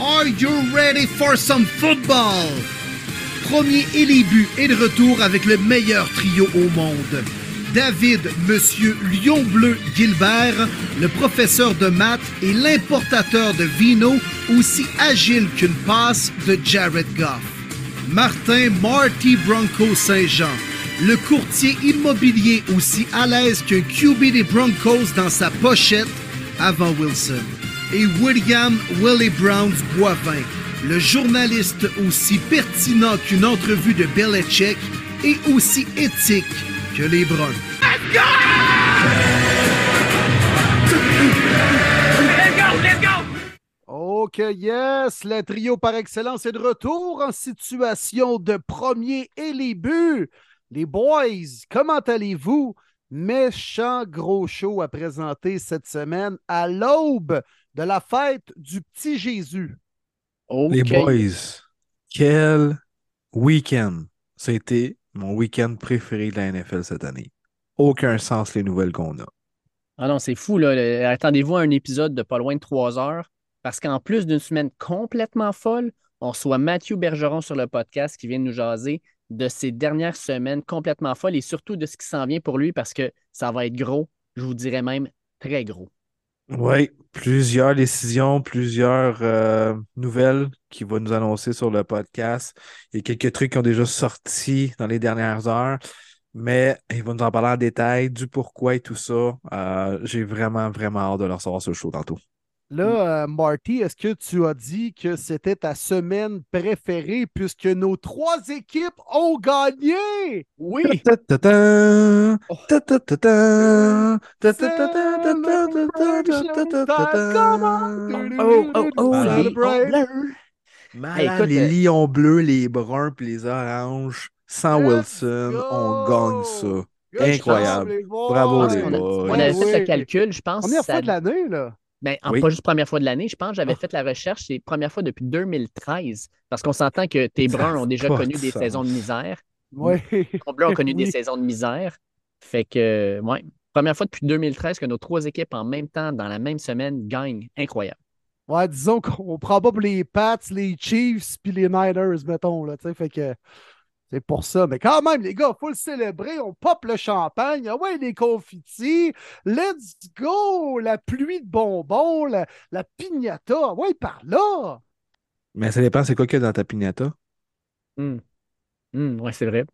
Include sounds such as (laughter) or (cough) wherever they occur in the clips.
Are you ready for some football? Premier Élibu est de retour avec le meilleur trio au monde. David, Monsieur Lion Bleu Gilbert, le professeur de maths et l'importateur de vino, aussi agile qu'une passe de Jared Goff. Martin Marty Bronco Saint-Jean, le courtier immobilier aussi à l'aise qu'un QB des Broncos dans sa pochette avant Wilson. Et William Willie Browns Boivin, le journaliste aussi pertinent qu'une entrevue de Belichick et aussi éthique que les Browns. OK, yes, le trio par excellence est de retour en situation de premier et les buts. Les boys, comment allez-vous? Méchant gros show à présenter cette semaine à l'aube de la fête du petit Jésus. Les boys, quel week-end? C'était mon week-end préféré de la NFL cette année. Aucun sens les nouvelles qu'on a. Ah non, c'est fou, là. Attendez-vous à un épisode de pas loin de trois heures, parce qu'en plus d'une semaine complètement folle, on reçoit Mathieu Bergeron sur le podcast qui vient de nous jaser de ces dernières semaines complètement folles et surtout de ce qui s'en vient pour lui parce que ça va être gros, je vous dirais même très gros. Oui, plusieurs décisions, plusieurs euh, nouvelles qu'il va nous annoncer sur le podcast. Il y a quelques trucs qui ont déjà sorti dans les dernières heures, mais il va nous en parler en détail du pourquoi et tout ça. Euh, J'ai vraiment, vraiment hâte de leur recevoir ce show tantôt. Là, euh, Marty, est-ce que tu as dit que c'était ta semaine préférée puisque nos trois équipes ont gagné? Oui! Oh, oh, oh, les lions bleus, les bruns puis les oranges, sans Wilson, on gagne ça. Incroyable. Bravo, les boys. On avait fait le calcul, je pense. Première fois de l'année, là. Ben, pas juste première fois de l'année, je pense j'avais fait la recherche, c'est première fois depuis 2013, parce qu'on s'entend que tes Bruns ont déjà connu des saisons de misère. Oui. Les Bleus ont connu (laughs) des saisons de misère. Fait que, ouais, première fois depuis 2013 que nos trois équipes en même temps, dans la même semaine, gagnent. Incroyable. Ouais, disons qu'on prend pas pour les Pats, les Chiefs puis les Niners, mettons, là, tu sais, fait que c'est pour ça. Mais quand même, les gars, il faut le célébrer. On pop le champagne. Ah ouais, les confettis. Let's go! La pluie de bonbons, la, la piñata. Ah ouais, par là! Mais ça dépend, c'est quoi qu'il y a dans ta piñata? Hum. Hum, ouais, c'est vrai.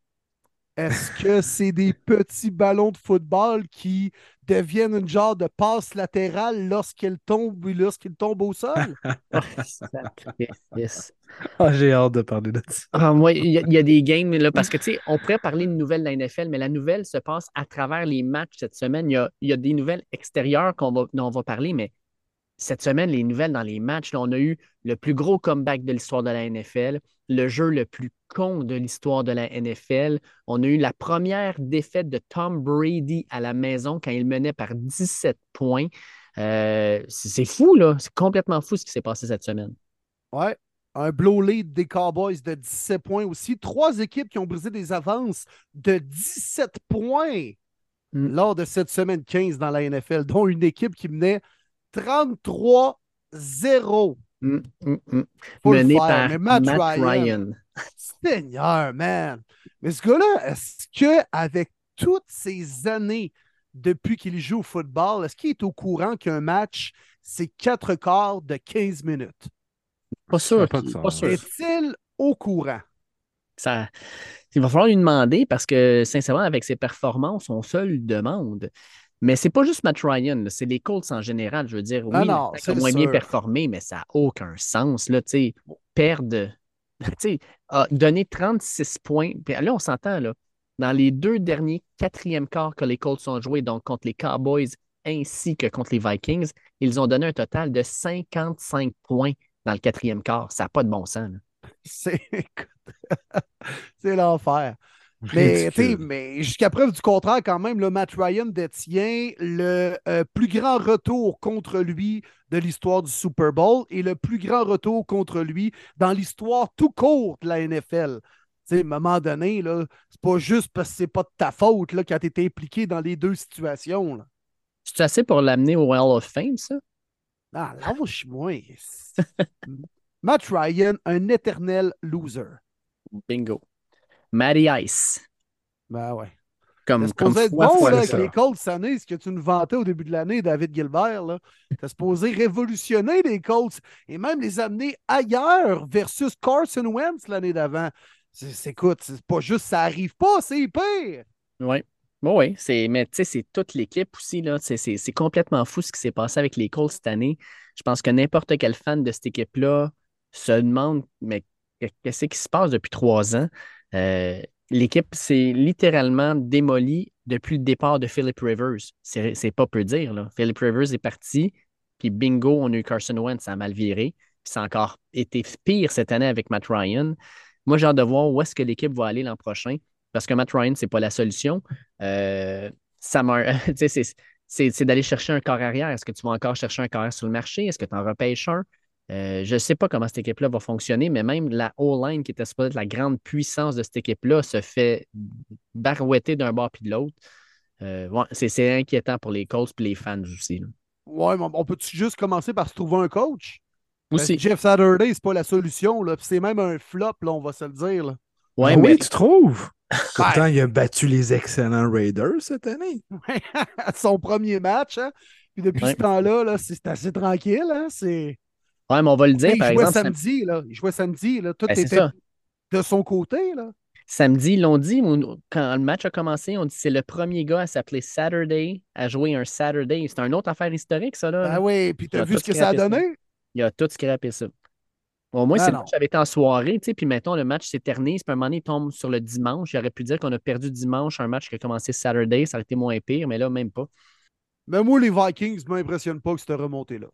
Est-ce que c'est des petits ballons de football qui deviennent une genre de passe latérale lorsqu'ils tombent ou lorsqu'ils tombent au sol? (laughs) yes. Ah, j'ai hâte de parler de ça. Ah, moi, il y, a des games, là, parce que, tu sais, on pourrait parler de nouvelles de la NFL, mais la nouvelle se passe à travers les matchs cette semaine. Il y a, des nouvelles extérieures qu'on va, dont on va parler, mais cette semaine, les nouvelles dans les matchs, là, on a eu le plus gros comeback de l'histoire de la NFL, le jeu le plus con de l'histoire de la NFL. On a eu la première défaite de Tom Brady à la maison quand il menait par 17 points. Euh, c'est fou, là. C'est complètement fou ce qui s'est passé cette semaine. Ouais. Un blow lead des Cowboys de 17 points aussi. Trois équipes qui ont brisé des avances de 17 points mm. lors de cette semaine 15 dans la NFL, dont une équipe qui menait 33-0. Mm, mm, mm. Mené par Matt, Ryan. Seigneur, man. Mais ce gars-là, est-ce qu'avec toutes ces années depuis qu'il joue au football, est-ce qu'il est au courant qu'un match, c'est quatre quarts de 15 minutes? Pas sûr. Pas sûr. Est-il au courant? Ça, il va falloir lui demander parce que, sincèrement, avec ses performances, on se le demande. Mais c'est pas juste Matt Ryan, c'est les Colts en général. Je veux dire, oui, non, ont moins bien performé, mais ça n'a aucun sens. Là, perdre, (laughs) donner 36 points. Puis là, on s'entend, là, dans les deux derniers quatrièmes quarts que les Colts ont joué, donc contre les Cowboys ainsi que contre les Vikings, ils ont donné un total de 55 points dans le quatrième quart. Ça n'a pas de bon sens. (laughs) (laughs) C'est l'enfer. Mais, mais jusqu'à preuve du contraire, quand même, le Matt Ryan détient le euh, plus grand retour contre lui de l'histoire du Super Bowl et le plus grand retour contre lui dans l'histoire tout court de la NFL. à un moment donné, c'est pas juste parce que c'est pas de ta faute là, quand tu été impliqué dans les deux situations. C'est assez pour l'amener au Hall of Fame, ça? Ah, lâche-moi. (laughs) Matt Ryan, un éternel loser. Bingo. Matty Ice. Ben ouais. Comme, C'est comme supposé être bon là, avec ça. les Colts cette année, ce que tu nous vantais au début de l'année, David Gilbert. là. T'es supposé révolutionner les Colts et même les amener ailleurs versus Carson Wentz l'année d'avant. Écoute, c'est pas juste ça arrive pas, c'est pire. Oui. Bon, oui, c'est, mais tu sais, c'est toute l'équipe aussi. Là. C'est complètement fou ce qui s'est passé avec les Colts cette année. Je pense que n'importe quel fan de cette équipe-là se demande, mais qu'est-ce qui se passe depuis trois ans? Euh, l'équipe s'est littéralement démolie depuis le départ de Philip Rivers. C'est, pas peu dire. Là. Philip Rivers est parti, puis bingo, on a eu Carson Wentz, ça a mal viré. Ça a encore été pire cette année avec Matt Ryan. Moi, j'ai hâte de voir où est-ce que l'équipe va aller l'an prochain parce que Matt Ryan, c'est pas la solution. Euh, (laughs) c'est, d'aller chercher un corps arrière. Est-ce que tu vas encore chercher un corps sur le marché? Est-ce que tu en repêches un? Euh, je ne sais pas comment cette équipe-là va fonctionner, mais même la O-line, qui était supposée être la grande puissance de cette équipe-là, se fait barouetter d'un bord puis de l'autre. Euh, ouais, c'est, c'est inquiétant pour les Colts et les fans aussi. là. Ouais, mais on peut-tu juste commencer par se trouver un coach? Aussi. que Jeff Saturday, c'est pas la solution, c'est même un flop, là, on va se le dire. là. Ouais, Ah mais Oui, tu trouves? (laughs) Pourtant, il a battu les excellents Raiders cette année. (laughs) Son premier match, hein? Puis depuis Ouais. ce temps-là, là, c'est assez tranquille, hein? C'est. Ouais, mais on va le dire, il par jouait exemple, sam- samedi, là. Il jouait samedi, là. Tout Ben, c'est était de son côté, là. Samedi, ils l'ont dit, quand le match a commencé, on dit que c'est le premier gars à s'appeler Saturday, à jouer un Saturday. C'est une autre affaire historique, ça. Là. Ben oui, puis Il t'as vu ce que ça a ça. donné? Il a tout scrappé ça. Au moins, Ah le match avait été en soirée, tu sais, puis mettons, le match s'éternise, puis à un moment donné, il tombe sur le dimanche. Il aurait pu dire qu'on a perdu dimanche un match qui a commencé Saturday, ça aurait été moins pire, mais là, même pas. Mais moi, les Vikings ne m'impressionnent pas que cette remontée-là.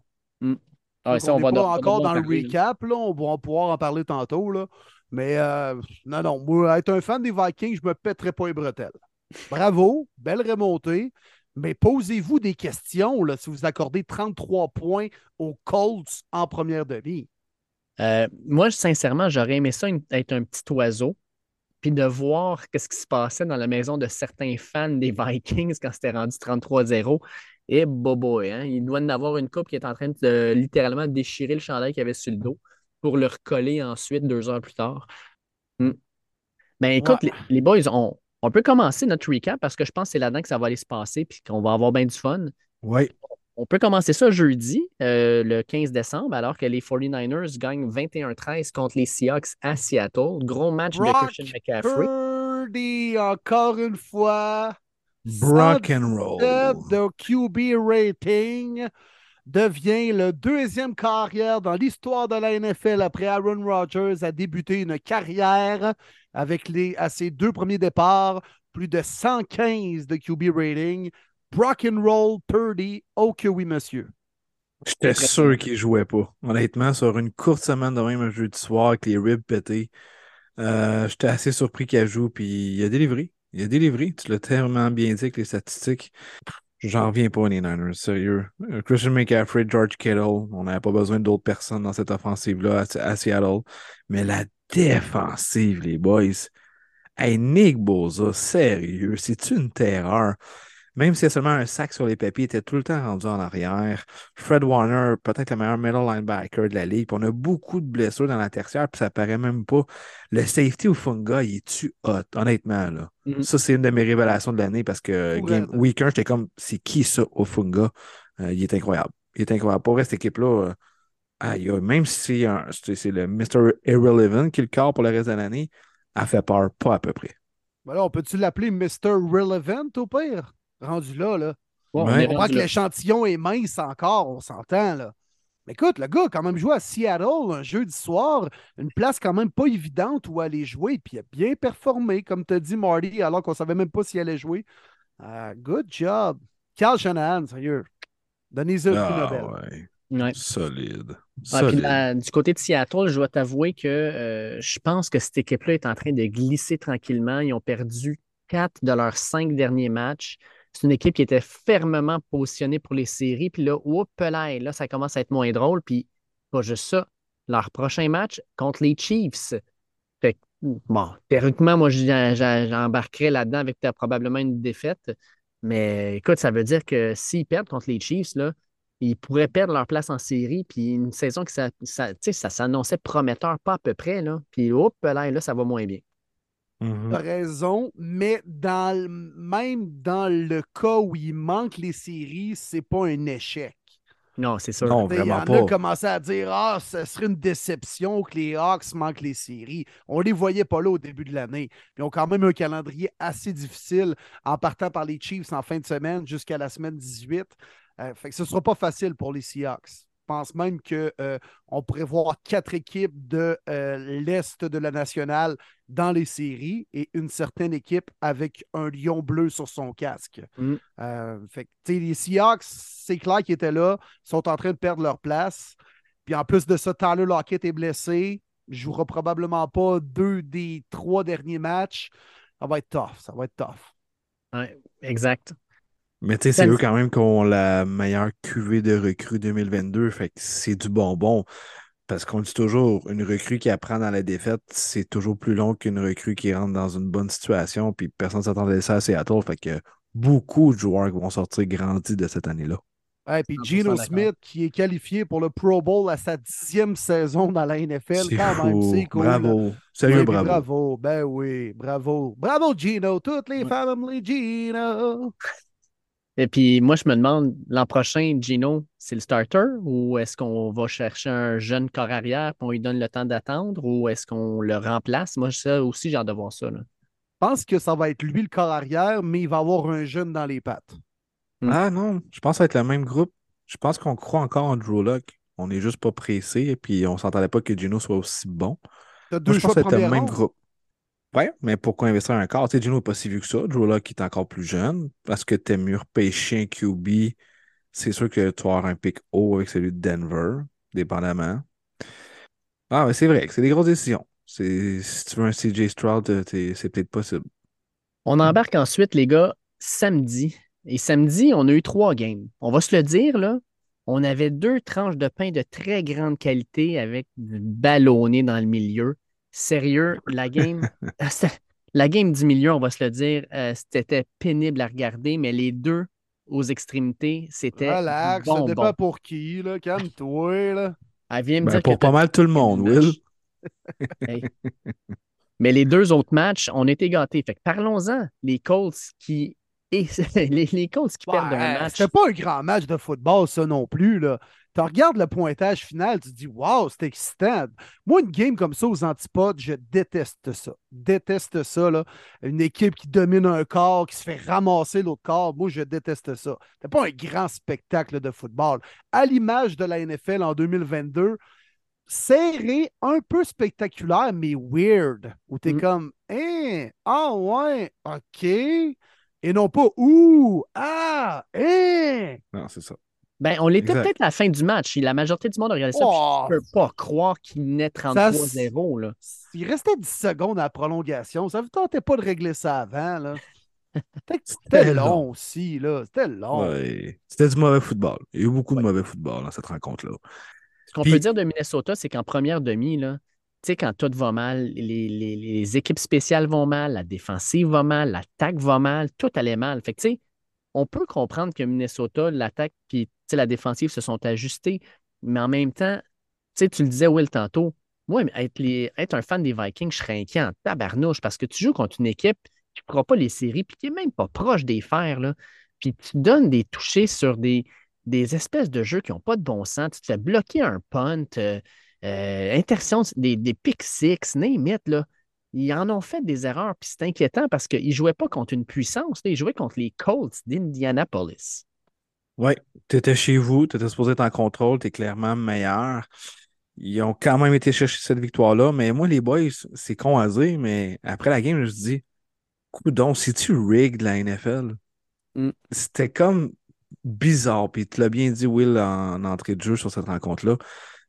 Ah, ça, on on va pas encore dans le recap, là. On va pouvoir en parler tantôt, là. Mais euh, non, non, moi, être un fan des Vikings, je me pèterais pas les bretelles. Bravo, belle remontée. Mais posez-vous des questions là, si vous accordez 33 points aux Colts en première demi. Euh, moi, sincèrement, j'aurais aimé ça une- être un petit oiseau, puis de voir ce qui se passait dans la maison de certains fans des (laughs) Vikings quand c'était rendu 33-0. Et bobo, hein, il doit en avoir une coupe qui est en train de littéralement déchirer le chandail qu'il avait sur le dos pour le recoller ensuite deux heures plus tard. Hmm. Ben écoute, Ouais. les, les boys, on, on peut commencer notre recap parce que je pense que c'est là-dedans que ça va aller se passer puis qu'on va avoir bien du fun. Oui. On peut commencer ça jeudi, euh, le 15 décembre, alors que les 49ers gagnent 21-13 contre les Seahawks à Seattle. Gros match de Christian McCaffrey. Encore une fois. Brock and roll. 117 de QB rating devient le deuxième carrière dans l'histoire de la NFL après Aaron Rodgers a débuté une carrière avec les, à ses deux premiers départs, plus de 115 de QB rating. Brock and roll Purdy, oh que oui, monsieur. J'étais sûr qu'il jouait pas. Honnêtement, sur une courte semaine de même un jeudi soir avec les ribs pétés, euh, j'étais assez surpris qu'il joue, puis il a délivré. Il a délivré. Tu l'as tellement bien dit avec les statistiques. J'en reviens pas, les Niners, sérieux. Euh, Christian McCaffrey, George Kittle, on n'avait pas besoin d'autres personnes dans cette offensive-là à, Seattle. Mais la défensive, les boys. Hey, Nick Boza, sérieux, c'est une terreur. Même s'il y a seulement un sac sur les papiers, il était tout le temps rendu en arrière. Fred Warner, peut-être le meilleur middle linebacker de la ligue. Puis on a beaucoup de blessures dans la tertiaire, puis ça paraît même pas. Le safety au Funga, il est-tu hot, honnêtement, là? Mhm. Ça, c'est une de mes révélations de l'année parce que Game. Week 1, j'étais comme, c'est qui ça au Funga? Euh, il est incroyable. Il est incroyable. Pour vrai, cette équipe-là, euh, aïe, même si c'est le Mr. Irrelevant qui le corps pour le reste de l'année, elle fait peur, pas à peu près. Ben là, on peut-tu l'appeler Mr. Relevant au pire? Rendu là, là. Bon, on Ouais. rendu que l'échantillon est mince encore, on s'entend, là. Mais écoute, le gars a quand même joué à Seattle un jeudi soir, une place quand même pas évidente où aller jouer, puis il a bien performé, comme tu dit, Marty, alors qu'on savait même pas s'il allait jouer. Ah, good job. Carl Shanahan, sérieux. Donnez-y le prix Ah, Nobel. ouais. Ouais. Solide. Ouais, puis Solide. la- du côté de Seattle, je dois t'avouer que euh, je pense que cette équipe-là est en train de glisser tranquillement. Ils ont perdu quatre de leurs cinq derniers matchs. C'est une équipe qui était fermement positionnée pour les séries. Puis là, oups, là, là, ça commence à être moins drôle. Puis pas juste ça. Leur prochain match contre les Chiefs. Fait bon, théoriquement, moi, j'embarquerais là-dedans avec probablement une défaite. Mais écoute, ça veut dire que s'ils perdent contre les Chiefs, là, ils pourraient perdre leur place en série. Puis une saison qui ça, ça, ça s'annonçait prometteur, pas à peu près. Là. Puis hop, là, là, ça va moins bien. Mm raison, mais dans même dans le cas où il manque les séries, c'est pas un échec. Non, c'est sûr. Non, vraiment pas. On a commencé à dire Ah, ce serait une déception que les Hawks manquent les séries. On les voyait pas là au début de l'année. Ils ont quand même un calendrier assez difficile en partant par les Chiefs en fin de semaine jusqu'à la semaine 18. Euh, fait que ce ne sera pas facile pour les Seahawks pense même qu'on euh, pourrait voir quatre équipes de euh, l'Est de la nationale dans les séries et une certaine équipe avec un lion bleu sur son casque. Mm. Euh, les Seahawks, c'est clair qu'ils étaient là, sont en train de perdre leur place. Puis en plus de ça, Tyler Lockett est blessé. Jouera probablement pas deux des trois derniers matchs. Ça va être tough. Ça va être tough. Exact. Mais tu sais, c'est eux quand même qui ont la meilleure cuvée de recrues 2022. Fait que c'est du bonbon. Parce qu'on dit toujours, une recrue qui apprend dans la défaite, c'est toujours plus long qu'une recrue qui rentre dans une bonne situation. Puis personne ne s'attendait à ça à Seattle. Fait que beaucoup de joueurs vont sortir grandis de cette année-là. Ouais, puis Geno Smith qui est qualifié pour le Pro Bowl à sa dixième saison dans la NFL. Quand même, c'est cool. Bravo. Sérieux, bravo. Bravo. Ben oui, bravo. Bravo, Gino. Toutes les familles Gino. Et puis moi, je me demande, l'an prochain, Gino, c'est le starter ou est-ce qu'on va chercher un jeune corps arrière et on lui donne le temps d'attendre ou est-ce qu'on le remplace? Moi, ça aussi, j'ai hâte de voir ça. Je pense que ça va être lui le corps arrière, mais il va avoir un jeune dans les pattes. Hmm. Ah non, je pense que ça va être le même groupe. Je pense qu'on croit encore en Drew Locke. On n'est juste pas pressé et puis on s'entendait pas que Gino soit aussi bon. deux je pense que ça va être le même groupe. Ouais, mais pourquoi investir un corps? Tu sais, Gino n'est pas si vieux que ça. Joe Locke est encore plus jeune. Parce que t'es mieux repêcher un QB. C'est sûr que tu vas avoir un pick haut avec celui de Denver, dépendamment. Ah, mais c'est vrai c'est des grosses décisions. Si tu veux un CJ Stroud, euh, c'est peut-être possible. On embarque ensuite, les gars, samedi. Et samedi, on a eu trois games. On va se le dire, là. On avait deux tranches de pain de très grande qualité avec du ballonné dans le milieu. Sérieux, la game, (laughs) la game du milieu, on va se le dire, euh, c'était pénible à regarder, mais les deux aux extrémités, c'était. Relax, bon, ça dépend pour qui, là. Calme-toi, là. Elle vient me ben, dire pour pas mal tout le monde, Will. Mais les deux autres matchs, on était gâtés. Fait parlons-en. Les Colts qui et (laughs) les, les Colts qui perdent un match. C'était pas un grand match de football, ça non plus. Là tu regardes le pointage final, tu te dis Waouh, c'est excitant. Moi, une game comme ça aux antipodes, je déteste ça. Déteste ça. Là. Une équipe qui domine un corps, qui se fait ramasser l'autre corps, moi, je déteste ça. C'est pas un grand spectacle de football. À l'image de la NFL en 2022, serré, un peu spectaculaire, mais weird. Où tu es mm. comme Hein, ah ouais, OK. Et non pas Ouh, ah, hein. Non, c'est ça. Ben, on l'était peut-être à la fin du match. La majorité du monde a regardé ça. Oh! je ne peux pas croire qu'il naît 33-0. Il restait 10 secondes à la prolongation. Ça ne vous tentait pas de régler ça avant. Là? (laughs) C'était long aussi. là. C'était long. C'était du mauvais football. Il y a eu beaucoup de mauvais football dans cette rencontre-là. Ce qu'on peut dire de Minnesota, c'est qu'en première demi, là, tu sais, quand tout va mal, les, les, équipes spéciales vont mal, la défensive va mal, l'attaque va mal, tout allait mal. Fait que, tu sais, on peut comprendre que Minnesota, l'attaque puis la défensive se sont ajustés, mais en même temps, tu le disais, Will, tantôt, moi, être, être, un fan des Vikings, je serais inquiet en tabarnouche parce que tu joues contre une équipe qui ne fera pas les séries puis qui n'est même pas proche des fers. Puis tu donnes des touchés sur des, espèces de jeux qui n'ont pas de bon sens. Tu te fais bloquer un punt, euh, euh des, des pick six, name là ils en ont fait des erreurs, puis c'est inquiétant parce qu'ils ne jouaient pas contre une puissance, ils jouaient contre les Colts d'Indianapolis. Oui, tu étais chez vous, tu étais supposé être en contrôle, tu es clairement meilleur. Ils ont quand même été chercher cette victoire-là, mais moi, les boys, c'est con à dire, mais après la game, je me suis dit, donc, si-tu rig la NFL? Mm. C'était comme bizarre, puis tu l'as bien dit, Will, en entrée de jeu sur cette rencontre-là.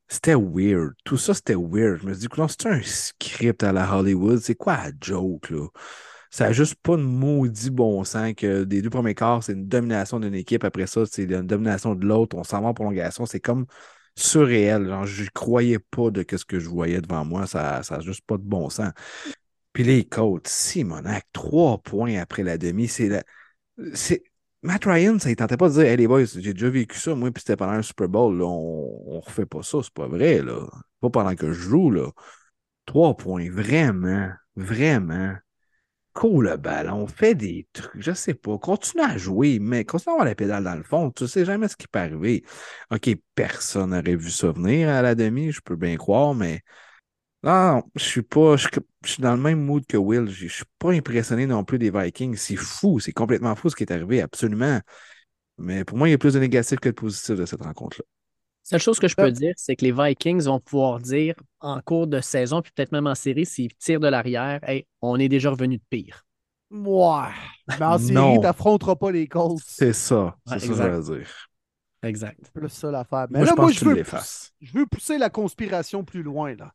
C'était weird. Tout ça, c'était weird. Je me suis dit, c'est un script à la Hollywood? C'est quoi la joke, là? Ça n'a juste pas de maudit bon sens que des deux premiers quarts, c'est une domination d'une équipe. Après ça, c'est une domination de l'autre. On s'en va en prolongation. C'est comme surréel. Genre, je croyais pas de ce que je voyais devant moi. Ça n'a juste pas de bon sens. Puis les côtes, Simonac, trois points après la demi, c'est Matt Ryan, ça ne tentait pas de dire Hey les boys, j'ai déjà vécu ça, moi, puis c'était pendant un Super Bowl. On, ne refait pas ça, c'est pas vrai. Là. Pas pendant que je joue. Là. Trois points, vraiment, vraiment. Cool le ballon, fait des trucs, je sais pas. Continue à jouer, mais continue à avoir la pédale dans le fond. Tu sais jamais ce qui peut arriver. OK, personne n'aurait vu ça venir à la demi, je peux bien croire, mais non, je suis pas. Je, suis dans le même mood que Will. Je suis pas impressionné non plus des Vikings. C'est fou, c'est complètement fou ce qui est arrivé, absolument. Mais pour moi, il y a plus de négatif que de positif de cette rencontre-là. Seule chose que je peux dire, c'est que les Vikings vont pouvoir dire en cours de saison, puis peut-être même en série, s'ils tirent de l'arrière, hey, on est déjà revenu de pire. Ouais. Mais en série, tu n'affronteras pas les Colts. C'est ça. C'est ça que je veux dire. Exact. C'est plus ça l'affaire. Mais là, moi, je veux, je veux pousser la conspiration plus loin. là.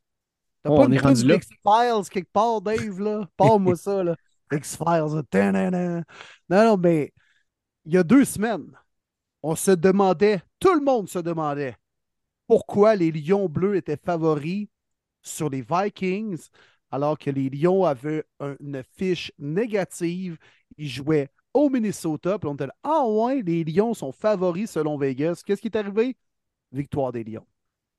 T'as oh, pas on est rendu là. X-Files quelque part, Dave, là? Parle-moi ça, là. (laughs) X-Files, non, non, mais il y a deux semaines, on se demandait, tout le monde se demandait pourquoi les Lions bleus étaient favoris sur les Vikings alors que les Lions avaient une fiche négative. Ils jouaient au Minnesota. Puis on là, ah ouais, les Lions sont favoris selon Vegas. Qu'est-ce qui est arrivé? Victoire des Lions.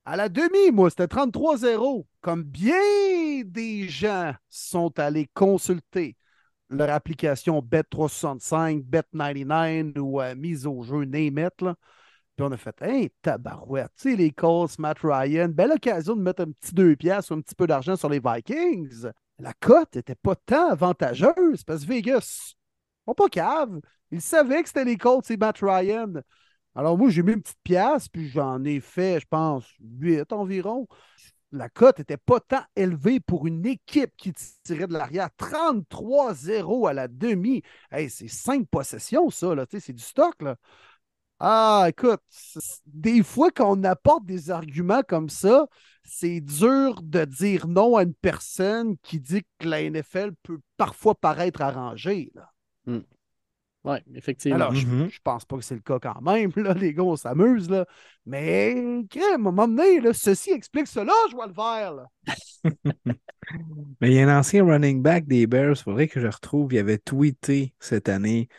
À la demi, moi, c'était 33-0. Comme bien des gens sont allés consulter leur application Bet365, Bet99 ou euh, mise au jeu Name Puis on a fait, hey, tabarouette, tu sais, les Colts, Matt Ryan, belle occasion de mettre un petit deux piastres ou un petit peu d'argent sur les Vikings. La cote n'était pas tant avantageuse parce que Vegas, on pas cave. Ils savaient que c'était les Colts et Matt Ryan. Alors, moi, j'ai mis une petite pièce, puis j'en ai fait, je pense, 8 environ. La cote n'était pas tant élevée pour une équipe qui tirait de l'arrière. 33-0 à la demi. Hey, c'est cinq possessions, ça, là. C'est du stock, là. Ah, écoute, des fois, quand on apporte des arguments comme ça, c'est dur de dire non à une personne qui dit que la NFL peut parfois paraître arrangée. Là. Hmm. Oui, effectivement. Alors, mm-hmm. je, pense pas que c'est le cas quand même. Là, les gars, on s'amuse. Là. Mais, à un moment donné, là, ceci explique cela, je vois le vert. (laughs) Mais il y a un ancien running back des Bears, il faudrait que je retrouve. Il avait tweeté cette année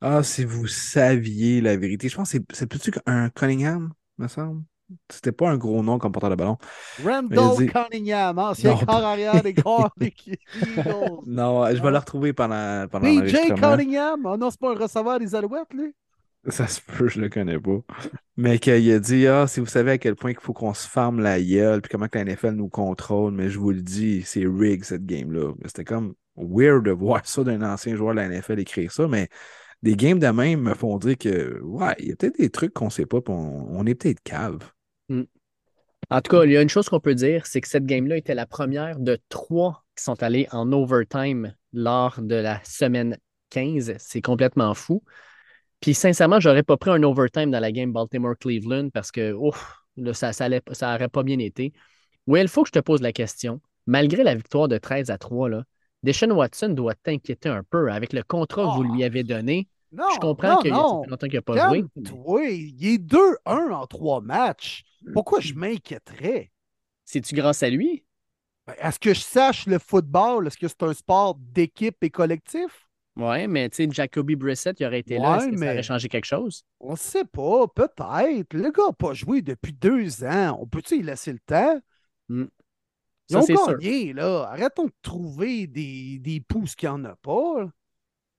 Ah, si vous saviez la vérité. Je pense que c'est plus qu'un Cunningham, me semble? C'était pas un gros nom comme porteur de ballon. Randall Cunningham, ancien corps arrière des corps Eagles. (laughs) Non, je vais le retrouver pendant, pendant BJ Cunningham? Oh non, c'est pas un receveur des Alouettes, lui? Ça se peut, je le connais pas. Mais qu'il a dit Ah, si vous savez à quel point il faut qu'on se ferme la gueule, puis comment que la NFL nous contrôle, mais je vous le dis, c'est rig cette game-là. C'était comme weird de voir ça d'un ancien joueur de la NFL écrire ça, mais des games de même me font dire que ouais, il y a peut-être des trucs qu'on sait pas, puis on est peut-être cave. Mm. En tout cas, il y a une chose qu'on peut dire, c'est que cette game-là était la première de trois qui sont allés en overtime lors de la semaine 15. C'est complètement fou. Puis sincèrement, j'aurais pas pris un overtime dans la game Baltimore-Cleveland parce que ouf, ça n'aurait pas bien été. Oui, il faut que je te pose la question. Malgré la victoire de 13 à 3, là, Deshaun Watson doit t'inquiéter un peu avec le contrat que vous lui avez donné. Non, je comprends qu'il y a longtemps qu'il n'a pas joué. Oui, il est 2-1 en trois matchs. Pourquoi je m'inquiéterais? C'est-tu grâce à lui? Ben, est-ce que je sache le football? Est-ce que c'est un sport d'équipe et collectif? Oui, mais tu sais, Jacoby Brissett, il aurait été là. Est-ce que ça aurait changé quelque chose? On ne sait pas, peut-être. Le gars n'a pas joué depuis deux ans. On peut-tu lui laisser le temps? Hmm. Ils ont gagné, là. Arrêtons de trouver des, des pouces qu'il n'y en a pas.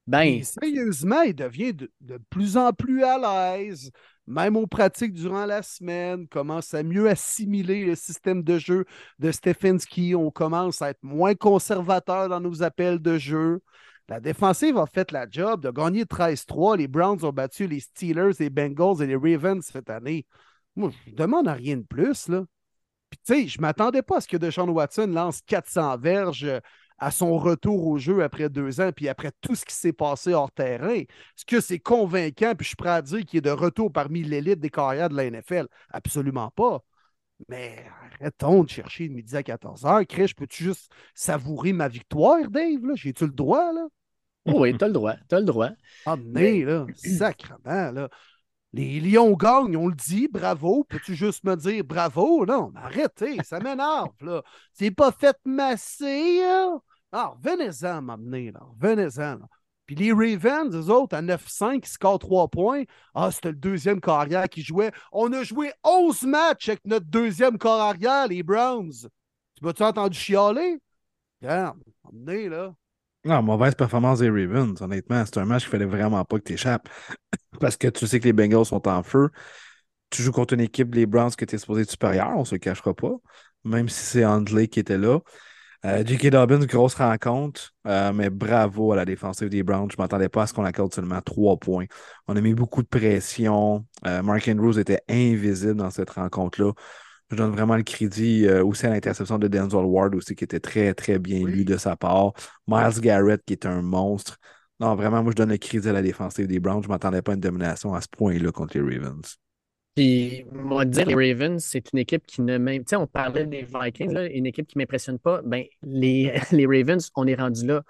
Ben, sérieusement, il devient de, plus en plus à l'aise, même aux pratiques durant la semaine, commence à mieux assimiler le système de jeu de Stefanski. On commence à être moins conservateur dans nos appels de jeu. La défensive a fait la job de gagner 13-3. Les Browns ont battu les Steelers, les Bengals et les Ravens cette année. Moi, je ne demande rien de plus. Là. Puis, tu sais, je ne m'attendais pas à ce que Deshaun Watson lance 400 verges à son retour au jeu après deux ans, puis après tout ce qui s'est passé hors terrain. Est-ce que c'est convaincant, puis je suis prêt à dire qu'il est de retour parmi l'élite des carrières de la NFL? Absolument pas. Mais arrêtons de chercher de midi à 14h. Chris, peux-tu juste savourer ma victoire, Dave? J'ai-tu le droit, là? Oh oui, t'as le droit. T'as le droit. Ah, mais, là, sacrement, là. Les Lions gagnent, on le dit, bravo. Peux-tu juste me dire bravo? Non, mais arrêtez, ça m'énerve, là. C'est pas fait masser, là. Ah, venez-en m'amener, là. Venez-en, Puis les Ravens, eux autres, à 9-5, ils scorent 3 points. Ah, c'était le deuxième corps arrière qui jouait. On a joué 11 matchs avec notre deuxième corps arrière, les Browns. Tu m'as-tu entendu chialer? Regarde, emmené, là. Non, mauvaise performance des Ravens, honnêtement. C'est un match qu'il fallait vraiment pas que tu échappes. (laughs) Parce que tu sais que les Bengals sont en feu. Tu joues contre une équipe, les Browns, que tu es supposé être supérieur, on se le cachera pas. Même si c'est Andley qui était là. Euh, J.K. Dobbins, grosse rencontre, euh, mais bravo à la défensive des Browns. Je ne m'attendais pas à ce qu'on accorde seulement trois points. On a mis beaucoup de pression. Euh, Mark Andrews était invisible dans cette rencontre-là. Je donne vraiment le crédit aussi à l'interception de Denzel Ward aussi, qui était très, très bien lu de sa part. Miles Garrett, qui est un monstre. Non, vraiment, moi, je donne le crédit à la défensive des Browns. Je ne m'attendais pas à une domination à ce point-là contre les Ravens. Puis, va dire, les Ravens, c'est une équipe qui ne même. Tu sais, on parlait des Vikings, là, une équipe qui ne m'impressionne pas. Ben, les, (laughs) les Ravens, on est rendu là.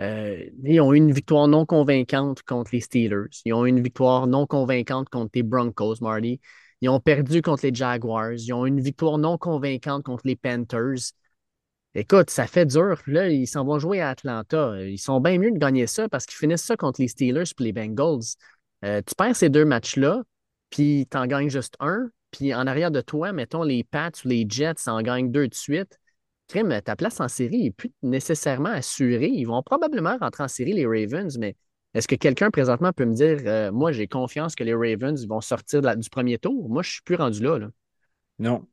Euh, ils ont eu une victoire non convaincante contre les Steelers. Ils ont eu une victoire non convaincante contre les Broncos, Marty. Ils ont perdu contre les Jaguars. Ils ont une victoire non convaincante contre les Panthers. Écoute, ça fait dur. Là, ils s'en vont jouer à Atlanta. Ils sont bien mieux de gagner ça parce qu'ils finissent ça contre les Steelers et les Bengals. Euh, tu perds ces deux matchs-là puis tu en gagnes juste un, puis en arrière de toi, mettons les Pats ou les Jets en gagnent deux de suite, crime, ta place en série n'est plus nécessairement assurée. Ils vont probablement rentrer en série, les Ravens, mais est-ce que quelqu'un présentement peut me dire, euh, moi, j'ai confiance que les Ravens vont sortir du premier tour? Moi, je ne suis plus rendu là. Non.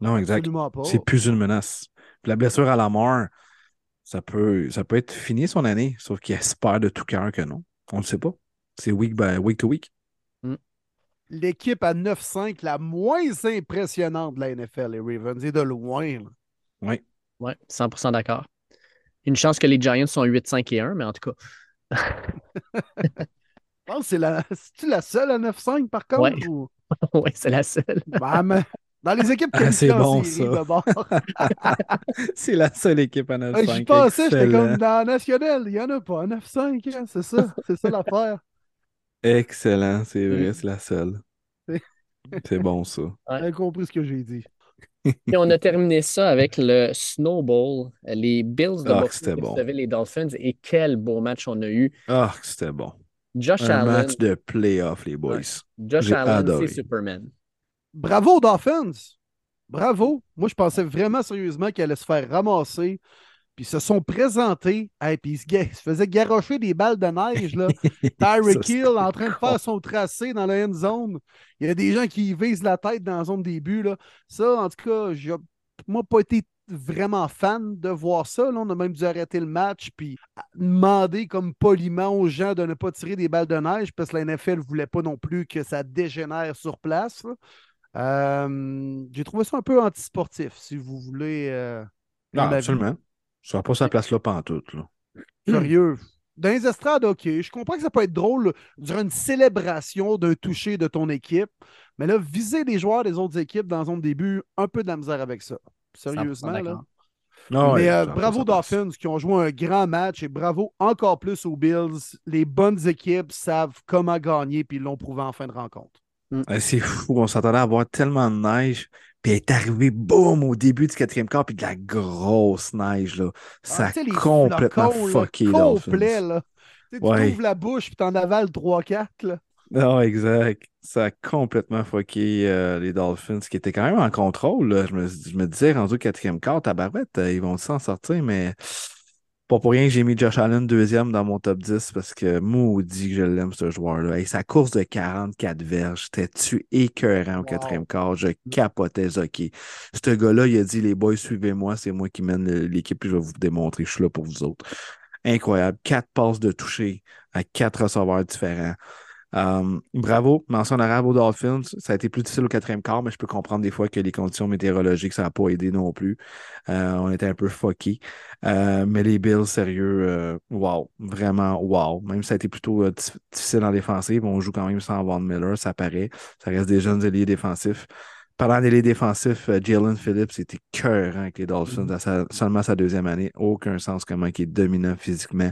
Non, exact. C'est plus une menace. la blessure à la mort, ça peut, ça peut être fini son année, sauf qu'il espère de tout cœur que non. On ne le sait pas. C'est week, by, week to week l'équipe à 9-5 la moins impressionnante de la NFL, les Ravens, et de loin. Oui. Oui, 100% d'accord. Une chance que les Giants sont 8-5 et 1, mais en tout cas. Je pense que c'est la... la seule à 9-5 par contre? Oui, (laughs) ouais, c'est la seule. Ben, dans les équipes qui ah, c'est bon, ça. (laughs) c'est la seule équipe à 9-5. Je pensais, j'étais comme dans National, il n'y en a pas à 9-5, hein, c'est ça, c'est ça l'affaire. Excellent, c'est vrai, c'est la seule. C'est bon ça. J'ai compris ce que j'ai dit. Et on a terminé ça avec le Snowball, les Bills de ah, Buffalo bon. les Dolphins. Et quel beau match on a eu. Ah, c'était bon. Josh Un match de playoff, les boys. Josh Allen, c'est Superman. Bravo, Dolphins! Bravo! Moi, je pensais vraiment sérieusement qu'elle allait se faire ramasser puis ils se sont présentés, et puis ils se, faisaient garrocher des balles de neige. Là. (laughs) Tyreek Hill en train de faire son tracé dans la end zone. Il y a des gens qui visent la tête dans la zone début. Là. Ça, en tout cas, j'ai moi pas été vraiment fan de voir ça. Là. On a même dû arrêter le match puis demander comme poliment aux gens de ne pas tirer des balles de neige parce que la NFL ne voulait pas non plus que ça dégénère sur place. Euh, j'ai trouvé ça un peu antisportif, si vous voulez. Euh, non, absolument. Ça n'a pas sa place là pantoute. Là. Sérieux. Dans les estrades, OK. Je comprends que ça peut être drôle durant une célébration d'un toucher de ton équipe. Mais là, viser les joueurs des autres équipes dans un début, un peu de la misère avec ça. Sérieusement, là. Non, mais euh, bravo Dolphins qui ont joué un grand match et bravo encore plus aux Bills. Les bonnes équipes savent comment gagner puis ils l'ont prouvé en fin de rencontre. Mm. C'est fou, on s'attendait à avoir tellement de neige. Puis elle est arrivée, boum, au début du quatrième quart, puis de la grosse neige, là. Ça a complètement fucké, là. Complet, là. Tu ouvres la bouche, puis t'en avales 3-4, là. Non, exact. Ça a complètement fucké euh, les Dolphins, qui étaient quand même en contrôle. Là. Je, me, je me disais, rendu au quatrième quart, tabarouette, euh, ils vont s'en sortir, mais pas pour rien que j'ai mis Josh Allen deuxième dans mon top 10 parce que maudit que je l'aime, ce joueur-là. Et sa course de 44 verges, t'es-tu écœurant au quatrième quart? Je capotais Zoki. Ce gars-là, il a dit Les boys, suivez-moi, c'est moi qui mène l'équipe, je vais vous démontrer, je suis là pour vous autres. Incroyable. Quatre passes de toucher à quatre receveurs différents. Um, bravo, mention honorable aux Dolphins. Ça a été plus difficile au quatrième quart, mais je peux comprendre des fois que les conditions météorologiques, ça n'a pas aidé non plus. Euh, on était un peu fucky. Euh, mais les Bills, sérieux, euh, wow, vraiment wow. Même si ça a été plutôt difficile en défensive, on joue quand même sans Von Miller, ça paraît. Ça reste des jeunes alliés défensifs. Parlant d'alliés défensifs, Jalen Phillips était cœur avec les Dolphins seulement sa deuxième année. Aucun sens comment il est dominant physiquement.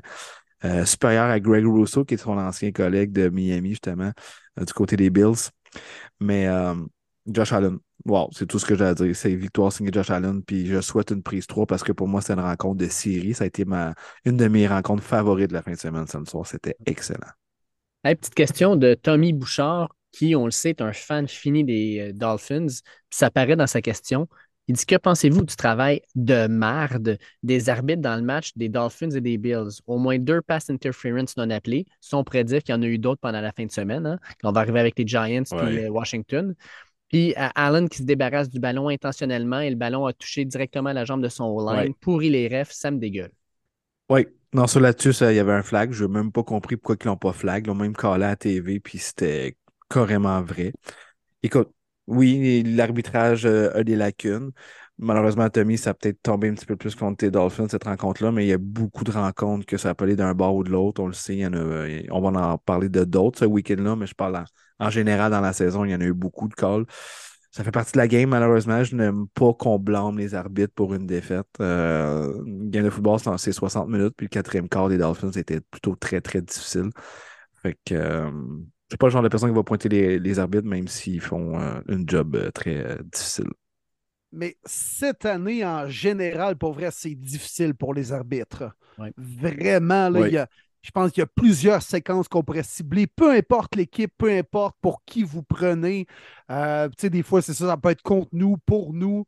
Euh, supérieur à Greg Russo, qui est son ancien collègue de Miami, justement, euh, du côté des Bills. Mais euh, Josh Allen. Wow, c'est tout ce que j'ai à dire. C'est victoire signée Josh Allen. Puis je souhaite une prise 3 parce que pour moi, c'est une rencontre de série. Ça a été ma, une de mes rencontres favorites de la fin de semaine ce soir. C'était excellent. petite question de Tommy Bouchard, qui, on le sait, est un fan fini des Dolphins. Ça paraît dans sa question. Il dit Que pensez-vous du travail de marde des arbitres dans le match des Dolphins et des Bills? Au moins deux pass interference non appelés. Si on prédit qu'il y en a eu d'autres pendant la fin de semaine, hein, on va arriver avec les Giants et Washington. Puis Allen qui se débarrasse du ballon intentionnellement et le ballon a touché directement la jambe de son line. Pourri les refs, ça me dégueule. Oui, non, ça là-dessus, il y avait un flag. Je n'ai même pas compris pourquoi ils l'ont pas flag. Ils l'ont même collé à la TV, puis c'était carrément vrai. Écoute, oui, l'arbitrage euh, a des lacunes. Malheureusement, Tommy, ça a peut-être tombé un petit peu plus contre tes Dolphins, cette rencontre-là, mais il y a beaucoup de rencontres que ça a pas d'un bord ou de l'autre. On le sait, il y en a, euh, on va en parler de d'autres ce week-end-là, mais je parle en, général dans la saison, il y en a eu beaucoup de calls. Ça fait partie de la game, malheureusement. Je n'aime pas qu'on blâme les arbitres pour une défaite. Euh, une game de football, c'est 60 minutes, puis le quatrième quart des Dolphins était plutôt très, très difficile. Fait que euh, c'est pas le genre de personne qui va pointer les, arbitres, même s'ils font euh, une job euh, très euh, difficile. Mais cette année, en général, pour vrai, c'est difficile pour les arbitres. Vraiment, là, je pense qu'il y a plusieurs séquences qu'on pourrait cibler, peu importe l'équipe, peu importe pour qui vous prenez. tu sais, des fois, c'est ça, ça peut être contre nous, pour nous.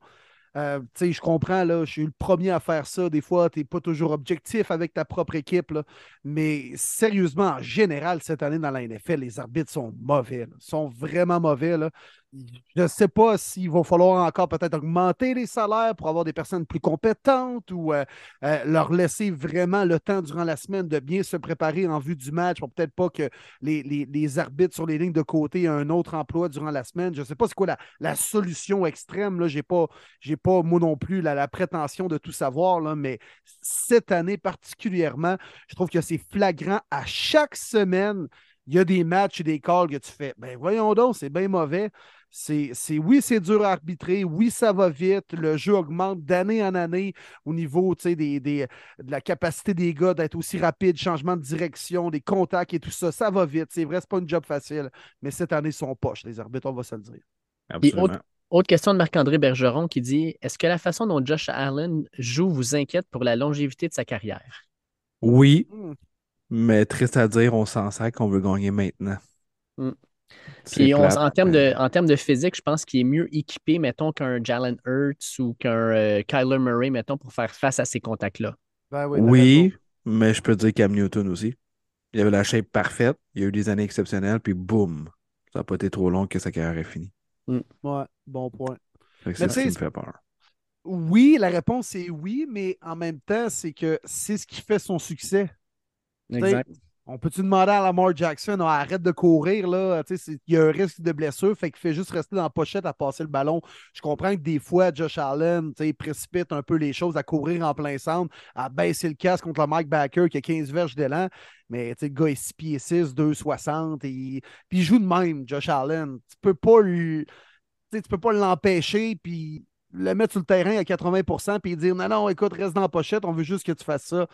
Euh, je comprends, je suis le premier à faire ça. Des fois, tu n'es pas toujours objectif avec ta propre équipe. mais sérieusement, en général, cette année dans la NFL, les arbitres sont mauvais. Sont vraiment mauvais. Je ne sais pas s'il va falloir encore peut-être augmenter les salaires pour avoir des personnes plus compétentes ou euh, euh, leur laisser vraiment le temps durant la semaine de bien se préparer en vue du match pour peut-être pas que les, arbitres sur les lignes de côté aient un autre emploi durant la semaine. Je ne sais pas c'est quoi la, solution extrême. Je n'ai pas, pas, moi non plus, la, prétention de tout savoir, là, mais cette année particulièrement, je trouve que c'est flagrant à chaque semaine il y a des matchs et des calls que tu fais. Ben voyons donc, c'est bien mauvais. C'est, oui, c'est dur à arbitrer. Oui, ça va vite. Le jeu augmente d'année en année au niveau des, des, de la capacité des gars d'être aussi rapide, changement de direction, des contacts et tout ça. Ça va vite. C'est vrai, c'est pas une job facile. Mais cette année, ils sont poches, les arbitres, on va se le dire. Absolument. Autre, question de Marc-André Bergeron qui dit Est-ce que la façon dont Josh Allen joue vous inquiète pour la longévité de sa carrière? Oui. Hmm. Mais triste à dire, on s'en sert qu'on veut gagner maintenant. Hmm. Puis en, termes de, en termes de physique, je pense qu'il est mieux équipé, mettons, qu'un Jalen Hurts ou qu'un euh, Kyler Murray, mettons, pour faire face à ces contacts-là. Ben oui, mais je peux dire Cam Newton aussi. Il avait la shape parfaite, il a eu des années exceptionnelles, puis boum, ça n'a pas été trop long que sa carrière est finie. Hmm. Ouais, bon point. C'est ça qui me fait peur. Oui, la réponse est oui, mais en même temps, c'est que c'est ce qui fait son succès. Exact. On peut-tu demander à Lamar Jackson, arrête de courir, là, il y a un risque de blessure, fait qu'il fait juste rester dans la pochette à passer le ballon. Je comprends que des fois, Josh Allen, il précipite un peu les choses à courir en plein centre, à baisser le casque contre le Mike Backer qui a 15 verges d'élan, mais le gars est 6 pieds 6, 2,60, et... puis il joue de même, Josh Allen. Tu peux pas peux pas l'empêcher, puis le mettre sur le terrain à 80% puis dire non, non, écoute, reste dans la pochette, on veut juste que tu fasses ça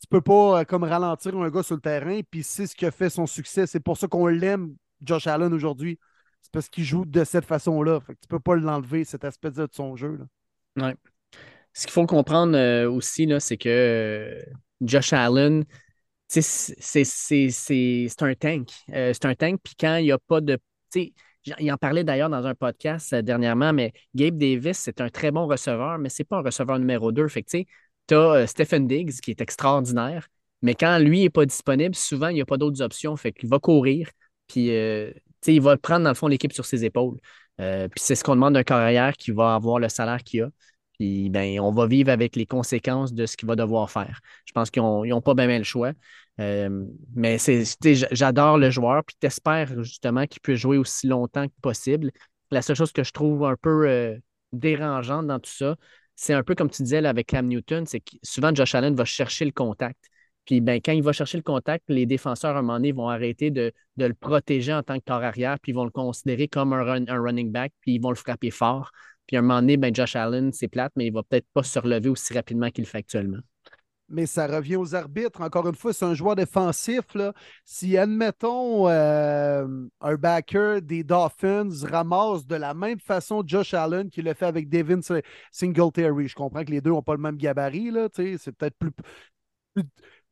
tu peux pas euh, comme ralentir un gars sur le terrain, puis c'est ce qui a fait son succès. C'est pour ça qu'on l'aime, Josh Allen, aujourd'hui. C'est parce qu'il joue de cette façon-là. Fait que tu peux pas l'enlever, cet aspect de son jeu. Là. Ce qu'il faut comprendre euh, aussi, c'est que euh, Josh Allen, c'est un tank. c'est un tank, puis quand il n'y a pas de. Il en parlait d'ailleurs dans un podcast dernièrement, mais Gabe Davis, c'est un très bon receveur, mais c'est pas un receveur numéro 2. Fait tu as euh, Stephen Diggs qui est extraordinaire, mais quand lui n'est pas disponible, souvent, il n'y a pas d'autres options. Fait qu'il va courir, puis euh, il va prendre, dans le fond, l'équipe sur ses épaules. Euh, puis c'est ce qu'on demande d'un carrière qui va avoir le salaire qu'il a. Puis ben, on va vivre avec les conséquences de ce qu'il va devoir faire. Je pense qu'ils n'ont pas bien le choix. mais j'adore le joueur, puis t'espères justement qu'il puisse jouer aussi longtemps que possible. La seule chose que je trouve un peu dérangeante dans tout ça, c'est un peu comme tu disais avec Cam Newton, c'est que souvent Josh Allen va chercher le contact. Puis ben, quand il va chercher le contact, les défenseurs à un moment donné vont arrêter de, le protéger en tant que corps arrière, puis ils vont le considérer comme un, running back, puis ils vont le frapper fort. Puis à un moment donné, ben, Josh Allen, c'est plate, mais il va peut-être pas se relever aussi rapidement qu'il le fait actuellement. Mais ça revient aux arbitres. Encore une fois, c'est un joueur défensif. Si, admettons, euh, un backer des Dolphins ramasse de la même façon Josh Allen qu'il le fait avec Devin Singletary, je comprends que les deux n'ont pas le même gabarit. C'est peut-être plus,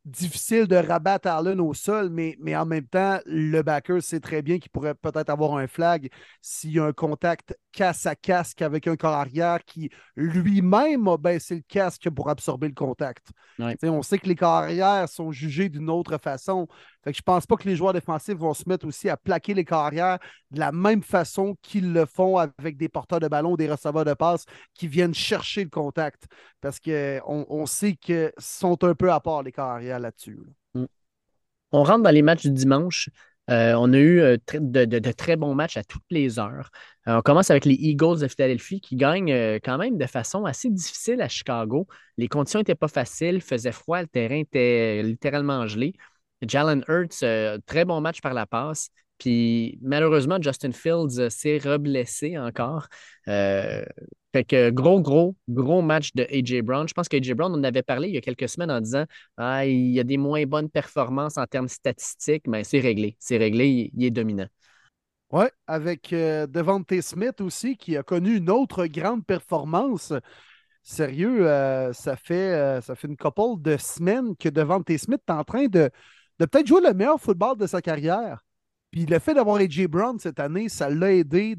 difficile de rabattre Allen au sol, mais, mais en même temps, le backer sait très bien qu'il pourrait peut-être avoir un flag s'il y a un contact casse à casque avec un corps arrière qui lui-même a baissé le casque pour absorber le contact. On sait que les corps arrière sont jugés d'une autre façon. Fait que je pense pas que les joueurs défensifs vont se mettre aussi à plaquer les carrières de la même façon qu'ils le font avec des porteurs de ballon, des receveurs de passe qui viennent chercher le contact. Parce qu'on on sait qu'ils sont un peu à part, les carrières là-dessus. Mm. On rentre dans les matchs du dimanche. Euh, on a eu euh, de, très bons matchs à toutes les heures. Euh, on commence avec les Eagles de Philadelphie qui gagnent quand même de façon assez difficile à Chicago. Les conditions n'étaient pas faciles, faisait froid, le terrain était littéralement gelé. Jalen Hurts, très bon match par la passe. Puis malheureusement, Justin Fields s'est reblessé encore. Euh, fait que gros, gros, gros match de A.J. Brown. Je pense qu'A.J. Brown, on en avait parlé il y a quelques semaines en disant ah, il y a des moins bonnes performances en termes statistiques, mais c'est réglé. C'est réglé, il, est dominant. Oui, avec Devante Smith aussi, qui a connu une autre grande performance. Sérieux, ça, fait, ça fait une couple de semaines que Devante Smith est en train de, de peut-être jouer le meilleur football de sa carrière. Puis le fait d'avoir AJ Brown cette année, ça l'a aidé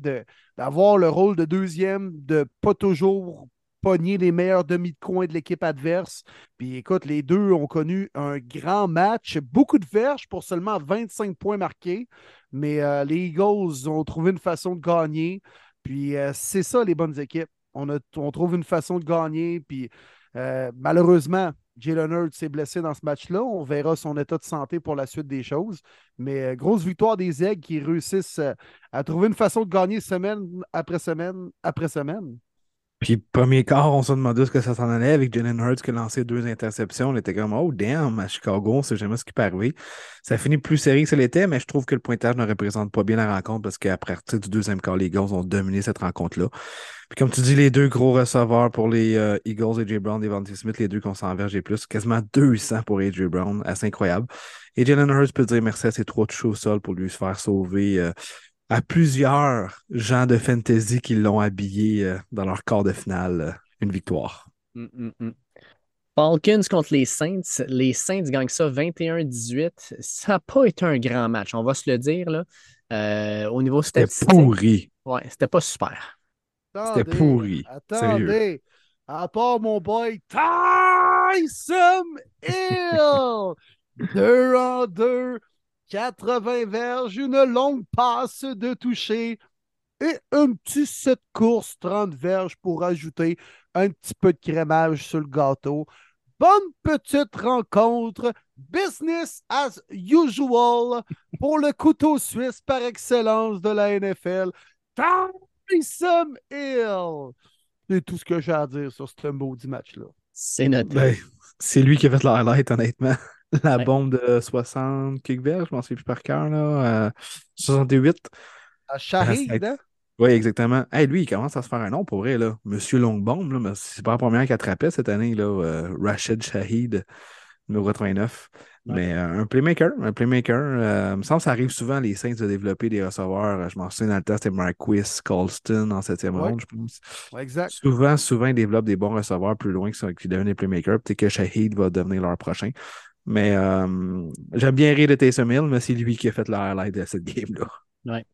d'avoir le rôle de deuxième, de pas toujours pogner les meilleurs demi de coin de l'équipe adverse. Puis écoute, les deux ont connu un grand match, beaucoup de verges pour seulement 25 points marqués, mais euh, les Eagles ont trouvé une façon de gagner. Puis euh, c'est ça les bonnes équipes. On, trouve une façon de gagner. Puis euh, malheureusement, Jalen Hurts s'est blessé dans ce match-là. On verra son état de santé pour la suite des choses. Mais euh, grosse victoire des Aigles qui réussissent euh, à trouver une façon de gagner semaine après semaine après semaine. Puis, premier quart, on se demandait ce que ça s'en allait avec Jalen Hurts qui a lancé deux interceptions. On était comme, oh damn, à Chicago, on sait jamais ce qui peut arriver. Ça finit plus serré que ça l'était, mais je trouve que le pointage ne représente pas bien la rencontre parce qu'à partir du deuxième quart, les Eagles ont dominé cette rencontre-là. Puis, comme tu dis, les deux gros receveurs pour les euh, Eagles, AJ Brown et Devontae Smith, les deux 100 verges et plus, quasiment 200 pour AJ Brown, assez incroyable. Et Jalen Hurts peut dire merci à ses trois touches au sol pour lui se faire sauver. Euh, à plusieurs gens de fantasy qui l'ont habillé euh, dans leur quart de finale euh, une victoire. Mm, mm, mm. Falcons contre les Saints. Les Saints gagnent ça 21-18. Ça n'a pas été un grand match, on va se le dire. Là. Euh, au niveau statistique. C'était pourri. Ouais, c'était pas super. C'était pourri. Attendez. À part mon boy Tyson Hill. (laughs) deux en deux. 80 verges, une longue passe de toucher et un petit set course 30 verges pour ajouter un petit peu de crémage sur le gâteau. Bonne petite rencontre, business as usual pour le couteau suisse par excellence de la NFL. Tyson Hill. C'est tout ce que j'ai à dire sur ce maudit match-là. C'est notre. Ben, c'est lui qui a fait le highlight, honnêtement. La bombe de 60 kickverts, je m'en souviens plus par cœur, là. 68. À Shahid, hein? Oui, exactement. Hey, lui, il commence à se faire un nom pour vrai, là. Monsieur Longbombe, là, mais c'est pas la première qu'il attrapait cette année, là. Euh, Rashid Shahid, numéro 89. Mais euh, un playmaker, un playmaker. Euh, il me semble que ça arrive souvent, les Saints, de développer des receveurs. Je m'en souviens dans le temps, c'était Marquis Colston en septième ronde, je pense. exact. Souvent, souvent, ils développent des bons receveurs plus loin qui deviennent des playmakers. Peut-être que Shahid va devenir leur prochain. Mais euh, j'aime bien rire de Taysom Hill, mais c'est lui qui a fait le highlight de cette game-là. Ouais.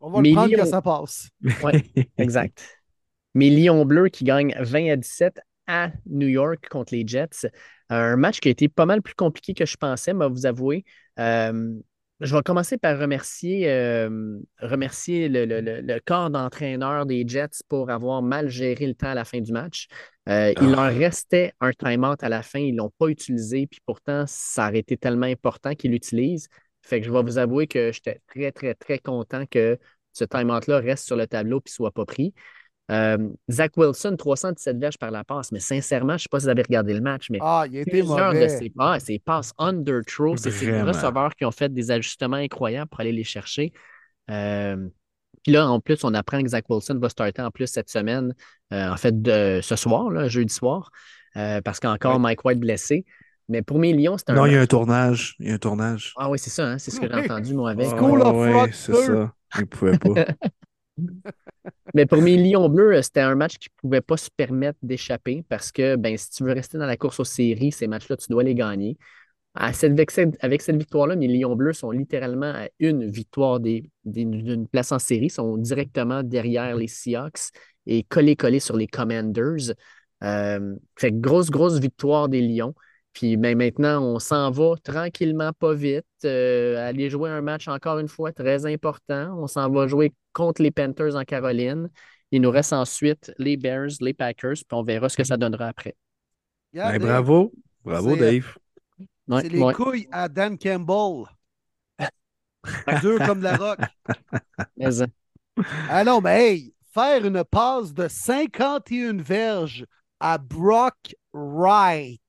On va le prendre quand ça passe. Oui, exact. Mais Lyon Bleu qui gagne 20 à 17 à New York contre les Jets. Un match qui a été pas mal plus compliqué que je pensais, mais vous avouer. Euh, je vais commencer par remercier, euh, remercier le, corps d'entraîneur des Jets pour avoir mal géré le temps à la fin du match. Euh, il ah. leur restait un time-out à la fin, ils ne l'ont pas utilisé, puis pourtant, ça aurait été tellement important qu'ils l'utilisent. Fait que je vais vous avouer que j'étais très, très, très content que ce time-out-là reste sur le tableau et ne soit pas pris. Euh, Zach Wilson, 317 verges par la passe, mais sincèrement, je ne sais pas si vous avez regardé le match, mais ah, il était mauvais. de ses passes, ses passes under throw, c'est ces receveurs qui ont fait des ajustements incroyables pour aller les chercher. Euh, puis là, en plus, on apprend que Zach Wilson va starter en plus cette semaine, euh, en fait, de ce soir, là, jeudi soir. parce qu'encore Mike White blessé. Mais pour mes Lions, c'est un. Non, il y a un tournage. Il y a un tournage. Ah oui, c'est ça, hein, c'est ce que j'ai entendu, moi, avec. School of ouais, c'est ça. Il ne pouvait pas. (laughs) Mais pour mes Lions bleus, c'était un match qui ne pouvait pas se permettre d'échapper parce que ben, si tu veux rester dans la course aux séries, ces matchs-là, tu dois les gagner. avec cette victoire-là, mes Lions bleus sont littéralement à une victoire d'une place en série, sont directement derrière les Seahawks et collés-collés sur les Commanders. Euh, fait grosse, grosse victoire des Lions. Puis ben, maintenant, on s'en va tranquillement, pas vite, euh, aller jouer un match encore une fois très important. On s'en va jouer contre les Panthers en Caroline. Il nous reste ensuite les Bears, les Packers, puis on verra ce que ça donnera après. Ben, bravo. Bravo, Dave. C'est les couilles à Dan Campbell. Dur comme la roque. (laughs) Mais, ah non, mais hey, faire une passe de 51 verges à Brock Wright.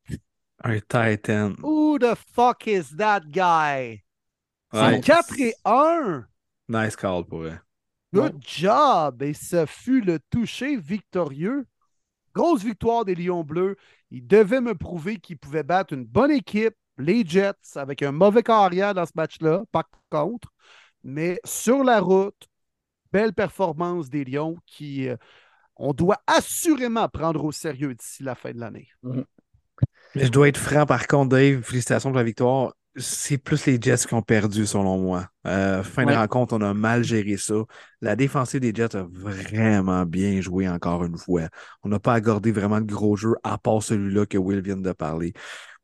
Un Titan. Who the fuck is that guy? C'est 4 et 1. Nice call pour eux. Good job! Et ce fut le toucher victorieux. Grosse victoire des Lions Bleus. Ils devaient me prouver qu'ils pouvaient battre une bonne équipe, les Jets, avec un mauvais carrière dans ce match-là, par contre. Mais sur la route, belle performance des Lions qui, euh, on doit assurément prendre au sérieux d'ici la fin de l'année. Mhm. Je dois être franc, par contre, Dave. Félicitations pour la victoire. C'est plus les Jets qui ont perdu, selon moi. Euh, fin de rencontre, on a mal géré ça. La défensive des Jets a vraiment bien joué encore une fois. On n'a pas accordé vraiment de gros jeux, à part celui-là que Will vient de parler.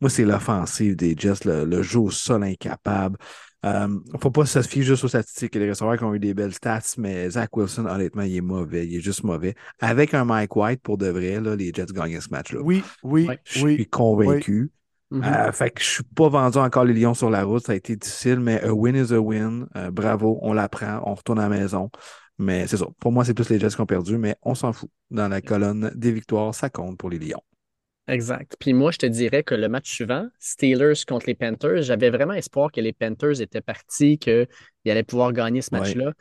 Moi, c'est l'offensive des Jets, le, jeu au sol incapable. Il euh, ne faut pas se fier juste aux statistiques. Les receveurs qui ont eu des belles stats, mais Zach Wilson, honnêtement, il est mauvais. Il est juste mauvais. Avec un Mike White, pour de vrai, là, les Jets gagnent ce match-là. Oui, oui, Je suis convaincu. Mhm. Euh, fait que je suis pas vendu encore les Lions sur la route. Ça a été difficile, mais a win is a win. Euh, bravo, on l'apprend, on retourne à la maison. Mais c'est ça. Pour moi, c'est plus les Jets qui ont perdu, mais on s'en fout. Dans la colonne des victoires, ça compte pour les Lions. Exact. Puis moi, je te dirais que le match suivant, Steelers contre les Panthers, j'avais vraiment espoir que les Panthers étaient partis, qu'ils allaient pouvoir gagner ce match-là.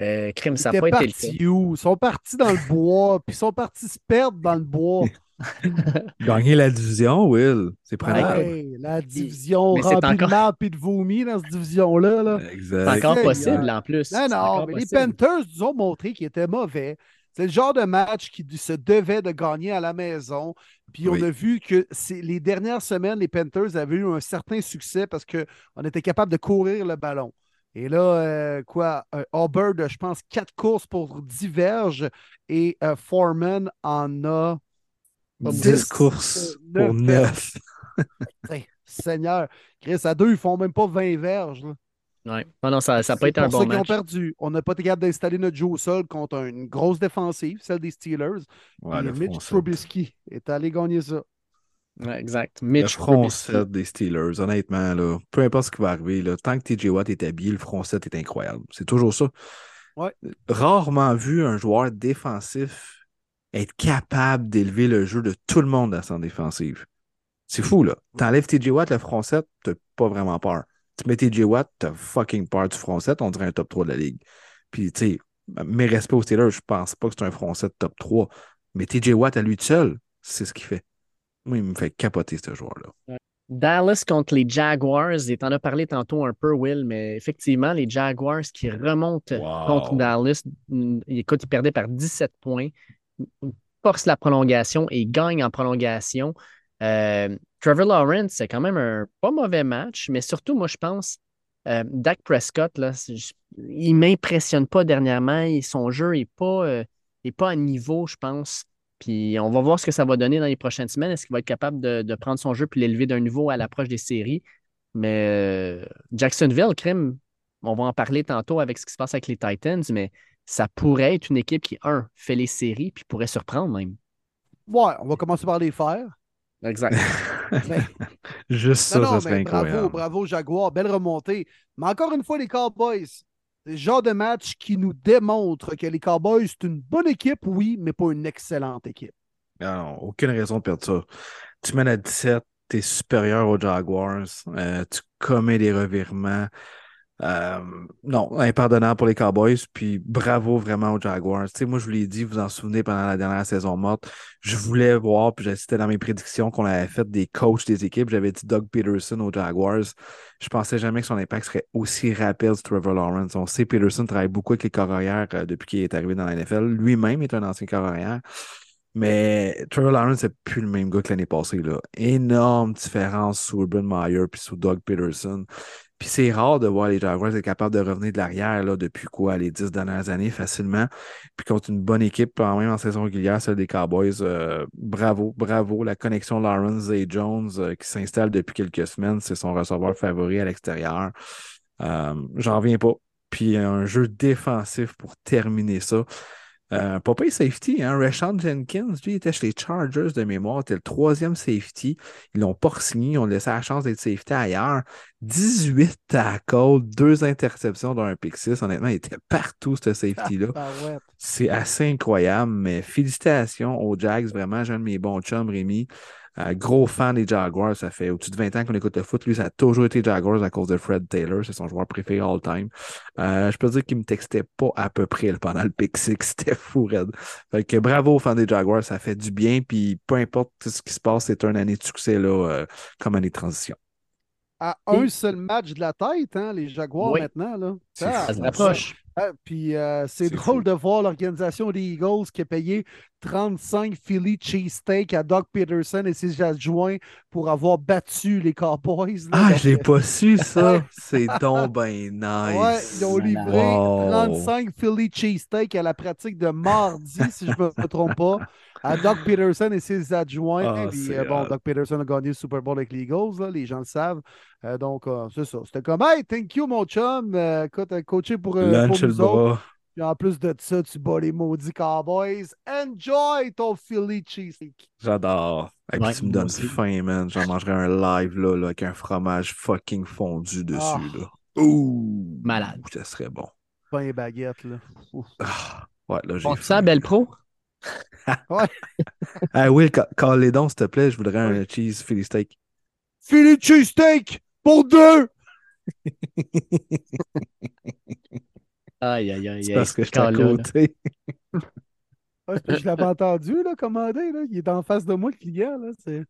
Euh, crime, ça n'a pas été le cas. Où? Ils sont partis dans le bois, puis ils sont partis se perdre dans le bois. (laughs) Gagner la division, Will, c'est prenable. la division remplie de marde et de vomi dans cette division-là. Là. C'est encore possible en plus. Non, non, mais les Panthers nous ont montré qu'ils étaient mauvais. C'est le genre de match qui se devait de gagner à la maison. Puis on a vu que les dernières semaines, les Panthers avaient eu un certain succès parce qu'on était capable de courir le ballon. Et là, euh, quoi, euh, Auburn, je pense, quatre courses pour diverge et euh, Foreman en a 10 courses pour 9. (laughs) Seigneur, Chris, à deux, ils font même pas 20 verges. Oui, non, ça n'a pas été un bon match. ont perdu. On n'a pas été capable d'installer notre jeu au sol contre une grosse défensive, celle des Steelers. Ouais, Mitch Trubisky est allé gagner ça. Ouais, exact. Mitch le front des Steelers, honnêtement, là, peu importe ce qui va arriver, là, tant que TJ Watt est habillé, le front set est incroyable. C'est toujours ça. Ouais. Rarement vu un joueur défensif être capable d'élever le jeu de tout le monde dans son défensive. C'est fou, là. T'enlèves TJ Watt, le front set, t'as pas vraiment peur. Tu mets TJ Watt, t'as fucking peur du front set, on dirait un top 3 de la ligue. Puis, tu sais, mes respects aux Steelers, je pense pas que c'est un front set top 3. Mais TJ Watt à lui seul, c'est ce qu'il fait. Moi, il me fait capoter ce joueur-là. Dallas contre les Jaguars, et t'en as parlé tantôt un peu, Will, mais effectivement, les Jaguars qui remontent contre Dallas, écoute, ils perdaient par 17 points, force la prolongation et gagnent en prolongation. Euh, Trevor Lawrence, c'est quand même un pas mauvais match, mais surtout, moi, je pense, euh, Dak Prescott, là, il ne m'impressionne pas dernièrement. son jeu n'est pas, euh, pas à niveau, je pense. Puis on va voir ce que ça va donner dans les prochaines semaines. Est-ce qu'il va être capable de, prendre son jeu et l'élever d'un niveau à l'approche des séries? Mais Jacksonville, crime, on va en parler tantôt avec ce qui se passe avec les Titans, mais ça pourrait être une équipe qui, un, fait les séries, puis pourrait surprendre même. Ouais, on va commencer par les faire. Exact. (laughs) Juste ça, ça serait incroyable. Bravo, bravo, Jaguar. Belle remontée. Mais encore une fois, les Cowboys, c'est le genre de match qui nous démontre que les Cowboys, c'est une bonne équipe, oui, mais pas une excellente équipe. Non, aucune raison de perdre ça. Tu mènes à 17, tu es supérieur aux Jaguars, euh, tu commets des revirements. Euh, non, impardonnable pour les Cowboys, puis bravo vraiment aux Jaguars. Moi, je vous l'ai dit, vous en souvenez pendant la dernière saison morte, je voulais voir, puis j'assistais dans mes prédictions qu'on avait fait des coachs des équipes. J'avais dit Doug Peterson aux Jaguars. Je pensais jamais que son impact serait aussi rapide sur Trevor Lawrence. On sait Peterson travaille beaucoup avec les carrières euh, depuis qu'il est arrivé dans la NFL. Lui-même est un ancien carrière. Mais Trevor Lawrence n'est plus le même gars que l'année passée. Là. Énorme différence sous Urban Meyer puis sous Doug Peterson. Puis c'est rare de voir les Jaguars être capables de revenir de l'arrière là, depuis quoi, les dix dernières années facilement. Puis contre une bonne équipe, quand même en saison régulière, celle des Cowboys, euh, bravo, bravo. La connexion Lawrence et Jones euh, qui s'installe depuis quelques semaines, c'est son receveur favori à l'extérieur. Euh, j'en reviens pas. Puis un jeu défensif pour terminer ça. Euh, pas safety, hein? Rashawn Jenkins, lui, il était chez les Chargers de mémoire, était le troisième safety. Ils l'ont pas signé, ils ont laissé la chance d'être safety ailleurs. 18 tackles, deux interceptions dans un pick 6. Honnêtement, il était partout, ce safety-là. C'est assez incroyable, mais félicitations aux Jags, vraiment, j'ai un de mes bons chums, Rémi. Euh, gros fan des Jaguars. Ça fait au-dessus de 20 ans qu'on écoute le foot. Lui, ça a toujours été Jaguars à cause de Fred Taylor. C'est son joueur préféré all time. Euh, je peux dire qu'il me textait pas à peu près pendant le pick six. (laughs) C'était fou, Red. Fait que bravo aux fans des Jaguars. Ça fait du bien. Puis peu importe ce qui se passe, c'est une année de succès là, euh, comme année de transition. À un seul match de la tête, hein, les Jaguars maintenant. Là. Ça, ça se rapproche. Ah, puis euh, c'est drôle de voir l'organisation des Eagles qui a payé 35 Philly cheesesteak à Doug Peterson et ses adjoints pour avoir battu les Cowboys. ah, je l'ai pas su, ça. (laughs) c'est donc ben nice. Ouais, ils ont livré 35 Philly cheesesteak à la pratique de mardi, si je ne me trompe pas à Doug Peterson et ses adjoints. Ah, puis, euh, bon, Doug Peterson a gagné le Super Bowl avec les Eagles, les gens le savent. Euh, donc, euh, c'est ça. C'était comme, hey, thank you, mon chum. écoute, coaché pour, pour nous autres. Et en plus de ça, tu bats les maudits Cowboys. Enjoy ton Philly cheesesteak. J'adore. Et puis tu me donnes faim, man. J'en mangerai un live là, là, avec un fromage fucking fondu dessus. Ah. Là. Ouh! Malade. Ça serait bon. Pain et baguette, là. Ah, ouais, là, j'ai. Bon, ça, Belle Pro? Ouais. ah oui, call les dons, s'il te plaît. Je voudrais un cheese Philly steak. Philly cheese steak pour deux! (laughs) aïe, aïe, aïe. C'est parce que je suis à côté. ouais, je l'avais entendu, là, commander. Là. Il est en face de moi, le client. Là. C'est...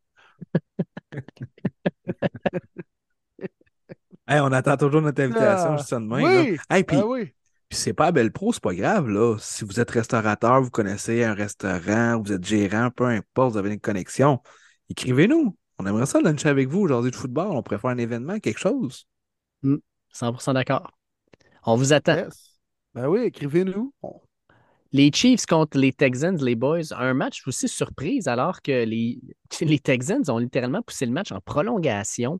(laughs) hey, on attend toujours notre invitation, ah, de même. Oui, Hey, puis, ah, oui c'est pas à Belle Pro, c'est pas grave, là. Si vous êtes restaurateur, vous connaissez un restaurant, vous êtes gérant, peu importe, vous avez une connexion, écrivez-nous. On aimerait ça luncher avec vous aujourd'hui de football. On pourrait faire un événement, quelque chose. 100% hmm. d'accord. On vous attend. Ben oui, écrivez-nous. Les Chiefs contre les Texans, les boys, un match aussi surprise alors que les, (laughs) les Texans ont littéralement poussé le match en prolongation.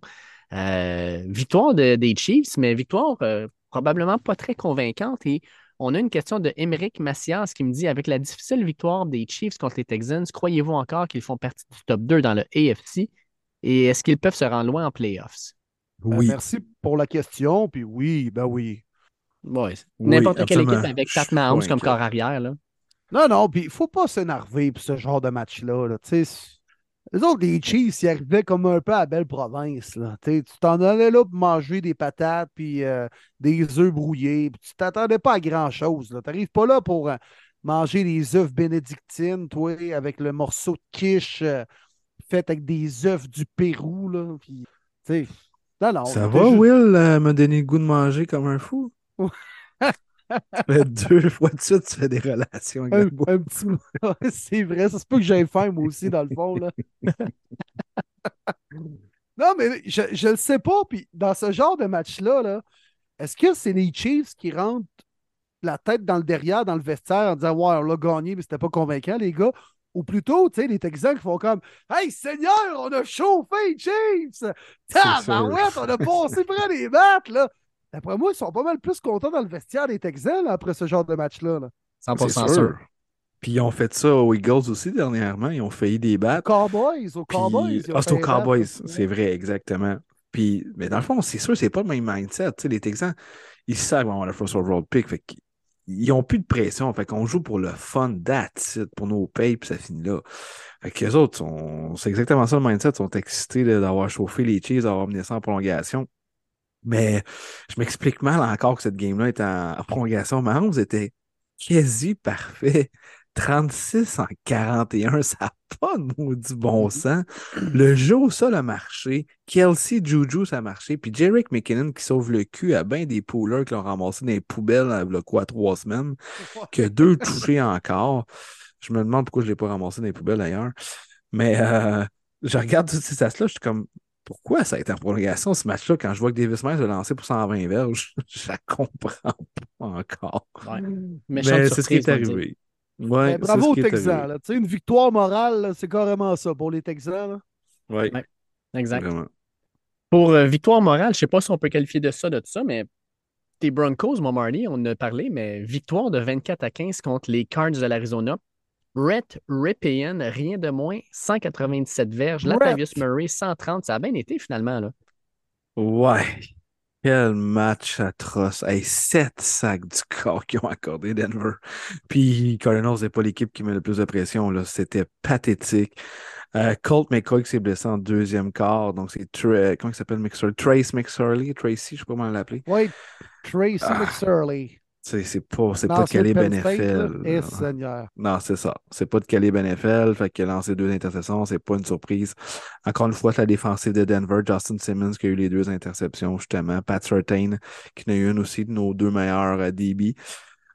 Euh, victoire des Chiefs, mais victoire euh, probablement pas très convaincante. Et on a une question de Émeric Massias qui me dit avec la difficile victoire des Chiefs contre les Texans, croyez-vous encore qu'ils font partie du top 2 dans le AFC et est-ce qu'ils peuvent se rendre loin en playoffs? Ben, oui. merci pour la question. Puis oui, ben oui. N'importe quelle équipe avec Pat Mahomes comme corps arrière. Là. Non, non, puis il ne faut pas s'énerver pour ce genre de match-là. Là. Les autres, les Chiefs, ils arrivaient comme un peu à belle province. Là. Tu t'en allais là pour manger des patates puis euh, des œufs brouillés. Puis tu t'attendais pas à grand-chose. Tu n'arrives pas là pour euh, manger des œufs bénédictines, toi, avec le morceau de quiche euh, fait avec des œufs du Pérou. Là. Puis, non, Ça va, Will, me donner le goût de manger comme un fou? (laughs) deux fois de suite, tu fais des relations avec un, petit... C'est vrai, ça se peut que j'aille faire moi aussi, dans le fond. Là. (laughs) non, mais je ne sais pas. Puis dans ce genre de match-là, -là, est-ce que c'est les Chiefs qui rentrent la tête dans le derrière, dans le vestiaire, en disant Ouais, on l'a gagné, mais c'était pas convaincant, les gars? Ou plutôt, tu sais, les Texans qui font comme Hey Seigneur, on a chauffé les Chiefs! Tabarouette, on a passé près des maths, là! D'après moi, ils sont pas mal plus contents dans le vestiaire des Texans après ce genre de match-là. Là. 100% sûr. Puis ils ont fait ça aux Eagles aussi dernièrement. Ils ont failli débattre. Aux Cowboys. Aux Cowboys. Ah, c'est aux Cowboys. C'est vrai, exactement. Puis, mais dans le fond, c'est sûr, c'est pas le même mindset. les Texans, ils savent avoir le first overall pick. Fait ils n'ont plus de pression. Fait qu'on joue pour le fun, that's pour nos payes, puis ça finit là. Fait que les autres, c'est exactement ça le mindset. Ils sont excités d'avoir chauffé les Chiefs, d'avoir mené ça en prolongation. Mais je m'explique mal encore que cette game-là est en, prolongation. Mahomes était quasi parfait. 36 en 41, ça n'a pas de maudit bon sens. Le jeu au sol a marché. Kelsey Juju, ça a marché. Puis Jerick McKinnon qui sauve le cul à bien des poolers qui l'ont ramassé dans les poubelles il quoi, trois semaines, que deux touchés encore. Je me demande pourquoi je ne l'ai pas ramassé dans les poubelles d'ailleurs. Mais euh, je regarde toutes ces stats-là, je suis comme, pourquoi ça a été en prolongation ce match-là quand je vois que Davis Mills a lancé pour 120 verges? (laughs) Je ne comprends pas encore. Mais c'est ce qui est arrivé. Ouais, bravo aux Texans. Une victoire morale, c'est carrément ça pour les Texans. Oui. Ouais, exact. Pour euh, victoire morale, je ne sais pas si on peut qualifier de ça, de ça, mais tes Broncos, mon Marty, on en a parlé, mais victoire de 24 à 15 contre les Cards de l'Arizona. Brett Ripien, rien de moins, 197 verges. Latavius Murray, 130. Ça a bien été finalement. Là. Ouais. Quel match atroce. Hey, sept sacs du corps qui ont accordé Denver. Puis Cardinals n'est pas l'équipe qui met le plus de pression. Là. C'était pathétique. Euh, Colt McCoy qui s'est blessé en deuxième quart. Donc c'est comment il s'appelle McSorley? Trace McSorley? Tracy, je sais pas comment l'appeler. Oui, Tracy ah. McSorley. C'est pas, c'est pas de calibre NFL. Et Seigneur. Non, c'est ça. C'est pas de calibre NFL. Fait qu'il a lancé deux interceptions. C'est pas une surprise. Encore une fois, la défensive de Denver, Justin Simmons qui a eu les deux interceptions, justement. Pat Surtain qui en a eu une aussi de nos deux meilleurs euh, DB.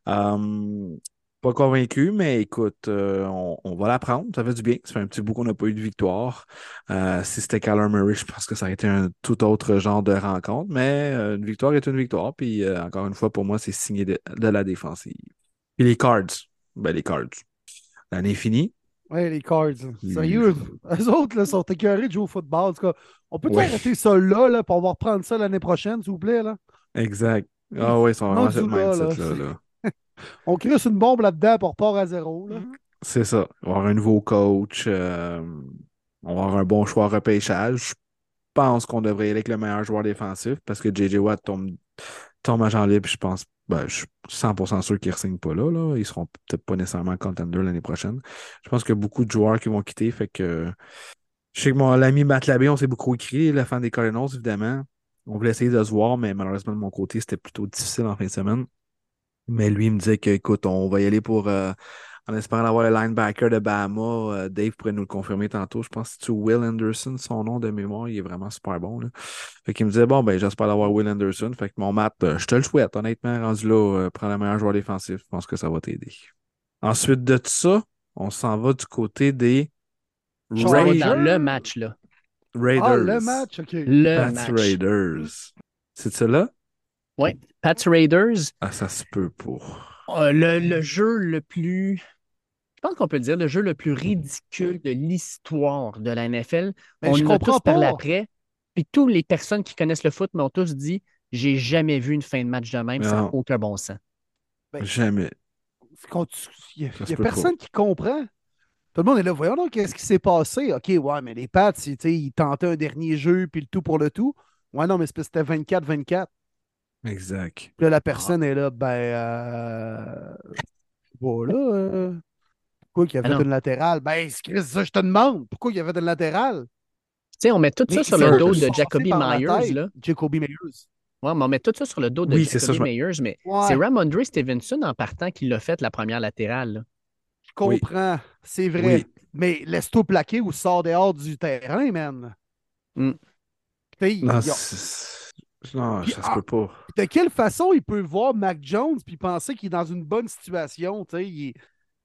Um, pas convaincu, mais écoute, euh, on, va la prendre. Ça fait du bien. Ça fait un petit bout qu'on n'a pas eu de victoire. Euh, si c'était Kyler Murray, je pense que ça aurait été un tout autre genre de rencontre. Mais euh, une victoire est une victoire. Puis encore une fois, pour moi, c'est signé de, la défensive. Puis les cards. Ben, les cards. L'année est finie. Oui, les cards. Sérieux, eux autres là, sont écœurés de jouer au football. En tout cas, on peut arrêter ça là, là, pour pouvoir reprendre ça l'année prochaine, s'il vous plaît? Là? Exact. Ah oui, ils sont vraiment cette mindset-là. Là. On crée une bombe là-dedans pour part à zéro. Mhm. C'est ça. On va avoir un nouveau coach. Euh, on va avoir un bon choix repêchage. Je pense qu'on devrait y aller avec le meilleur joueur défensif parce que JJ Watt tombe, tombe à Jean libre. Je pense, ben, je suis 100% sûr qu'ils ne signent pas là, là. Ils seront peut-être pas nécessairement contender l'année prochaine. Je pense qu'il y a beaucoup de joueurs qui vont quitter. Fait que je sais que mon ami Matt Labé, on s'est beaucoup écrit, la fin des Cardinals, évidemment. On voulait essayer de se voir, mais malheureusement, de mon côté, c'était plutôt difficile en fin de semaine. Mais lui, il me disait qu'écoute, on va y aller pour. Euh, en espérant avoir le linebacker de Bama. Euh, Dave pourrait nous le confirmer tantôt. Je pense que c'est Will Anderson, son nom de mémoire. Il est vraiment super bon. Là. Fait qu'il me disait Bon, ben, j'espère avoir Will Anderson. Fait que mon Matt, euh, je te le souhaite, honnêtement, rendu là, prends le meilleur joueur défensif. Je pense que ça va t'aider. Ensuite de ça, on s'en va du côté des Raiders. le match, là. Raiders. Ah, le match, OK. Le match. Raiders. C'est ça là? Oui, Pats Raiders. Ah, ça se peut pour. Euh, le, jeu le plus. Je pense qu'on peut dire le jeu le plus ridicule de l'histoire de la NFL. on je en a tous parlé après. Puis toutes les personnes qui connaissent le foot m'ont tous dit j'ai jamais vu une fin de match de même, ça n'a aucun bon sens. Ben, jamais. Il n'y a, personne qui comprend. Tout le monde est là, voyons donc qu'est-ce qui s'est passé? OK, ouais, mais les Pats, ils tentaient un dernier jeu, puis le tout pour le tout. Ouais, non, mais c'était 24-24. Exact. Puis là, la personne est là, ben. Euh... Voilà. Euh... Pourquoi il y avait ah une latérale? Ben, c'est ça, je te demande. Pourquoi il y avait une latérale? Tu sais, on met tout ça sur le dos de Jacoby Myers. Là. Jacoby Myers. Ouais, mais on met tout ça sur le dos de Jacoby Myers, mais c'est Ramondre Stevenson en partant qui l'a fait la première latérale. Je comprends, c'est vrai. Mais laisse-toi plaquer ou sors dehors du terrain, man. Mm. Non, non, ça se peut pas. De quelle façon il peut voir Mac Jones puis penser qu'il est dans une bonne situation? Tu sais, il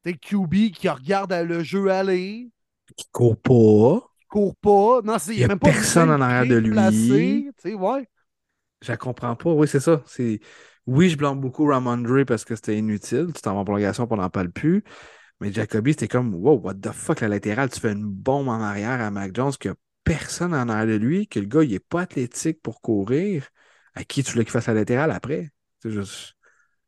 est QB qui regarde le jeu aller. Qui court pas. Qui court pas. Non, il n'y a, même pas personne en arrière de lui. Sais, ouais. Je la comprends pas. Oui, c'est ça. C'est... Oui, je blâme beaucoup Ramondre parce que c'était inutile. Tu t'en vas en prolongation, on n'en parle plus. Mais Jacoby, c'était comme, wow, what the fuck, la latérale, tu fais une bombe en arrière à Mac Jones qui a personne en arrière de lui, que le gars, il n'est pas athlétique pour courir, à qui tu voulais qu'il fasse la latérale après? C'est juste.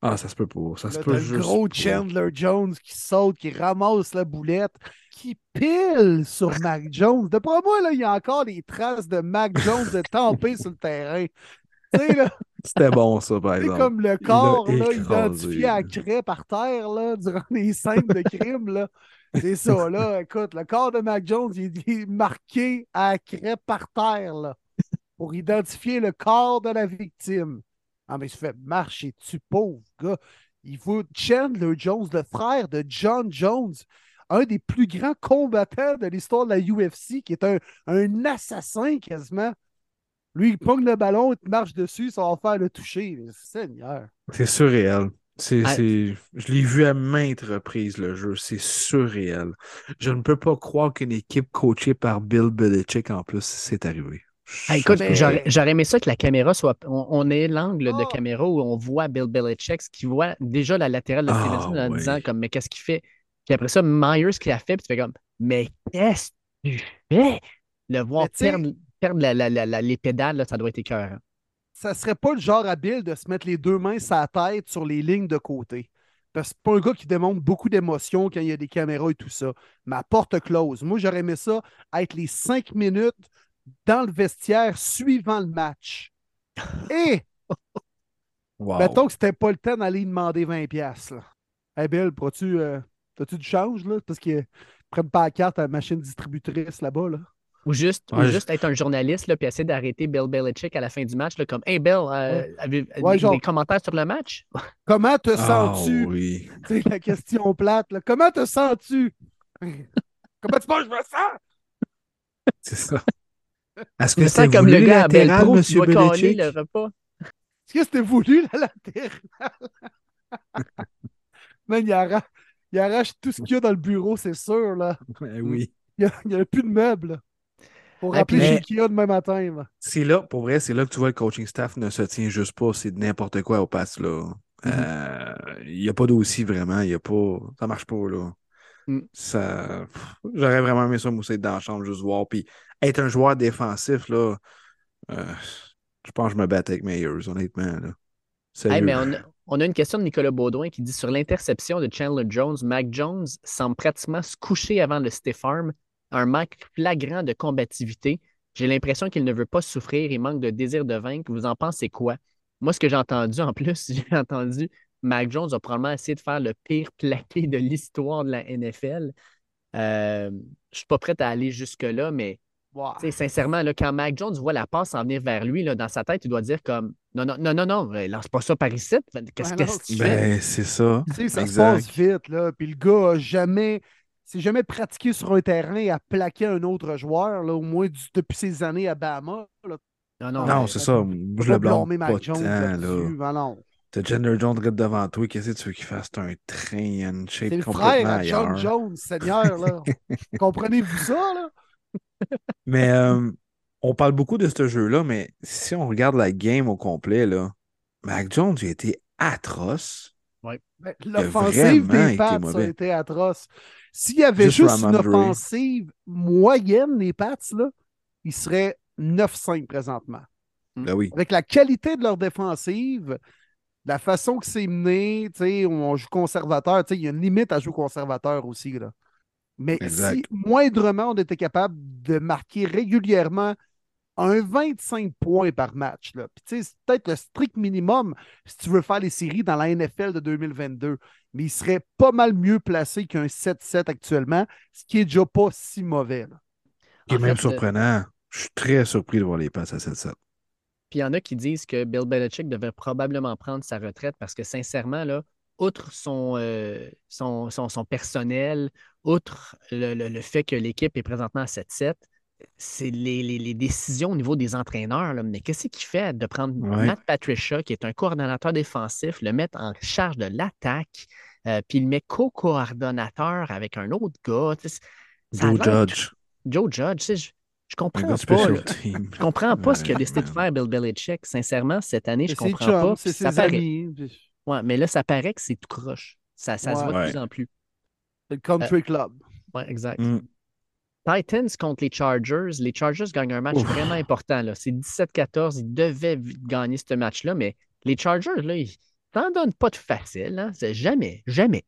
Ah, ça se peut pas. Ça se peut juste. gros Chandler Jones qui saute, qui ramasse la boulette, qui pile sur Mac (laughs) Jones. D'après moi, là, il y a encore des traces de Mac Jones de tamper sur le terrain. C'était bon, ça, par exemple. C'est comme le corps là, identifié à craie par terre là, durant les scènes de crime. Là. C'est ça, là. Écoute, le corps de Mac Jones, il est marqué à crêpe par terre, là. pour identifier le corps de la victime. Ah, mais il se fait marcher, tu pauvre gars. Il faut Chandler Jones, le frère de John Jones, un des plus grands combattants de l'histoire de la UFC, qui est un, assassin quasiment. Lui, il pogne le ballon, il marche dessus, ça va faire le toucher. Seigneur. C'est surréel. C'est, Je l'ai vu à maintes reprises, le jeu. C'est surréel. Je ne peux pas croire qu'une équipe coachée par Bill Belichick, en plus, c'est arrivé. écoute, j'aurais aimé ça que la caméra soit. On, ait l'angle de oh! caméra où on voit Bill Belichick, qui voit déjà la latérale de oh, en disant comme Mais qu'est-ce qu'il fait? Puis après ça, Myers qui a fait, puis tu fais comme Mais qu'est-ce que tu fais? Le voir perdre, les pédales, ça doit être écœurant ça serait pas le genre habile de se mettre les deux mains la tête sur les lignes de côté. Parce que c'est pas un gars qui démontre beaucoup d'émotions quand il y a des caméras et tout ça. Ma porte close. Moi, j'aurais aimé ça être les cinq minutes dans le vestiaire suivant le match. Et mettons que c'était pas le temps d'aller demander 20$. Là. Hey Bill, tu euh, as-tu du change là? Parce qu'ils prennent pas la carte à la machine distributrice là-bas. Là. Ou juste, juste être un journaliste là, puis essayer d'arrêter Bill Belichick à la fin du match, là, comme Hey Bill, euh, avez, des commentaires sur le match? (laughs) Comment te ah, sens-tu? oui. C'est la question plate. Là. Comment te sens-tu? Comment tu penses je me sens? C'est ça. (laughs) Est-ce que c'est comme le gars à Pro qui doit le repas? Est-ce que c'était voulu la latérale? (laughs) Man, il arrache, il arrache tout ce qu'il y a dans le bureau, c'est sûr. Là. Ben oui. Il n'y a, a, plus de meubles. Pour rappeler a demain matin. C'est là, pour vrai, c'est là que tu vois le coaching staff ne se tient juste pas. C'est n'importe quoi au pass là. Il mm-hmm. n'y euh, a pas d'aussi vraiment. Y a pas... Ça marche pas là. Mm. Ça... J'aurais vraiment aimé ça mousser dans la chambre, juste voir. Puis être un joueur défensif, là, euh, je pense que je me battais avec Meyers, honnêtement. Là. mais on, a, on, a, une question de Nicolas Baudouin qui dit sur l'interception de Chandler Jones, Mac Jones semble pratiquement se coucher avant le stiff arm un manque flagrant de combativité. J'ai l'impression qu'il ne veut pas souffrir, il manque de désir de vaincre. Vous en pensez quoi? Moi, ce que j'ai entendu en plus, (laughs) j'ai entendu Mac Jones a probablement essayé de faire le pire plaqué de l'histoire de la NFL. Euh, je ne suis pas prêt à aller jusque-là, mais sincèrement, là, quand Mac Jones voit la passe en venir vers lui, là, dans sa tête, il doit dire comme Non, non, non, non, non, lance pas ça par ici. Qu'est-ce que tu ben, C'est ça. ça se passe vite, là. Puis le gars n'a jamais c'est jamais pratiqué sur un terrain à plaquer un autre joueur, là, au moins depuis ces années à Bama. Non, non, non c'est ça. je le blâme pas Jones là. non. T'as Gender Jones devant toi, qu'est-ce que tu veux qu'il fasse? C'est un train, une shape C'est le frère à John Jones, Seigneur, là. (laughs) Comprenez-vous ça, là? mais euh, on parle beaucoup de ce jeu-là, mais si on regarde la game au complet, là, Mac Jones, il a été atroce. Ouais. L'offensive des Pats a été atroce. S'il y avait juste, une offensive moyenne, les Pats, là, ils seraient 9-5 présentement. Ben oui. Avec la qualité de leur défensive, la façon que c'est mené, on joue conservateur, il y a une limite à jouer conservateur aussi. Là. Mais si moindrement on était capable de marquer régulièrement un 25 points par match. Là. c'est peut-être le strict minimum si tu veux faire les séries dans la NFL de 2022. Mais il serait pas mal mieux placé qu'un 7-7 actuellement, ce qui est déjà pas si mauvais. Là. même surprenant. Je suis très surpris de voir les passes à 7-7. Puis il y en a qui disent que Bill Belichick devait probablement prendre sa retraite parce que sincèrement, là, outre son, euh, son, son, personnel, outre le, le fait que l'équipe est présentement à 7-7, c'est les, décisions au niveau des entraîneurs. Mais qu'est-ce qu'il fait de prendre Matt Patricia, qui est un coordonnateur défensif, le mettre en charge de l'attaque, euh, puis le met co-coordonnateur avec un autre gars? Joe Judge. Joe Judge, je, je comprends pas. Je comprends pas ce qu'il a décidé de faire Bill Belichick. Sincèrement, cette année, je comprends pas. Ça paraît... Ouais, mais là, ça paraît que c'est tout croche. Ça, ça se voit de plus en plus. Le country club. Oui, exact. Mm. Titans contre les Chargers. Les Chargers gagnent un match vraiment important. C'est 17-14. Ils devaient gagner ce match-là, mais les Chargers, là, ils t'en donnent pas de facile. Hein? C'est jamais, jamais.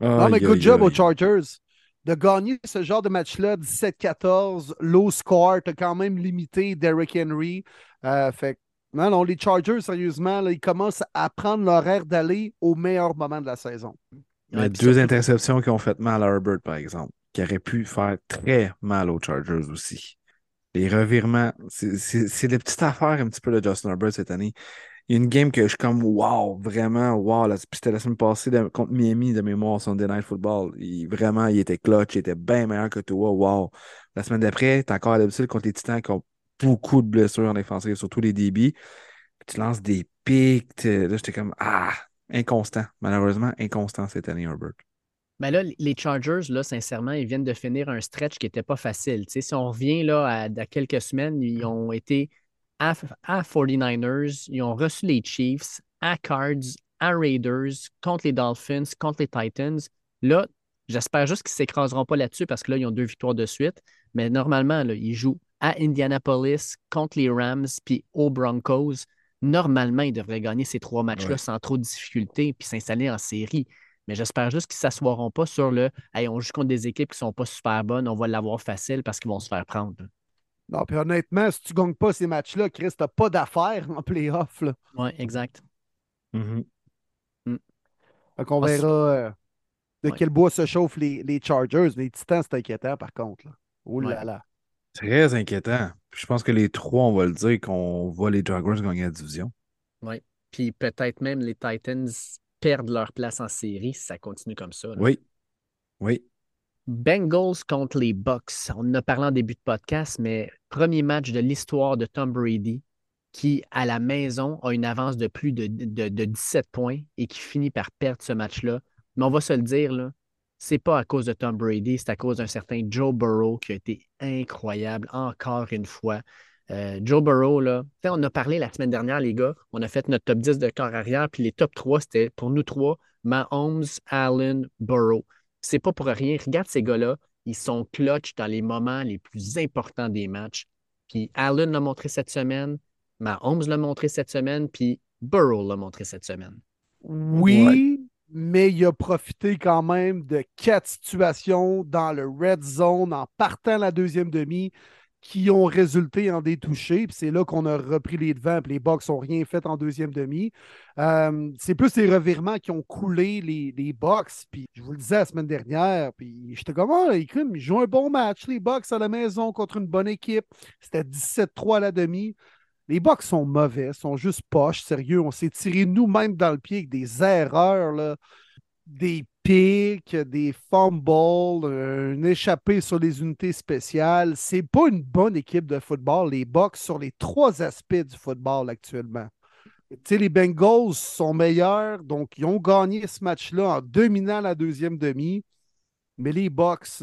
non, mais good job aux Chargers. De gagner ce genre de match-là, 17-14, low score, t'as quand même limité Derrick Henry. Euh, fait non, non, les Chargers, sérieusement, là, ils commencent à prendre l'horaire d'aller au meilleur moment de la saison. Il y a deux interceptions qui ont fait mal à Herbert, par exemple qui aurait pu faire très mal aux Chargers aussi. Les revirements, c'est des petites affaires un petit peu de Justin Herbert cette année. Il y a une game que je suis comme wow, vraiment wow. C'était la semaine passée contre Miami de mémoire Sunday Night Football. Il, vraiment, il était clutch, il était bien meilleur que toi. Wow. La semaine d'après, t'es encore à l'habitude contre les Titans qui ont beaucoup de blessures en défensive, surtout les DB. tu lances des pics. Là, j'étais comme ah, inconstant. Malheureusement, inconstant cette année, Herbert. Mais ben là, les Chargers, là, sincèrement, ils viennent de finir un stretch qui n'était pas facile. si on revient là, à, quelques semaines, ils ont été à, 49ers, ils ont reçu les Chiefs, à Cards, à Raiders, contre les Dolphins, contre les Titans. Là, j'espère juste qu'ils ne s'écraseront pas là-dessus parce que là, ils ont deux victoires de suite. Mais normalement, là, ils jouent à Indianapolis, contre les Rams, puis aux Broncos. Normalement, ils devraient gagner ces trois matchs-là sans trop de difficultés puis s'installer en série. Mais j'espère juste qu'ils ne s'assoiront pas sur le hey, on joue contre des équipes qui ne sont pas super bonnes, on va l'avoir facile parce qu'ils vont se faire prendre. Non, puis honnêtement, si tu ne gagnes pas ces matchs-là, Chris, tu n'as pas d'affaires en playoff. Oui, exact. Mm-hmm. Mm. on verra euh, de quel bois se chauffent les, les Chargers. Les Titans, c'est inquiétant par contre. Là. Oh là là. Très inquiétant. Je pense que les trois, on va le dire qu'on voit les Jaguars gagner la division. Oui. Puis peut-être même les Titans perdre leur place en série si ça continue comme ça. Oui. Oui. Bengals contre les Bucks. On en a parlé en début de podcast, mais premier match de l'histoire de Tom Brady qui, à la maison, a une avance de plus de, de, 17 points et qui finit par perdre ce match-là. Mais on va se le dire, là, c'est pas à cause de Tom Brady, c'est à cause d'un certain Joe Burrow qui a été incroyable encore une fois. Euh, Joe Burrow, là, on a parlé la semaine dernière, les gars. On a fait notre top 10 de corps arrière, puis les top 3, c'était pour nous trois, Mahomes, Allen, Burrow. C'est pas pour rien. Regarde ces gars-là, ils sont clutch dans les moments les plus importants des matchs. Puis Allen l'a montré cette semaine, Mahomes l'a montré cette semaine, puis Burrow l'a montré cette semaine. Oui, mais il a profité quand même de quatre situations dans le red zone en partant la deuxième demi qui ont résulté en des touchés. c'est là qu'on a repris les devants. Puis les Bucks n'ont rien fait en deuxième demi. Euh, c'est plus les revirements qui ont coulé les, les. Puis je vous le disais la semaine dernière. Puis j'étais comme, ah, ils jouent un bon match. Les Bucks à la maison contre une bonne équipe. C'était 17-3 à la demi. Les Bucks sont mauvais, sont juste poches, sérieux. On s'est tiré nous-mêmes dans le pied avec des erreurs, là, des pics, des fumbles, une échappée sur les unités spéciales. C'est pas une bonne équipe de football, les Bucks, sur les trois aspects du football actuellement. les Bengals sont meilleurs, donc ils ont gagné ce match-là en dominant la deuxième demi. Mais les Bucks,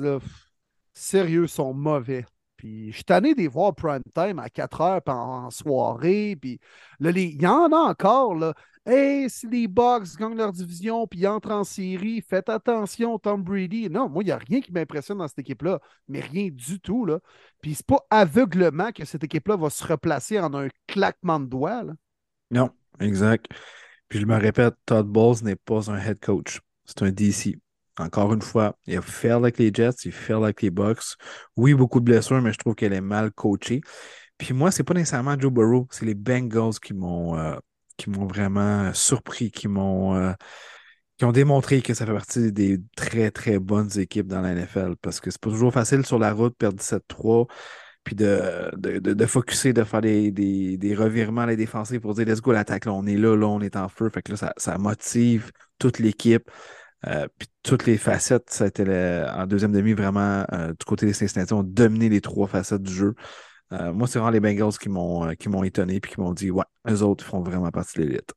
sérieux, sont mauvais. Puis je suis tanné de voir prime time à 4 heures en, soirée. Puis là, il y en a encore. Là. Hey, si les Bucks gagnent leur division puis entrent en série, faites attention, Tom Brady. Non, moi, il n'y a rien qui m'impressionne dans cette équipe-là, mais rien du tout. Là. Puis c'est pas aveuglement que cette équipe-là va se replacer en un claquement de doigts. Non, exact. Puis je me répète, Todd Bowles n'est pas un head coach. C'est un DC. Encore une fois, il a fait avec les Jets, il fait avec les Bucks. Oui, beaucoup de blessures, mais je trouve qu'elle est mal coachée. Puis moi, c'est pas nécessairement Joe Burrow, c'est les Bengals qui m'ont euh, qui m'ont vraiment surpris, qui m'ont euh, qui ont démontré que ça fait partie des très, très bonnes équipes dans la NFL. Parce que c'est pas toujours facile sur la route, perdre 17-3, puis de, de, de, de focuser, de faire des, des, des revirements les défensifs pour dire let's go l'attaque, là, on est là, là, on est en feu. Fait que là, ça, ça motive toute l'équipe. Euh, puis toutes les facettes, ça a été en deuxième demi vraiment euh, du côté des Cincinnati, ont dominé les trois facettes du jeu. Euh, moi, c'est vraiment les Bengals qui m'ont qui m'ont étonné et qui m'ont dit Ouais, eux autres font vraiment partie de l'élite.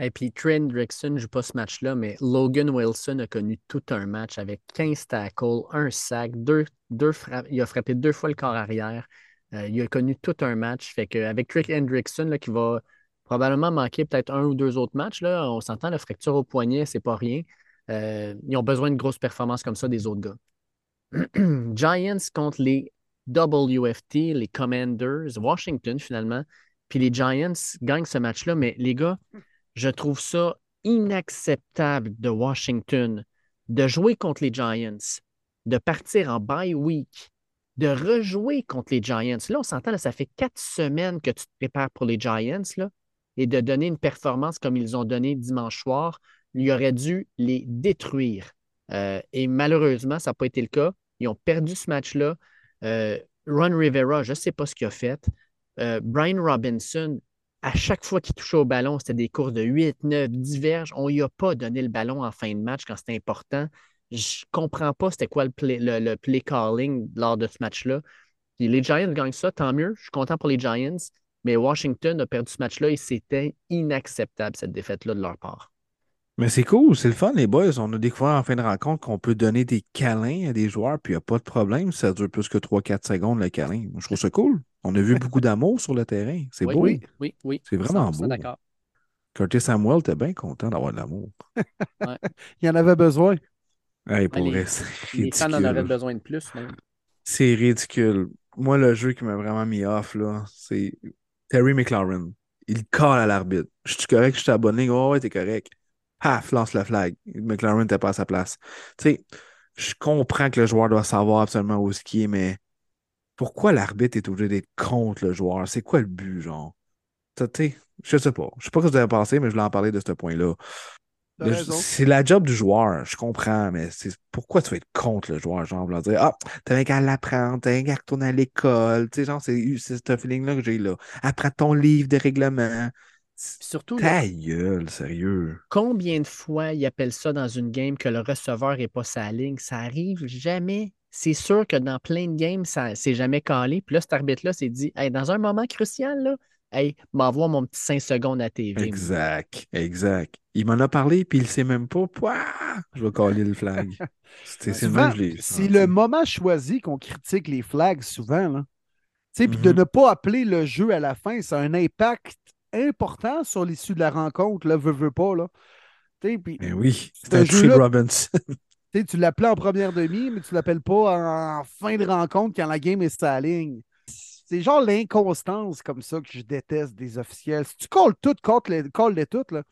Et puis Trent Rickson ne joue pas ce match-là, mais Logan Wilson a connu tout un match avec 15 tackles, un sac, deux, deux il a frappé deux fois le corps arrière. Il a connu tout un match. Fait qu'avec Trick Hendrickson, qui va probablement manquer peut-être un ou deux autres matchs, là, on s'entend, la fracture au poignet, c'est pas rien. Ils ont besoin de grosses performances comme ça des autres gars. (clears throat) Giants contre les WFT, les Commanders, Washington finalement, puis les Giants gagnent ce match-là. Mais les gars, je trouve ça inacceptable de Washington de jouer contre les Giants, de partir en bye week, de rejouer contre les Giants. Là, on s'entend, ça fait quatre semaines que tu te prépares pour les Giants là, et de donner une performance comme ils ont donné dimanche soir, il aurait dû les détruire. Euh, et malheureusement, ça n'a pas été le cas. Ils ont perdu ce match-là. Euh, Ron Rivera, je ne sais pas ce qu'il a fait. Euh, Brian Robinson, à chaque fois qu'il touchait au ballon, c'était des courses de 8, 9, 10 verges. On lui a pas donné le ballon en fin de match quand c'était important. Je comprends pas c'était quoi le play, le, play calling lors de ce match-là. les Giants gagnent ça, tant mieux. Je suis content pour les Giants. Mais Washington a perdu ce match-là et c'était inacceptable, cette défaite-là de leur part. Mais c'est cool, c'est le fun, les boys. On a découvert en fin de rencontre qu'on peut donner des câlins à des joueurs, puis il n'y a pas de problème. Ça dure plus que 3-4 secondes, le câlin. Je trouve ça cool. On a vu beaucoup d'amour sur le terrain. C'est beau. Oui, oui, oui. C'est vraiment beau. d'accord. Curtis Samuel était bien content d'avoir de l'amour. (laughs) il en avait besoin. Hey, pour les, (laughs) les fans en avaient besoin de plus. C'est ridicule. Moi, le jeu qui m'a vraiment mis off, là, c'est Terry McLaurin. Il colle à l'arbitre. Je suis correct, je suis abonné. Oh, ouais, t'es correct paf, lance la flag. McLaren n'était pas à sa place. Tu sais, je comprends que le joueur doit savoir absolument où ce qui est, mais pourquoi l'arbitre est obligé d'être contre le joueur? C'est quoi le but, genre? Tu sais, je sais pas. Je sais pas ce que vous avez pensé, mais je voulais en parler de ce point-là. C'est la job du joueur, je comprends, mais c'est pourquoi tu veux être contre le joueur, genre, leur dire Ah, t'as qu'à l'apprendre, t'as qu'à retourner à l'école, tu sais, genre, c'est ce feeling-là que j'ai là. Apprends ton livre de règlement, Surtout. Ta gueule, sérieux. Combien de fois ils appellent ça dans une game que le receveur n'est pas sa ligne? Ça arrive jamais. C'est sûr que dans plein de games, ça c'est jamais calé. Puis là, cet arbitre-là s'est dit dans un moment crucial, là, hey, m'envoie mon petit 5 secondes à TV. Exact, exact. Il m'en a parlé, puis il ne sait même pas. Pouah, je vais caler le flag. (laughs) C'est C'est le moment choisi qu'on critique les flags souvent. Là. Puis de mm-hmm. ne pas appeler le jeu à la fin, ça a un impact important sur l'issue de la rencontre, là, veut, veut pas, là. mais ben oui, c'est un jeu Robinson. (laughs) tu l'appelais en première demi, mais tu l'appelles pas en, fin de rencontre quand la game est sa ligne. C'est genre l'inconstance comme ça que je déteste des officiels. Si tu colles tout, les, colle les toutes, là,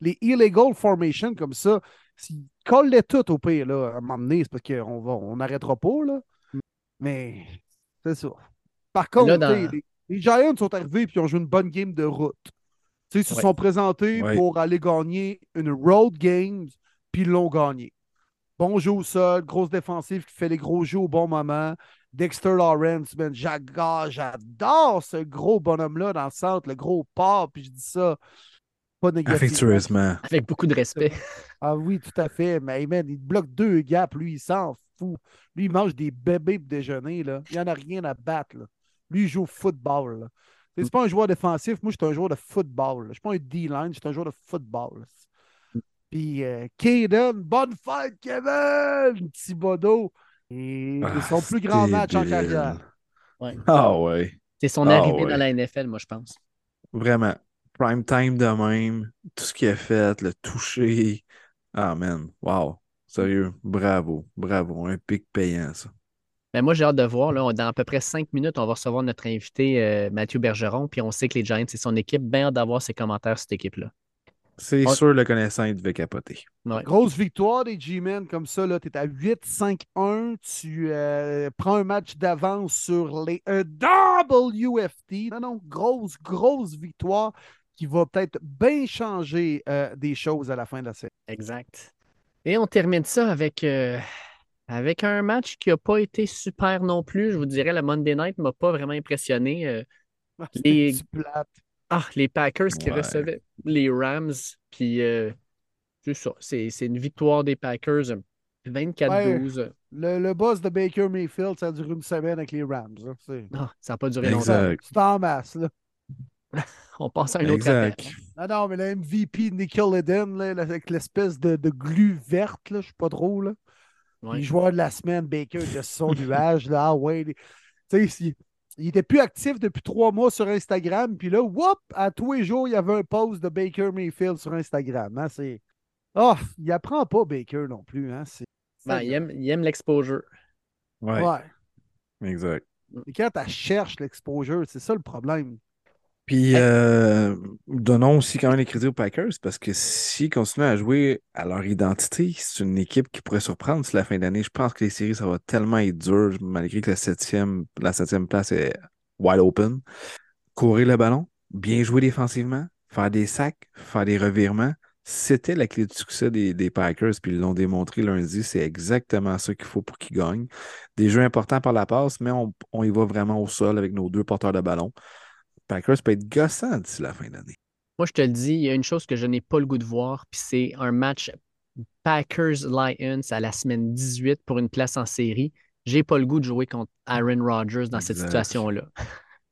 les illegal formations comme ça, si colle les toutes au pire, là, à m'emmener, c'est parce qu'on n'arrêtera on pas, là. Mais c'est ça. Par contre, les Giants sont arrivés et ont joué une bonne game de route. ils se sont présentés pour aller gagner une road game, puis ils l'ont gagné. Bon jeu au sol, grosse défensive qui fait les gros jeux au bon moment. Dexter Lawrence, j'adore ce gros bonhomme-là dans le centre, le gros pas, puis je dis ça pas négativement. Avec beaucoup de respect. Ah oui, tout à fait. Mais il bloque deux gaps, lui, il s'en fout. Lui, il mange des bébés pour déjeuner, là. Il n'y en a rien à battre, là. Lui, il joue au football. C'est mm. pas un joueur défensif. Moi, je suis un joueur de football. Je suis pas un D-line, je suis un joueur de football. Puis euh, bonne fête, Kevin! Thibodeau. Et ah, son plus grand match en carrière. Ah ouais. C'est son ah, arrivée dans la NFL, moi, je pense. Vraiment. Prime time de même. Tout ce qu'il a fait, le toucher. Ah, man. Wow. Sérieux. Bravo. Bravo. Un pic payant, ça. Mais moi, j'ai hâte de voir. Là, dans à peu près cinq minutes, on va recevoir notre invité euh, Mathieu Bergeron. Puis on sait que les Giants, c'est son équipe. Bien hâte d'avoir ses commentaires sur cette équipe-là. C'est sûr, le connaissant, il devait capoter. Grosse victoire des G-Men comme ça. Tu es à 8-5-1. Tu euh, prends un match d'avance sur les WFT. Non, non, grosse, grosse victoire qui va peut-être bien changer euh, des choses à la fin de la série. Exact. Et on termine ça avec avec un match qui n'a pas été super non plus, je vous dirais, le Monday Night ne m'a pas vraiment impressionné. Euh, ah, (laughs) les... Ah, les Packers qui recevaient les Rams, puis euh, c'est ça, c'est une victoire des Packers 24-12. le, boss de Baker Mayfield, ça a duré une semaine avec les Rams. Hein, non, ça n'a pas duré longtemps. C'est en masse, là. (laughs) On pense à un autre appel. Ah non, mais le MVP Nickel Eden, avec l'espèce de, de, glu verte, là, je suis pas trop, là. Les joueurs de la semaine, Baker de son (laughs) nuage. Là, ah ouais, il, il était plus actif depuis trois mois sur Instagram. Puis là, whoop, à tous les jours, il y avait un post de Baker Mayfield sur Instagram. Hein, c'est... Oh, il apprend pas Baker non plus. Hein, c'est... Ben, il aime, il aime l'exposure. Ouais. ouais. Exact. Et quand tu cherches l'exposure, c'est ça le problème. Puis, euh, donnons aussi quand même les crédits aux Packers parce que s'ils continuent à jouer à leur identité, c'est une équipe qui pourrait surprendre sur la fin d'année. Je pense que les séries, ça va tellement être dur, malgré que la septième, la septième place est wide open. Courir le ballon, bien jouer défensivement, faire des sacs, faire des revirements, c'était la clé de succès des, Packers, puis ils l'ont démontré lundi. C'est exactement ça qu'il faut pour qu'ils gagnent. Des jeux importants par la passe, mais on, on, y va vraiment au sol avec nos deux porteurs de ballon. Packers peut être gossant d'ici la fin d'année. Moi, je te le dis, il y a une chose que je n'ai pas le goût de voir, puis c'est un match Packers-Lions à la semaine 18 pour une place en série. J'ai pas le goût de jouer contre Aaron Rodgers dans cette situation-là.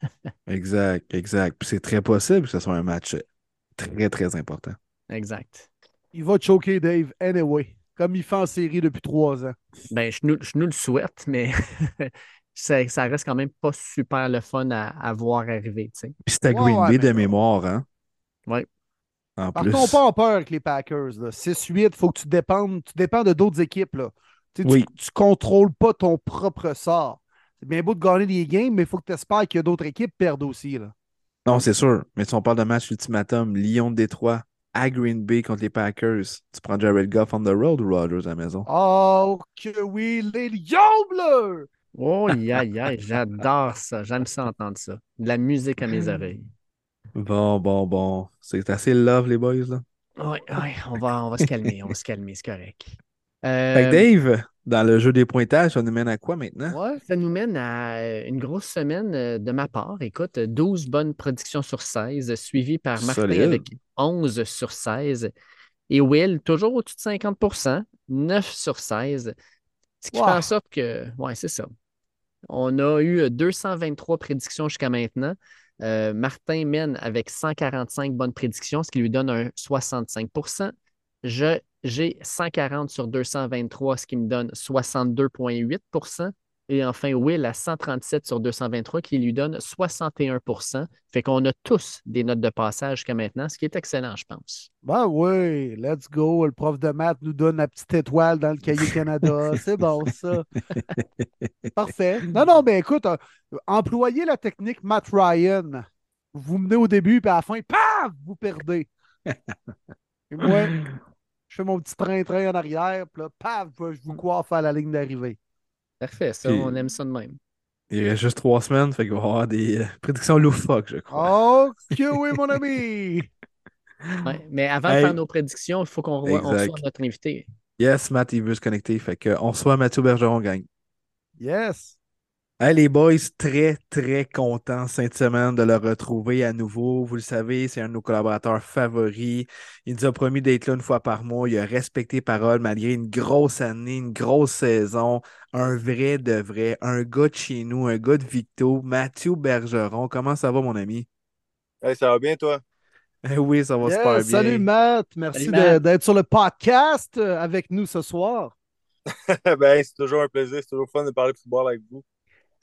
(laughs) exact, exact. Puis c'est très possible que ce soit un match très, très important. Exact. Il va choquer Dave anyway, comme il fait en série depuis trois ans. Ben, je nous, le souhaite, mais (laughs) ça, ça, reste quand même pas super le fun à, voir arriver. Puis c'est à Green Bay de mémoire, hein? Oui. En Par contre, pas en peur avec les Packers. 6-8, il faut que tu dépendes, tu dépends de d'autres équipes. Là. Tu, ne contrôles pas ton propre sort. C'est bien beau de gagner des games, mais il faut que tu espères que d'autres équipes perdent aussi. Là. Non, c'est sûr. Mais si on parle de match ultimatum, Lyon de Détroit à Green Bay contre les Packers, tu prends Jared Goff on the road ou Rodgers à la maison? Oh, que oui, les Lions bleus! Oh, yeah, yeah, j'adore ça. J'aime ça entendre ça. De la musique à mes oreilles. Bon, bon, bon. C'est assez love, les boys, là. Oui, oui, on va, on va se calmer, on va se calmer, c'est correct. Euh, Dave, dans le jeu des pointages, ça nous mène à quoi maintenant? Oui, ça nous mène à euh, une grosse semaine euh, de ma part. Écoute, 12 bonnes prédictions sur 16, suivi par Martin avec 11 sur 16. Et Will, toujours au-dessus de 50% 9 sur 16. Ce qui fait en sorte que, ouais, c'est ça. On a eu 223 prédictions jusqu'à maintenant. Martin mène avec 145 bonnes prédictions, ce qui lui donne un 65 Je j'ai 140 sur 223, ce qui me donne 62,8 et enfin, Will à 137 sur 223 qui lui donne 61% Fait qu'on a tous des notes de passage jusqu'à maintenant, ce qui est excellent, je pense. Ben oui, let's go. Le prof de maths nous donne la petite étoile dans le cahier Canada. (laughs) C'est bon, ça. Parfait. Non, non, mais écoute, euh, employez la technique Matt Ryan. Vous menez au début, puis à la fin, paf, vous perdez. Et moi, je fais mon petit train-train en arrière, puis là, paf, je vous coiffe à la ligne d'arrivée. Parfait, ça, on aime ça de même. Il reste juste trois semaines, fait qu'il va y avoir des euh, prédictions loufoques, je crois. Ok, oui, (laughs) mon ami! mais avant de faire nos prédictions, il faut qu'on reçoive notre invité. Yes, Matt, il veut se connecter. Fait qu'on soit Mathieu Bergeron, gang. Yes! Hey, les boys, très, très contents cette semaine de le retrouver à nouveau. Vous le savez, c'est un de nos collaborateurs favoris. Il nous a promis d'être là une fois par mois. Il a respecté parole malgré une grosse année, une grosse saison. Un vrai de vrai, un gars de chez nous, un gars de Victo, Mathieu Bergeron. Comment ça va, mon ami? Hey, ça va bien, toi? oui, ça va super bien. Salut, Matt. Merci d'être sur le podcast euh, avec nous ce soir. (laughs) ben, c'est toujours un plaisir. C'est toujours fun de parler de football avec vous.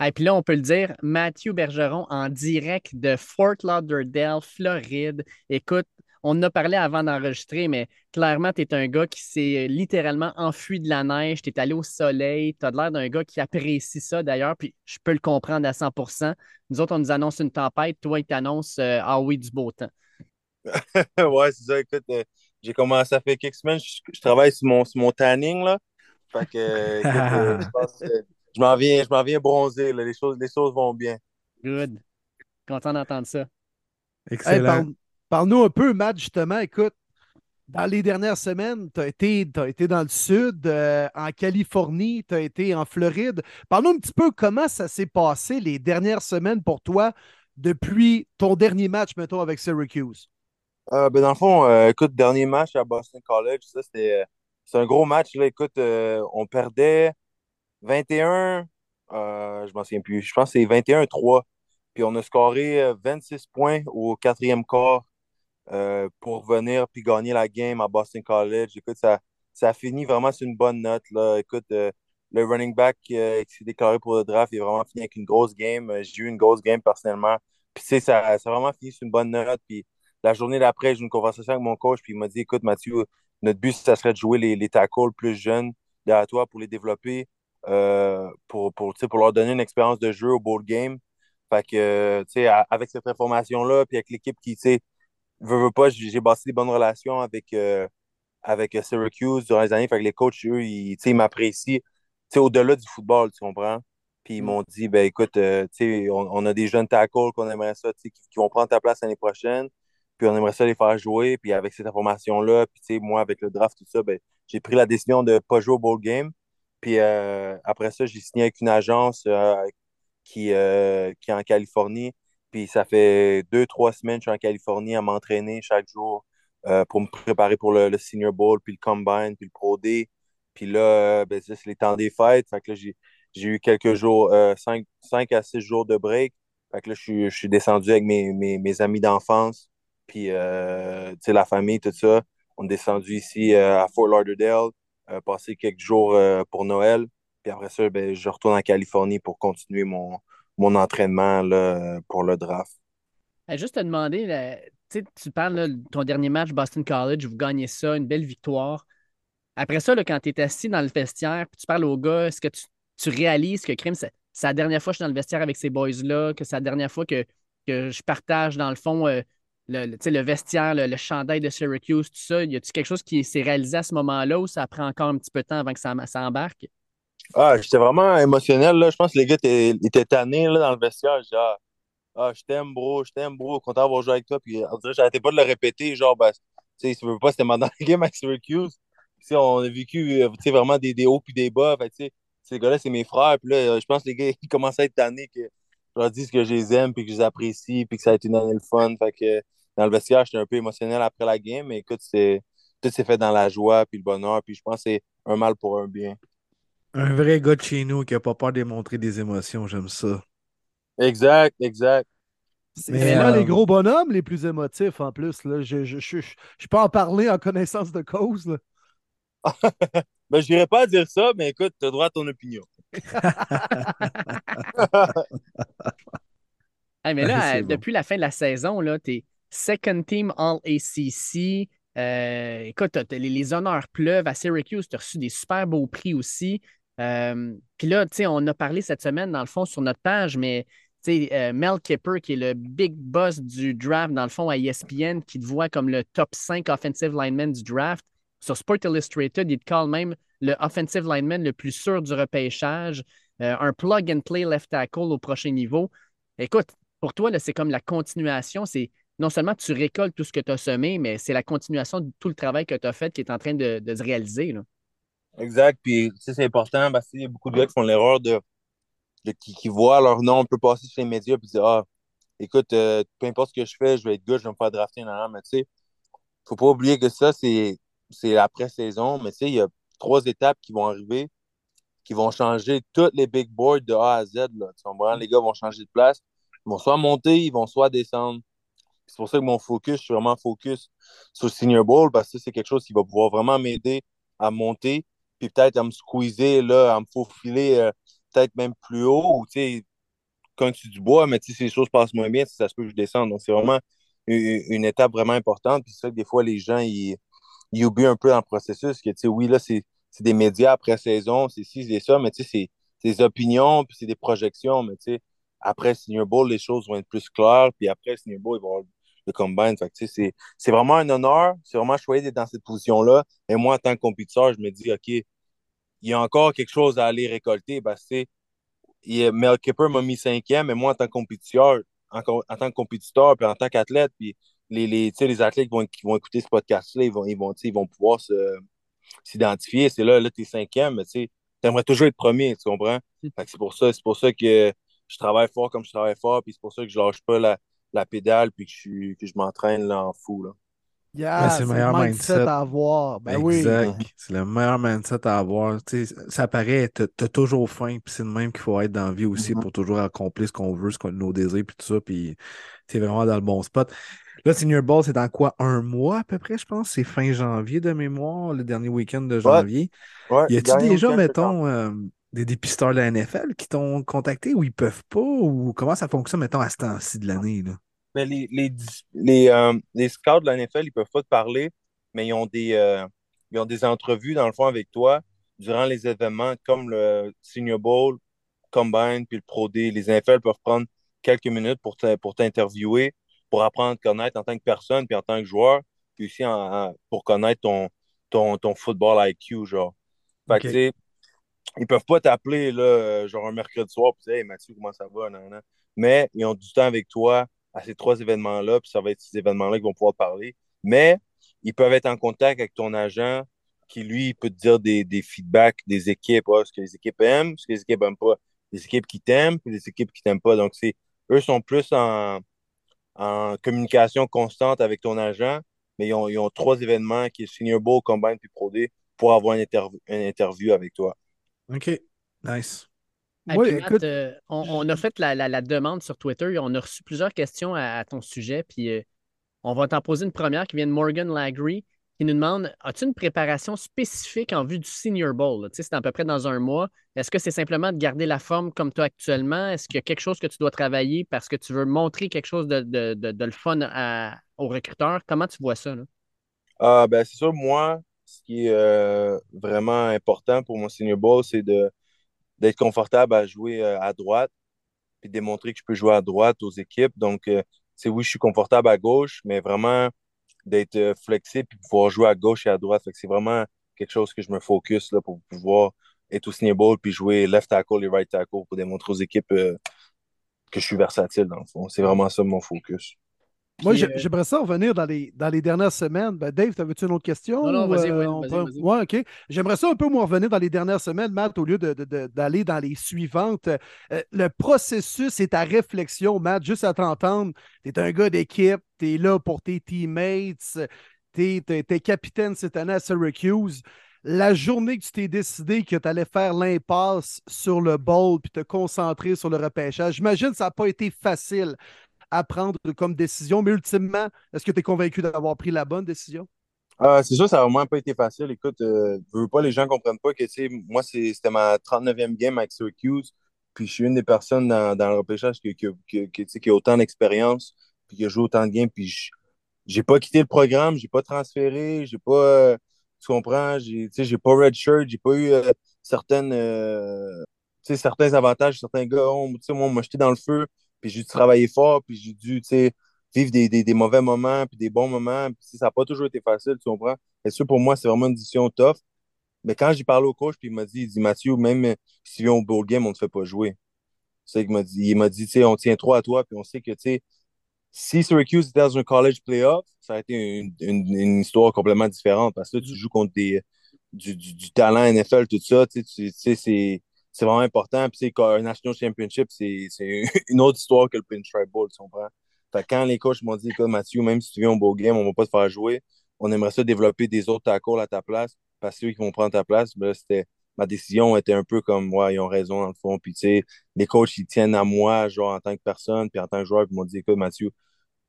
Et puis là, on peut le dire, Mathieu Bergeron en direct de Fort Lauderdale, Floride. Écoute, on en a parlé avant d'enregistrer, mais clairement, tu es un gars qui s'est littéralement enfui de la neige, tu es allé au soleil, tu as l'air d'un gars qui apprécie ça d'ailleurs, puis je peux le comprendre à 100% Nous autres, on nous annonce une tempête, toi, il t'annonce euh, Ah oui, du beau temps. (laughs) ouais, c'est ça. Écoute, euh, j'ai commencé à faire quelques semaines, je, travaille sur mon, sur mon tanning, là. Fait que, euh, je (laughs) pense que je m'en viens, je m'en viens bronzer. Les, choses, les choses vont bien. Good. Content d'entendre ça. Excellent. Parle-nous un peu, Matt, justement. Écoute, dans les dernières semaines, tu as été, été dans le sud, euh, en Californie, tu as été en Floride. Parle-nous un petit peu comment ça s'est passé les dernières semaines pour toi depuis ton dernier match, mettons, avec Syracuse. Euh, ben dans le fond, euh, écoute, dernier match à Boston College, ça, c'était c'est un gros match. Là. Écoute, on perdait 21, euh, je m'en souviens plus, je pense que c'est 21-3. Puis on a scoré 26 euh, points au quatrième quart euh, pour venir puis gagner la game à Boston College. Écoute, ça, ça a fini vraiment sur une bonne note. Là. Écoute, le running back qui s'est déclaré pour le draft, a vraiment fini avec une grosse game. J'ai eu une grosse game personnellement. Puis tu sais, ça, ça a vraiment fini sur une bonne note. Puis la journée d'après, j'ai eu une conversation avec mon coach, puis il m'a dit Écoute, Mathieu, notre but, ça serait de jouer les, les tackles plus jeunes derrière toi pour les développer. Euh, pour, pour, pour leur donner une expérience de jeu au board game. Fait que, tu sais, avec cette information-là, puis avec l'équipe qui, tu sais, veut, veut pas, j'ai bâti des bonnes relations avec, euh, avec Syracuse durant les années. Fait que les coachs, eux, ils, ils m'apprécient, tu sais, au-delà du football, tu comprends? Puis ils mm. m'ont dit, ben écoute, euh, tu sais, on, a des jeunes tackles qu'on aimerait ça, tu sais, qui, vont prendre ta place l'année prochaine. puis on aimerait ça les faire jouer. Puis avec cette information-là, puis moi, avec le draft, tout ça, ben, j'ai pris la décision de ne pas jouer au bowl game. Puis euh, après ça, j'ai signé avec une agence euh, qui, euh, qui est en Californie. Puis ça fait deux, trois semaines que je suis en Californie à m'entraîner chaque jour pour me préparer pour le, Senior Bowl, puis le Combine, puis le Pro D. Puis là, ben, c'est les temps des fêtes. Fait que là, j'ai eu quelques jours, cinq, cinq, à six jours de break. Fait que là, je suis, descendu avec mes, mes, mes amis d'enfance puis la famille, tout ça. On est descendu ici à Fort Lauderdale, passer quelques jours pour Noël. Puis après ça, ben, je retourne en Californie pour continuer mon, mon entraînement là, pour le draft. Juste te demander, tu parles de ton dernier match Boston College, vous gagnez ça, une belle victoire. Après ça, là, quand tu es assis dans le vestiaire, puis tu parles aux gars, est-ce que tu, tu, réalises que Crime, c'est la dernière fois que je suis dans le vestiaire avec ces boys-là, que c'est la dernière fois que, que je partage, dans le fond, le, le vestiaire, le, chandail de Syracuse, tout ça, y a-t-il quelque chose qui s'est réalisé à ce moment-là ou ça prend encore un petit peu de temps avant que ça, ça embarque? Ah, j'étais vraiment émotionnel. Là. Je pense que les gars étaient, tannés là, dans le vestiaire. Je ah, ah, je t'aime, bro, je t'aime, bro, content d'avoir joué avec toi. Puis, j'arrêtais pas de le répéter. Genre, ben, tu sais, si veux pas, c'était ma dernière (laughs) game avec Syracuse. on a vécu euh, vraiment des, des hauts puis des bas. Ces gars-là, c'est mes frères. Puis là, je pense que les gars, (laughs) ils commençaient à être tannés que je leur dis que je les aime, puis que je les apprécie, puis que ça a été une année le fun. Dans le vestiaire, j'étais un peu émotionnel après la game, mais écoute, tout s'est fait dans la joie, puis le bonheur, puis je pense que c'est un mal pour un bien. Un vrai gars de chez nous qui n'a pas peur de démontrer des émotions, j'aime ça. Exact, exact. C'est les euh, gros bonhommes les plus émotifs en plus. Là. Je, je, je, je, peux en parler en connaissance de cause. Là. (laughs) ben, je n'irais pas dire ça, mais écoute, tu as droit à ton opinion. (laughs) mais là, depuis la fin de la saison, tu es second team All ACC. Euh, écoute, les, honneurs pleuvent à Syracuse. Tu as reçu des super beaux prix aussi. Euh, puis là, tu sais, on a parlé cette semaine, dans le fond, sur notre page, mais euh, Mel Kipper, qui est le big boss du draft, dans le fond, à ESPN, qui te voit comme le top 5 offensive lineman du draft. Sur Sport Illustrated, il te call même le offensive lineman le plus sûr du repêchage, un plug and play left tackle au prochain niveau. Écoute, pour toi, c'est comme la continuation. C'est non seulement tu récoltes tout ce que tu as semé, mais c'est la continuation de tout le travail que tu as fait qui est en train de, se réaliser. Là. Exact. Puis c'est important parce qu'il y a beaucoup de gars qui font l'erreur de, qui, voient leur nom un peu passer sur les médias et dire Ah, écoute, euh, peu importe ce que je fais, je vais être gars, je vais me faire drafter. Non, mais tu sais, faut pas oublier que ça, c'est l'après-saison. Mais tu sais, il y a trois étapes qui vont arriver qui vont changer toutes les big boards de A à Z. Là. Tu comprends? Les gars vont changer de place. Ils vont soit monter, ils vont soit descendre. C'est pour ça que mon focus, je suis vraiment focus sur le Senior Bowl parce que c'est quelque chose qui va pouvoir vraiment m'aider à monter, puis peut-être à me squeezer, là, à me faufiler euh, peut-être même plus haut, ou tu sais, quand tu du bois, mais si les choses passent moins bien, ça se peut que je descende. Donc, c'est vraiment une, étape vraiment importante. Puis c'est ça que des fois, les gens, ils, oublient un peu dans le processus que, tu sais, oui, là, c'est des médias après saison, c'est ci, c'est ça, mais tu sais, c'est des opinions, puis c'est des projections, mais tu sais, après Senior Bowl, les choses vont être plus claires, puis après Senior Bowl, ils vont avoir le combine. c'est vraiment un honneur. C'est vraiment choisi d'être dans cette position-là. Et moi, en tant que compétiteur, je me dis, OK, il y a encore quelque chose à aller récolter. Parce que Mel Kipper m'a mis cinquième, mais moi, en tant que compétiteur, en, tant que compétiteur, puis en tant qu'athlète, puis les, les, les athlètes qui vont, qui vont écouter ce podcast-là, ils vont, ils, vont, ils vont pouvoir s'identifier. C'est là, là, tu es cinquième, mais tu aimerais toujours être premier, tu comprends? Mm. C'est pour ça, c'est pour ça que je travaille fort comme je travaille fort, puis c'est pour ça que je lâche pas la, la pédale puis que je, que je m'entraîne là en fou. Là. Yeah, c'est le meilleur mindset, à avoir. Ben exact. C'est le meilleur mindset à avoir. ça paraît, tu as toujours faim, puis c'est le même qu'il faut être dans la vie aussi mm-hmm. pour toujours accomplir ce qu'on veut, ce qu'on nos désirs, puis tout ça. Puis c'est vraiment dans le bon spot. Là, Senior Ball, c'est dans quoi? Un mois à peu près, je pense? C'est fin janvier de mémoire, le dernier week-end de janvier. Ouais, y a-tu déjà, mettons, euh, des dépisteurs de la NFL qui t'ont contacté ou ils peuvent pas? Ou comment ça fonctionne, mettons, à ce temps-ci de l'année? mais les, les, les, euh, les, scouts de la NFL, ils peuvent pas te parler, mais ils ont des, euh, ils ont des entrevues, dans le fond, avec toi durant les événements comme le Senior Bowl, Combine, puis le Pro D. Les NFL peuvent prendre quelques minutes pour t'interviewer, pour apprendre à te connaître en tant que personne, puis en tant que joueur, puis aussi pour connaître ton, ton, ton football IQ, genre. Fait que, ils peuvent pas t'appeler, là, genre un mercredi soir, puis dire, hey, Mathieu, comment ça va? Mais ils ont du temps avec toi, à ces trois événements-là, puis ça va être ces événements-là qui vont pouvoir parler. Mais ils peuvent être en contact avec ton agent qui, lui, peut te dire des, des feedbacks des équipes, ce que les équipes aiment, ce que les équipes n'aiment pas. Les équipes qui t'aiment, puis les équipes qui t'aiment pas. Donc, c'est eux sont plus en, en communication constante avec ton agent, mais ils ont, ils ont trois événements qui est Senior Bowl, Combine puis Pro pour avoir une interview avec toi. OK. Nice. Oui, écoute... Euh, on, on, a fait la, la, la, demande sur Twitter et on a reçu plusieurs questions à, à ton sujet. Puis euh, on va t'en poser une première qui vient de Morgan Lagry qui nous demande As-tu une préparation spécifique en vue du Senior Bowl? Tu sais, C'est à peu près dans un mois. Est-ce que c'est simplement de garder la forme comme toi actuellement? Est-ce qu'il y a quelque chose que tu dois travailler parce que tu veux montrer quelque chose de, de, de, de le fun à, aux recruteurs Comment tu vois ça là? Ah, ben, c'est sûr, moi, ce qui est euh, vraiment important pour mon Senior Bowl, c'est d'être confortable à jouer euh, à droite puis démontrer que je peux jouer à droite aux équipes. Donc, euh, c'est oui, je suis confortable à gauche, mais vraiment d'être flexible et pouvoir jouer à gauche et à droite. C'est vraiment quelque chose que je me focus là, pour pouvoir être au senior ball puis jouer left tackle et right tackle pour démontrer aux équipes que je suis versatile dans le fond. C'est vraiment ça mon focus. Moi, euh, j'aimerais ça revenir dans les, dans les dernières semaines. Ben, Dave, avais-tu une autre question? Non, non, vas-y, euh, vas vas Ouais, OK. J'aimerais ça un peu, moi, revenir dans les dernières semaines, Matt, au lieu d'aller de, de, dans les suivantes. Euh, le processus et ta réflexion, Matt, juste à t'entendre, tu es un gars d'équipe, tu es là pour tes teammates, tu es, capitaine cette année à Syracuse. La journée que tu t'es décidé que tu allais faire l'impasse sur le bowl puis te concentrer sur le repêchage, j'imagine que ça n'a pas été facile à prendre comme décision. Mais ultimement, est-ce que tu es convaincu d'avoir pris la bonne décision? Euh, c'est sûr, ça n'a vraiment pas été facile. Écoute, euh, veux pas, les gens ne comprennent pas que, moi, c'était ma 39e game avec Syracuse, puis je suis une des personnes dans, dans le repêchage qui, qui, qui, qui a autant d'expérience, puis qui a joué autant de games, puis j'ai pas quitté le programme, j'ai pas transféré, j'ai pas, euh, tu comprends, j'ai pas redshirt, j'ai pas eu euh, certaines, certains avantages, certains gars, oh, moi, m'a jeté dans le feu, puis j'ai dû travailler fort, puis j'ai dû, vivre des, des, des, mauvais moments, puis des bons moments. Puis ça n'a pas toujours été facile, tu comprends? Et ça, pour moi, c'est vraiment une décision tough. Mais quand j'ai parlé au coach, puis il m'a dit, il dit, Mathieu, même si tu viens au bowl game, on ne te fait pas jouer. C'est qu'il m'a dit, il m'a dit, tu sais, on tient trop à toi, puis on sait que, tu sais, si Syracuse était dans un college playoff, ça a été une, une, une, histoire complètement différente parce que là, tu joues contre des, du, du, du talent NFL, tout ça, tu sais, c'est c'est vraiment important. Puis, un National Championship, c'est (laughs) une autre histoire que le Pinstripe Bowl, tu comprends? Fait quand les coachs m'ont dit, écoute, Mathieu, même si tu viens au beau game, on ne va pas te faire jouer, on aimerait ça développer des autres tackles à ta place, parce que ceux qui vont prendre ta place, ben, c'était ma décision était un peu comme, ouais, ils ont raison dans le fond. Puis, tu sais, les coachs, ils tiennent à moi, genre, en tant que personne, puis en tant que joueur, ils m'ont dit, écoute, Mathieu,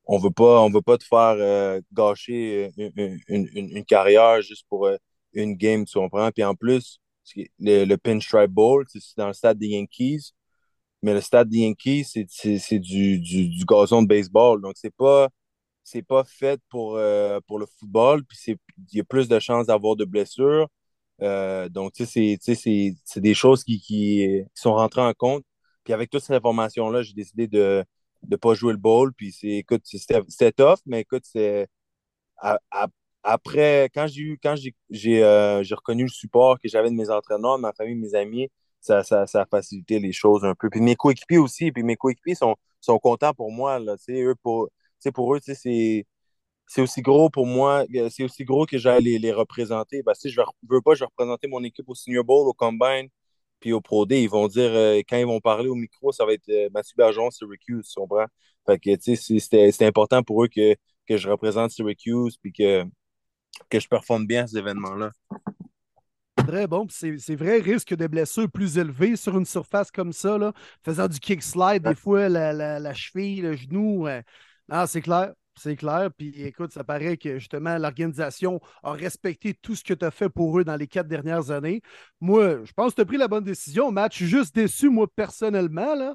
on veut pas, on veut pas te faire euh, gâcher une, une, une, une, carrière juste pour euh, une game, tu comprends? Puis en plus, le, le Pinstripe Bowl, c'est dans le stade des Yankees. Mais le stade des Yankees, c'est du, du, du, gazon de baseball. Donc, c'est pas, pas fait pour, euh, pour le football. Puis, il y a plus de chances d'avoir de blessures. Euh, donc, tu sais, c'est des choses qui, qui, sont rentrées en compte. Puis, avec toute cette information-là, j'ai décidé de ne pas jouer le bowl. Puis, écoute, c'était tough, mais écoute, c'est après, quand j'ai quand euh, j'ai, reconnu le support que j'avais de mes entraîneurs, de ma famille, de mes amis, ça, ça, ça, a facilité les choses un peu. Puis mes coéquipiers aussi, puis mes coéquipiers sont, sont contents pour moi. Pour, pour eux, c'est, aussi gros pour moi, c'est aussi gros que j'aille les, représenter. Que je ne veux pas, je vais représenter mon équipe au Senior Bowl, au Combine, puis au Pro D. Ils vont dire, euh, quand ils vont parler au micro, ça va être euh, Mathieu Bergeron, Syracuse, tu comprends? Fait que, c'était important pour eux que, que je représente Syracuse, puis que que je performe bien ces événements-là. Très bon. C'est vrai, risque de blessure plus élevé sur une surface comme ça, là, faisant du kick slide, des fois la, la, cheville, le genou. Non, c'est clair. C'est clair. Puis écoute, ça paraît que justement, l'organisation a respecté tout ce que tu as fait pour eux dans les quatre dernières années. Moi, je pense que tu as pris la bonne décision, Matt. Je suis juste déçu, moi, personnellement. Là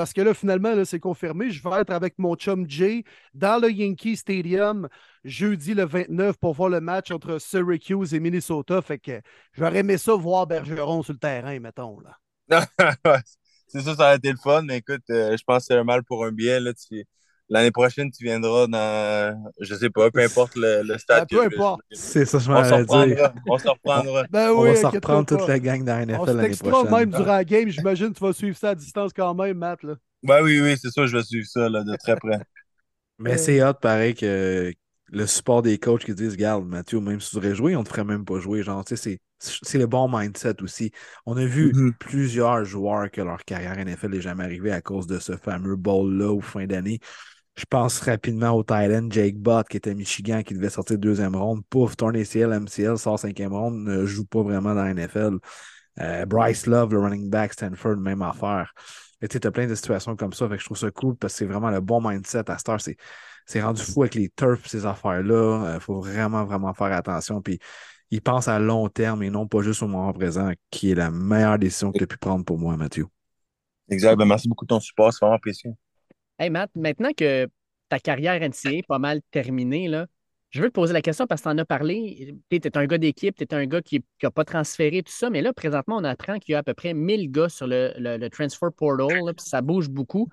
parce que là, finalement, c'est confirmé. Je vais être avec mon chum Jay dans le Yankee Stadium jeudi le 29 pour voir le match entre Syracuse et Minnesota. Fait que j'aurais aimé ça voir Bergeron sur le terrain, mettons. Là. (laughs) c'est ça, ça a été le fun. Mais écoute, euh, je pense que c'est un mal pour un bien. Là, tu l'année prochaine, tu viendras dans, je sais pas, peu importe le, le stade. peu importe. C'est ça, je m'en dire. On se reprendra. Ben oui, on va se reprendre toute la gang dans la NFL l'année prochaine. même durant la game. J'imagine que tu vas suivre ça à distance quand même, Matt. Là. Ben oui, oui, c'est ça, je vais suivre ça là, de très près. (laughs) Mais c'est hot, pareil, que le support des coachs qui disent Regarde, Mathieu, même si tu voudrais jouer, on ne te ferait même pas jouer. Genre, tu sais, c'est c'est le bon mindset aussi. On a vu Mhm. plusieurs joueurs que leur carrière NFL n'est jamais arrivée à cause de ce fameux bowl-là au fin d'année. Je pense rapidement au Thailand, Jake Bott, qui était Michigan, qui devait sortir deuxième ronde. Pouf, tourne ACL, MCL, sort cinquième ronde, ne joue pas vraiment dans la NFL. Euh, Bryce Love, le running back, Stanford, même affaire. Et tu as plein de situations comme ça. Fait je trouve ça cool parce que c'est vraiment le bon mindset à Star. C'est c'est rendu fou avec les turfs, ces affaires-là. Il faut vraiment, vraiment faire attention. Puis ils pensent à long terme et non pas juste au moment présent, qui est la meilleure décision que tu as pu prendre pour moi, Mathieu. Exact. Merci beaucoup de ton support. C'est vraiment précieux. Hey Matt, maintenant que ta carrière NCA est pas mal terminée, là, je veux te poser la question parce que tu en as parlé. Tu es un gars d'équipe, tu es un gars qui n'a pas transféré, tout ça, mais là, présentement, on apprend qu'il y a à peu près 1000 gars sur le, le- le transfer portal, puis ça bouge beaucoup.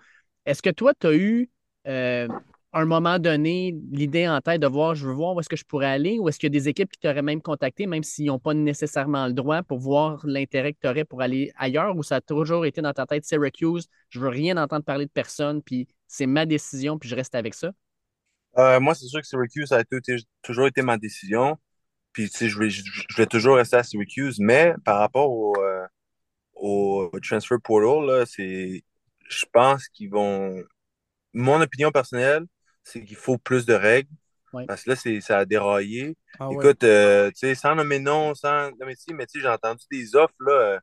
Est-ce que toi, tu as eu, euh, à un moment donné, l'idée en tête de voir, je veux voir où est-ce que je pourrais aller, ou est-ce qu'il y a des équipes qui t'auraient même contacté, même s'ils n'ont pas nécessairement le droit, pour voir l'intérêt que tu aurais pour aller ailleurs, ou ça a toujours été dans ta tête Syracuse, je veux rien entendre parler de personne, puis c'est ma décision, puis je reste avec ça? Euh, moi, c'est sûr que Syracuse ça a été- toujours été ma décision. Puis, tu sais, je vais, je, je vais toujours rester à Syracuse. Mais par rapport au, euh, au transfer portal, là, c'est, je pense qu'ils vont. Mon opinion personnelle, c'est qu'il faut plus de règles. Ouais. Parce que là, c'est, ça a déraillé. ah ouais. Écoute, euh, tu sais, sans nommer nom, sans nommer si, mais tu sais, j'ai entendu des offres, là.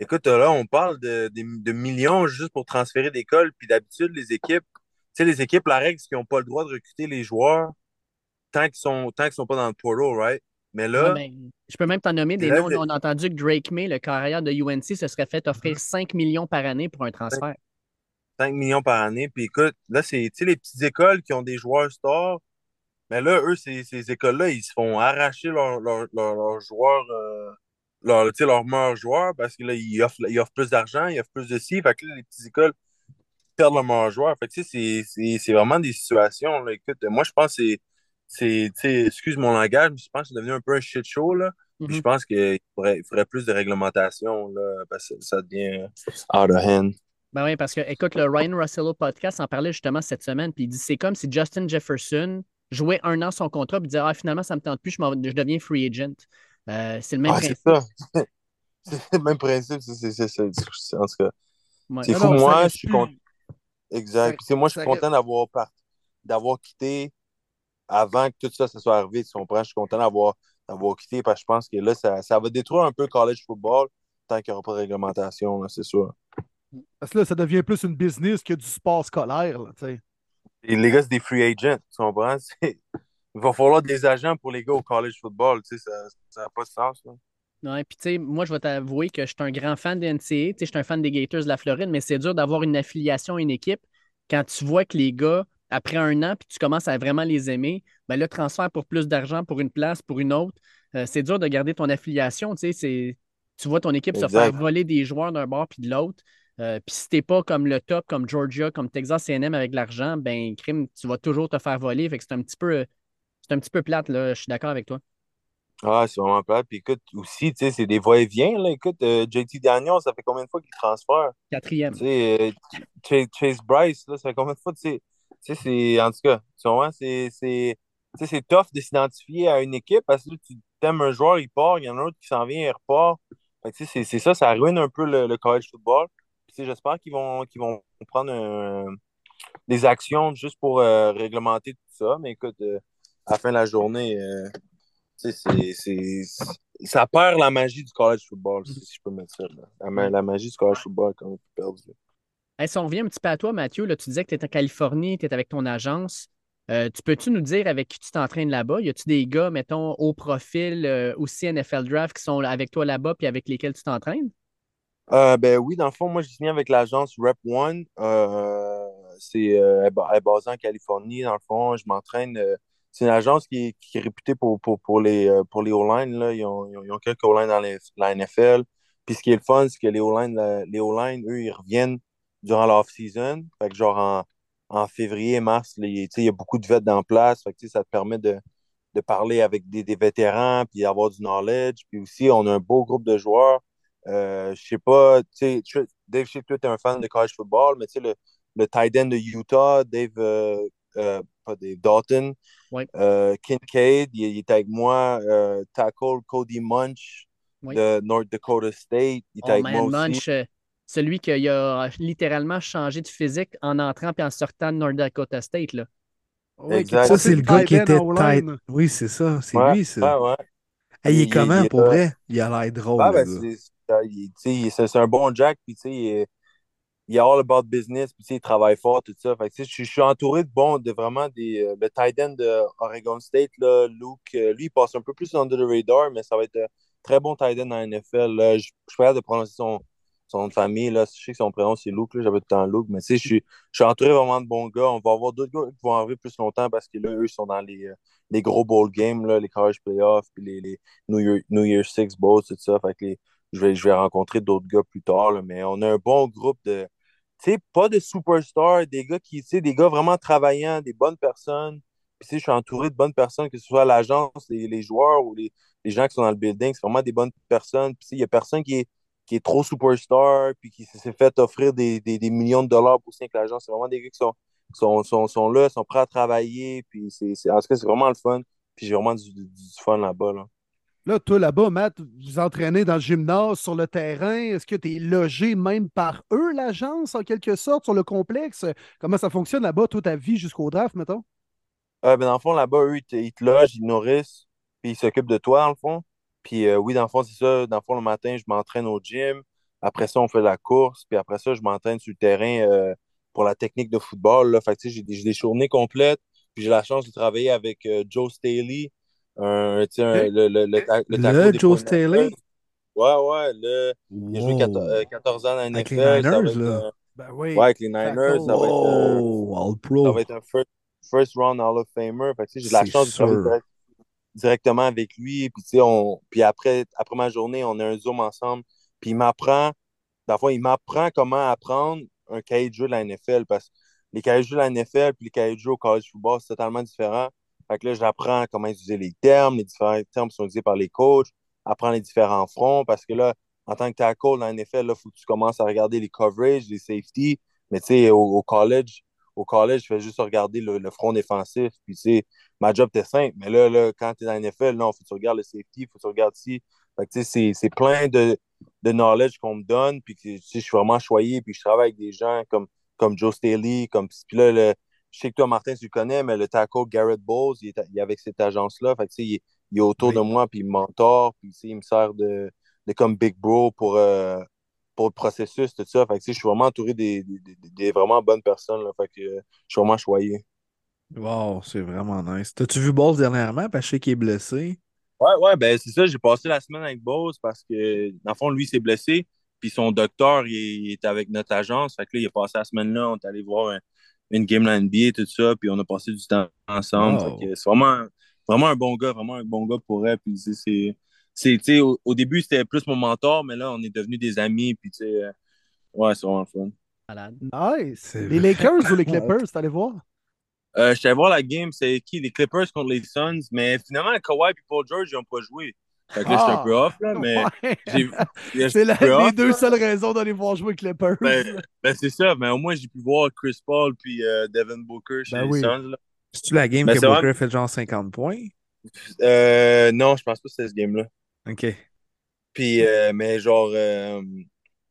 Euh, écoute, là, on parle de, de, de millions juste pour transférer d'école. Puis d'habitude, les équipes, tu sais, les équipes, la règle, c'est qu'ils n'ont pas le droit de recruter les joueurs tant qu'ils sont, tant qu'ils sont pas dans le portal, right? Mais là, Ouais, ben, je peux même t'en nommer des Là, noms. On a entendu que Drake May, le carrière de UNC, se serait fait offrir 5 millions par année pour un transfert. 5 millions par année. Puis écoute, là, c'est les petites écoles qui ont des joueurs stars. Mais là, eux, ces, ces écoles-là, ils se font arracher leurs leur, leur, leurs joueurs, euh, leur, leurs meilleurs joueurs parce que là, ils offrent, ils offrent plus d'argent, ils offrent plus de ci. Fait que là, les petites écoles perdent leurs meilleurs joueurs. Fait que tu sais, c'est- vraiment des situations. Là. Écoute, moi, je pense que c'est. Excuse mon langage, mais je pense que c'est devenu un peu un shit show. Là. Mhm. je pense qu'il faudrait, plus de réglementation là, parce que ça devient out of hand. Ben oui, parce que, écoute, le Ryan Russello podcast en parlait justement cette semaine, puis il dit c'est comme si Justin Jefferson jouait un an son contrat, puis disait Ah, finalement, ça me tente plus, je deviens free agent. Euh, c'est le même Ah, c'est principe. ça. (laughs) C'est le même principe. c'est- c'est- c'est- c'est- c'est- En tout cas, Ouais. c'est fou. Moi, je suis content. Exact. moi, je suis content d'avoir part- d'avoir quitté avant que tout ça, ça soit arrivé. Tu comprends? Je suis content d'avoir d'avoir quitté parce que je pense que là, ça, ça va détruire un peu le college football tant qu'il n'y aura pas de réglementation, c'est sûr. Parce que là, ça devient plus une business que du sport scolaire. Là, tu sais. Et les gars, c'est des free agents. Tu comprends? (laughs) Il va falloir des agents pour les gars au college football. Tu sais, ça n'a pas de sens. là. Ouais, puis tu sais, moi, je vais t'avouer que je suis un grand fan de NCAA. Tu sais, je suis un fan des Gators de la Floride, mais c'est dur d'avoir une affiliation à une équipe quand tu vois que les gars, après un an, puis tu commences à vraiment les aimer, ben le transfert pour plus d'argent, pour une place, pour une autre, euh, c'est dur de garder ton affiliation. Tu sais, c'est- tu vois ton équipe se faire voler des joueurs d'un bord puis de l'autre. Euh, puis si t'es pas comme le top, comme Georgia, comme Texas A&M avec de l'argent, ben crime, tu vas toujours te faire voler. Fait que c'est un petit peu, c'est un petit peu plate là. Je suis d'accord avec toi. Ah, c'est vraiment plate. Puis écoute, aussi, tu sais, c'est des va-et-vient. Là. Écoute, euh, JT Daniel, ça fait combien de fois qu'il transfère? Quatrième. Tu sais, euh, Chase, Chase Bryce, là, ça fait combien de fois, tu sais, tu sais, c'est, en tout cas, tu c'est, c'est, tough de s'identifier à une équipe parce que tu t'aimes un joueur, il part, il y en a un autre qui s'en vient, il repart. C'est, ça, ça ruine un peu le, le college football. Puis, tu sais, j'espère qu'ils vont, qu'ils vont prendre un- des actions juste pour euh, réglementer tout ça. Mais écoute, euh, à la fin de la journée, euh, tu sais, c'est, c'est, ça perd la magie du college football, si je peux mettre ça. là. La, ma- la magie du college football, quand même, perdu. Hey, si on revient un petit peu à toi, Mathieu, là, tu disais que tu étais en Californie, tu étais avec ton agence. Euh, tu peux-tu nous dire avec qui tu t'entraînes là-bas? Y a-tu des gars, mettons, au profil, euh, aussi NFL Draft, qui sont avec toi là-bas puis avec lesquels tu t'entraînes? Euh, ben oui, dans le fond, moi, je viens avec l'agence Rep One. C'est euh, elle est basée en Californie, dans le fond. Je m'entraîne. C'est une agence qui, qui est réputée pour, pour, pour les, euh, pour les O-line. là. Ils ont, ils ont, quelques O-line dans la NFL. Puis ce qui est le fun, c'est que les O-line, les eux, ils reviennent durant l'off-season. Fait que genre en, en février, mars, il y a beaucoup de vets en place. Fait que ça te permet de, de parler avec des, des vétérans puis avoir du knowledge. Puis aussi, on a un beau groupe de joueurs. Euh, je sais pas, tu sais, Dave, je sais que tu es un fan de college football, mais tu sais, le, le tight end de Utah, Dave, euh, euh, pas Dave, Dalton, Ouais. euh, Kincaid, il, il était avec moi, euh, Tackle Cody Munch Ouais. de North Dakota State, il était Oh avec man, moi aussi. Munch, euh, celui qui a littéralement changé de physique en entrant puis en sortant de North Dakota State. Là. Ouais, Exact. qui Ça, est c'est le gars qui était tight. Oui, c'est ça. C'est Ouais, lui, ça. ouais, ouais. Hey, il est Il- comment il- pour vrai? Il a l'air drôle, Ah, ben, c'est un bon Jack, puis tu sais, il est, all about business, puis il travaille fort, tout ça. Fait que, je, suis- je suis entouré de bon, de vraiment des. euh, le tight end de Oregon State, là, Luke, euh, lui, il passe un peu plus under the radar, mais ça va être un très bon tight end la NFL. Là. Je, suis pas de prononcer son, son nom de famille, là. Je sais que son prénom c'est Luke, j'avais tout le temps Luke, mais je suis, je suis entouré vraiment de bons gars. On va avoir d'autres gars qui vont arriver plus longtemps parce que là, eux, sont dans les, euh, les gros bowl games, là, les college playoffs, puis les, les New, Year, New Year Six Bowls, tout ça. Fait que je vais, je vais rencontrer d'autres gars plus tard, mais on a un bon groupe de, sais, pas de superstars, des gars qui, tu des gars vraiment travaillants, des bonnes personnes. Puis, tu sais, je suis entouré de bonnes personnes, que ce soit l'agence, les, les joueurs ou les, les gens qui sont dans le building, c'est vraiment des bonnes personnes. Puis, tu sais, il y a personne qui est, qui est trop superstar, puis qui s'est fait offrir des, des, des millions de dollars pour signer avec. C'est vraiment des gars qui sont, sont, là, sont prêts à travailler, puis c'est, en tout cas, c'est vraiment le fun. Puis j'ai vraiment du, du, du fun là-bas, là. Là, toi, là-bas, Matt, vous entraînez dans le gymnase, sur le terrain. Est-ce que tu es logé même par eux, l'agence, en quelque sorte, sur le complexe? Comment ça fonctionne là-bas, toi, ta vie jusqu'au draft, mettons? Euh, ben, dans le fond, là-bas, eux, ils te, logent, ils nourrissent, puis ils s'occupent de toi, dans le fond. Puis euh, oui, dans le fond, c'est ça. Dans le fond, le matin, je m'entraîne au gym. Après ça, on fait la course. Puis après ça, je m'entraîne sur le terrain euh, pour la technique de football. Là. Fait que, j'ai des journées complètes. Puis j'ai la chance de travailler avec euh, Joe Staley, un, tu sais, un- le, le, le, ta- le Le Joe 49ers. Staley? Ouais, ouais. Le, il a joué Wow. 14, euh, 14 ans dans la Avec les NFL. ça va Niners, être, là. Ben oui. ouais, avec les Niners. Ça va être, euh, ça va un first, first round Hall of Famer. Fait que, j'ai de la chance de travailler direct- directement avec lui. Puis, tu sais, on, puis après, après ma journée, on a un Zoom ensemble. Puis il m'apprend, il m'apprend comment apprendre un cahier de jeu de la NFL. Parce que les cahiers de jeu de la NFL puis les cahiers de jeu au college football, c'est totalement différent. Fait que là, j'apprends comment utiliser les termes, les différents termes qui sont utilisés par les coachs, apprendre les différents fronts. Parce que là, en tant que tackle dans NFL, il faut que tu commences à regarder les coverages, les safety. Mais tu sais, au, au college, au college, je fais juste regarder le, front défensif. Puis, tu ma job était simple. Mais là, là quand tu es dans NFL, non, faut que tu regardes le safety, faut que tu regardes ici. Fait que, tu sais, c'est, plein de, de knowledge qu'on me donne. Puis, tu sais, je suis vraiment choyé. Puis, je travaille avec des gens comme, comme Joe Staley. Comme, puis là, le, je sais que toi, Martin, tu le connais, mais le tackle Garrett Bowles, il est, il est avec cette agence-là. Fait que, tu sais, il, est- il est autour Oui. de moi, puis il me mentor. Puis, tu sais, il me sert de, de comme Big Bro pour, euh, pour le processus, tout ça. Fait que, tu sais, je suis vraiment entouré des, des, des- des vraiment bonnes personnes. Là. Fait que, euh, je suis vraiment choyé. Wow, c'est vraiment nice. T'as-tu vu Balls dernièrement? Parce que je sais qu'il est blessé. Ouais, ouais, ben c'est ça. J'ai passé la semaine avec Bose parce que, dans le fond, lui, il s'est blessé. Puis son docteur, il, il est avec notre agence. Fait que là, il a passé la semaine là. On est allé voir un- une game de la NBA, tout ça. Puis on a passé du temps ensemble. C'est vraiment, vraiment un bon gars, vraiment un bon gars pour elle. Puis tu sais, c'est. c'est, tu sais, au, au début, c'était plus mon mentor, mais là, on est devenus des amis. Puis, tu sais, euh, ouais, c'est vraiment fun. Malade. Nice. C'est Les. Lakers ou les (laughs) Clippers, t'allais voir? Euh, je suis allé voir la game, c'est qui? Les Clippers contre les Suns. Mais finalement, Kawhi et Paul George, ils n'ont pas joué. Fait que là, j'étais un peu off, là, mais. (laughs) Ouais. j'ai- j'étais C'est les off, deux là. seules raisons d'aller voir jouer Clippers. Ben, ben, c'est ça, mais au moins j'ai pu voir Chris Paul puis euh, Devin Booker chez Ben les oui. Suns. là. C'est-tu la game Ben, que c'est Booker vrai. fait genre 50 points? Euh, non, je pense pas que c'était ce game-là. OK. Puis, euh, mais genre, euh,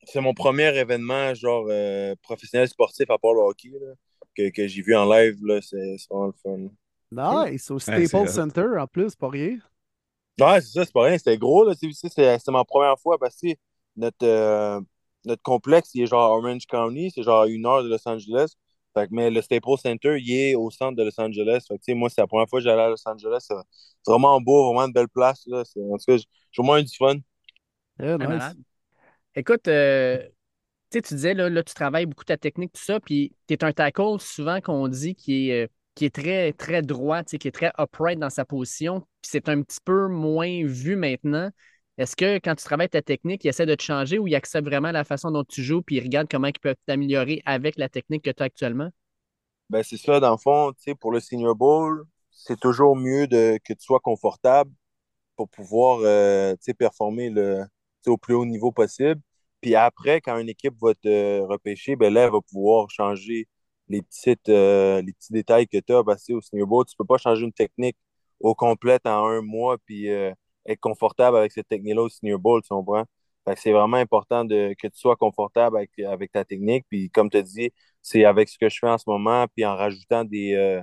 c'est mon premier événement, genre, euh, professionnel sportif à part le hockey, là, que, que j'ai vu en live, là, c'est c'est vraiment le fun. Nice. Au Staples c'est. Center, en plus, pas rien. Ouais, c'est ça, c'est pas rien, c'était gros, là, c'est ma première fois parce que notre, euh, notre complexe, il est genre Orange County, c'est genre à une heure de Los Angeles. Fait que, mais le Staples Center, il est au centre de Los Angeles. Fait que, tu sais, moi, c'est la première fois que j'allais à Los Angeles. C'est vraiment beau, vraiment une belle place. Là. C'est- En tout cas, j'ai vraiment eu du fun. Yeah, Très nice. malade. Écoute, euh, tu sais, tu disais, là, là, tu travailles beaucoup ta technique, tout ça, puis tu es un tackle souvent qu'on dit qui est, euh, qui est très, très droit, qui est très upright dans sa position, puis c'est un petit peu moins vu maintenant. Est-ce que quand tu travailles ta technique, il essaie de te changer ou il accepte vraiment la façon dont tu joues, puis il regarde comment il peut t'améliorer avec la technique que tu as actuellement? Ben, c'est ça, dans le fond, pour le Senior Bowl, c'est toujours mieux que tu sois confortable pour pouvoir euh, performer le, au plus haut niveau possible. Puis après, quand une équipe va te repêcher, ben là, elle va pouvoir changer les, petites, euh, les petits détails que tu as. Que au Bowl, tu ne peux pas changer une technique au complet en un mois puis euh, être confortable avec cette technique-là au Bowl, tu c'est vraiment important de, que tu sois confortable avec, avec ta technique. Puis comme tu dit, c'est avec ce que je fais en ce moment, puis en rajoutant des, euh,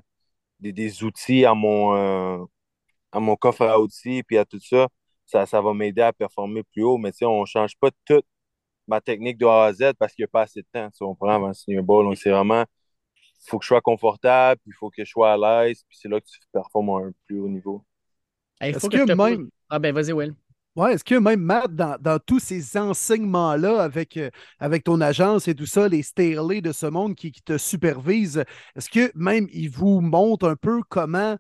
des, outils à mon, à mon coffre à outils, puis à tout ça, ça, ça va m'aider à performer plus haut. Mais on ne change pas toute ma technique de A à Z parce qu'il n'y a pas assez de temps. Si on prend avant le Senior Bowl. Donc, c'est vraiment faut que je sois confortable, puis il faut que je sois à l'aise, puis c'est là que tu performes à un plus haut niveau. Il faut que, même... Ah ben vas-y, Will. Ouais, est-ce que même Matt, dans, tous ces enseignements-là avec, euh, avec ton agence et tout ça, les Staley de ce monde qui, te supervisent, est-ce que même ils vous montrent un peu comment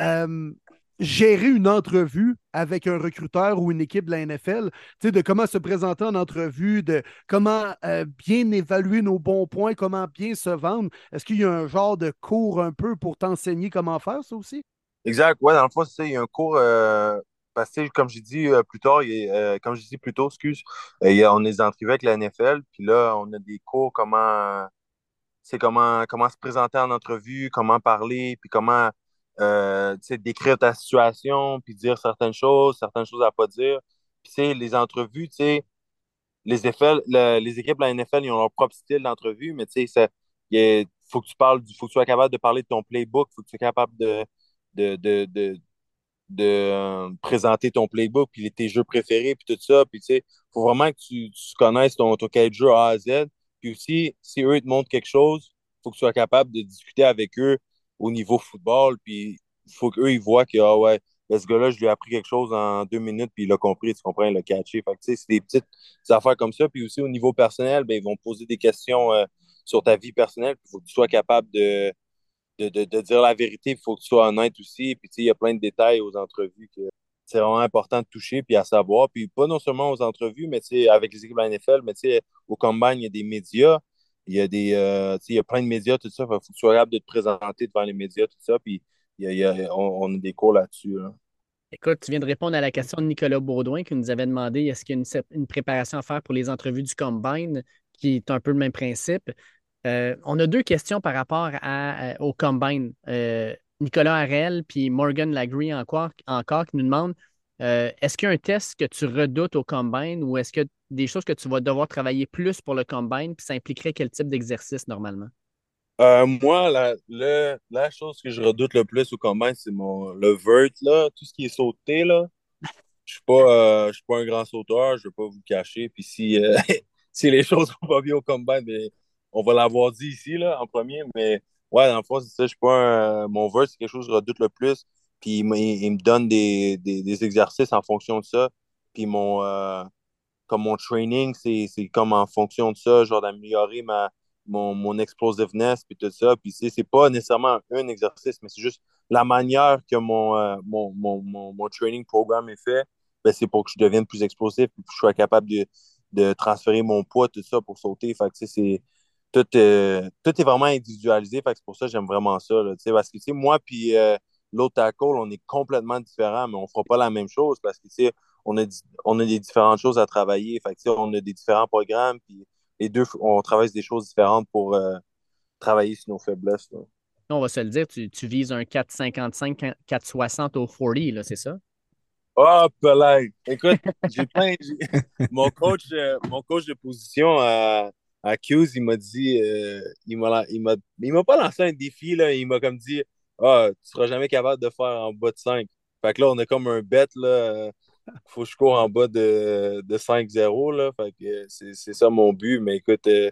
euh, gérer une entrevue avec un recruteur ou une équipe de la NFL, de comment se présenter en entrevue, de comment euh, bien évaluer nos bons points, comment bien se vendre. Est-ce qu'il y a un genre de cours un peu pour t'enseigner comment faire ça aussi? Exact. Oui, dans le fond, il y a un cours. Euh, parce que, comme j'ai dit euh, plus tard, comme je dis plus tôt, excuse, on est entrevues avec la NFL, puis là, on a des cours comment comment, comment se présenter en entrevue, comment parler, puis comment euh, décrire ta situation, puis dire certaines choses, certaines choses à pas dire. Puis, les entrevues, les, les équipes de la NFL, ils ont leur propre style d'entrevue, mais tu sais, il faut que tu parles, faut que tu sois capable de parler de ton playbook, faut que tu sois capable de, de, de, de, euh, présenter ton playbook, puis tes jeux préférés, puis tout ça. Puis, tu sais, faut vraiment que tu, connaisses ton, ton de jeu A à Z. Puis aussi, si eux, te montrent quelque chose, faut que tu sois capable de discuter avec eux au niveau football. Puis il faut qu'eux, ils voient que, ah ouais, ce gars-là, je lui ai appris quelque chose en deux minutes, puis il a compris, tu comprends, il a catché. Fait que, c'est des petites affaires comme ça. Puis aussi, au niveau personnel, ben, ils vont poser des questions euh, sur ta vie personnelle. Il faut que tu sois capable de, de, de, dire la vérité. Il faut que tu sois honnête aussi. Puis, il y a plein de détails aux entrevues que c'est vraiment important de toucher puis à savoir. Puis, pas non seulement aux entrevues, mais avec les équipes de la NFL, mais au combine, il y a des médias. Il y a des, euh, il y a plein de médias, tout ça. Il faut que tu sois capable de te présenter devant les médias, tout ça. Puis, on, a des cours là-dessus. Écoute, tu viens de répondre à la question de Nicolas Baudouin qui nous avait demandé est-ce qu'il y a une, préparation à faire pour les entrevues du Combine, qui est un peu le même principe. Euh, on a deux questions par rapport à, au Combine. Euh, Nicolas Harel puis Morgan Lagree encore qui nous demandent est-ce qu'il y a un test que tu redoutes au Combine ou est-ce que des choses que tu vas devoir travailler plus pour le combine, puis ça impliquerait quel type d'exercice normalement? Euh, moi, la, la chose que je redoute le plus au combine, c'est mon le vert, là, tout ce qui est sauté. Là. (laughs) Je suis pas, euh, suis pas un grand sauteur, je ne vais pas vous cacher. Puis si, euh, (laughs) si les choses vont pas bien au combine, on va l'avoir dit ici là, en premier. Mais ouais, dans le fond, c'est ça, je suis pas mon vert, c'est quelque chose que je redoute le plus. Puis il, me donne des, des, des, exercices en fonction de ça. Puis mon comme mon training, c'est comme en fonction de ça, genre d'améliorer mon, mon explosiveness, puis tout ça. Puis c'est pas nécessairement un exercice, mais c'est juste la manière que mon, euh, mon, mon, mon, training programme est fait, ben, c'est pour que je devienne plus explosif, puis que je sois capable de, de transférer mon poids, tout ça, pour sauter. Fait tout, euh, tout est vraiment individualisé. C'est pour ça que j'aime vraiment ça. Parce que moi, puis euh, l'autre tackle, on est complètement différents, mais on fera pas la même chose parce que on a, on a des différentes choses à travailler. Fait on a des différents programmes, puis les deux, on travaille des choses différentes pour euh, travailler sur nos faiblesses. On va se le dire, tu, vises un 4,55, 4,60 au 40, c'est ça? Oh, Pelay! Écoute, (laughs) j'ai plein. mon, coach, euh, mon coach de position à, à Q's, il m'a dit. Euh, il m'a pas lancé un défi, là. Il m'a comme dit Ah, tu seras jamais capable de faire en bas de 5. Fait que là, on a comme un bet, là faut que je cours en bas de, de 5-0. C'est ça mon but. Mais écoute, euh,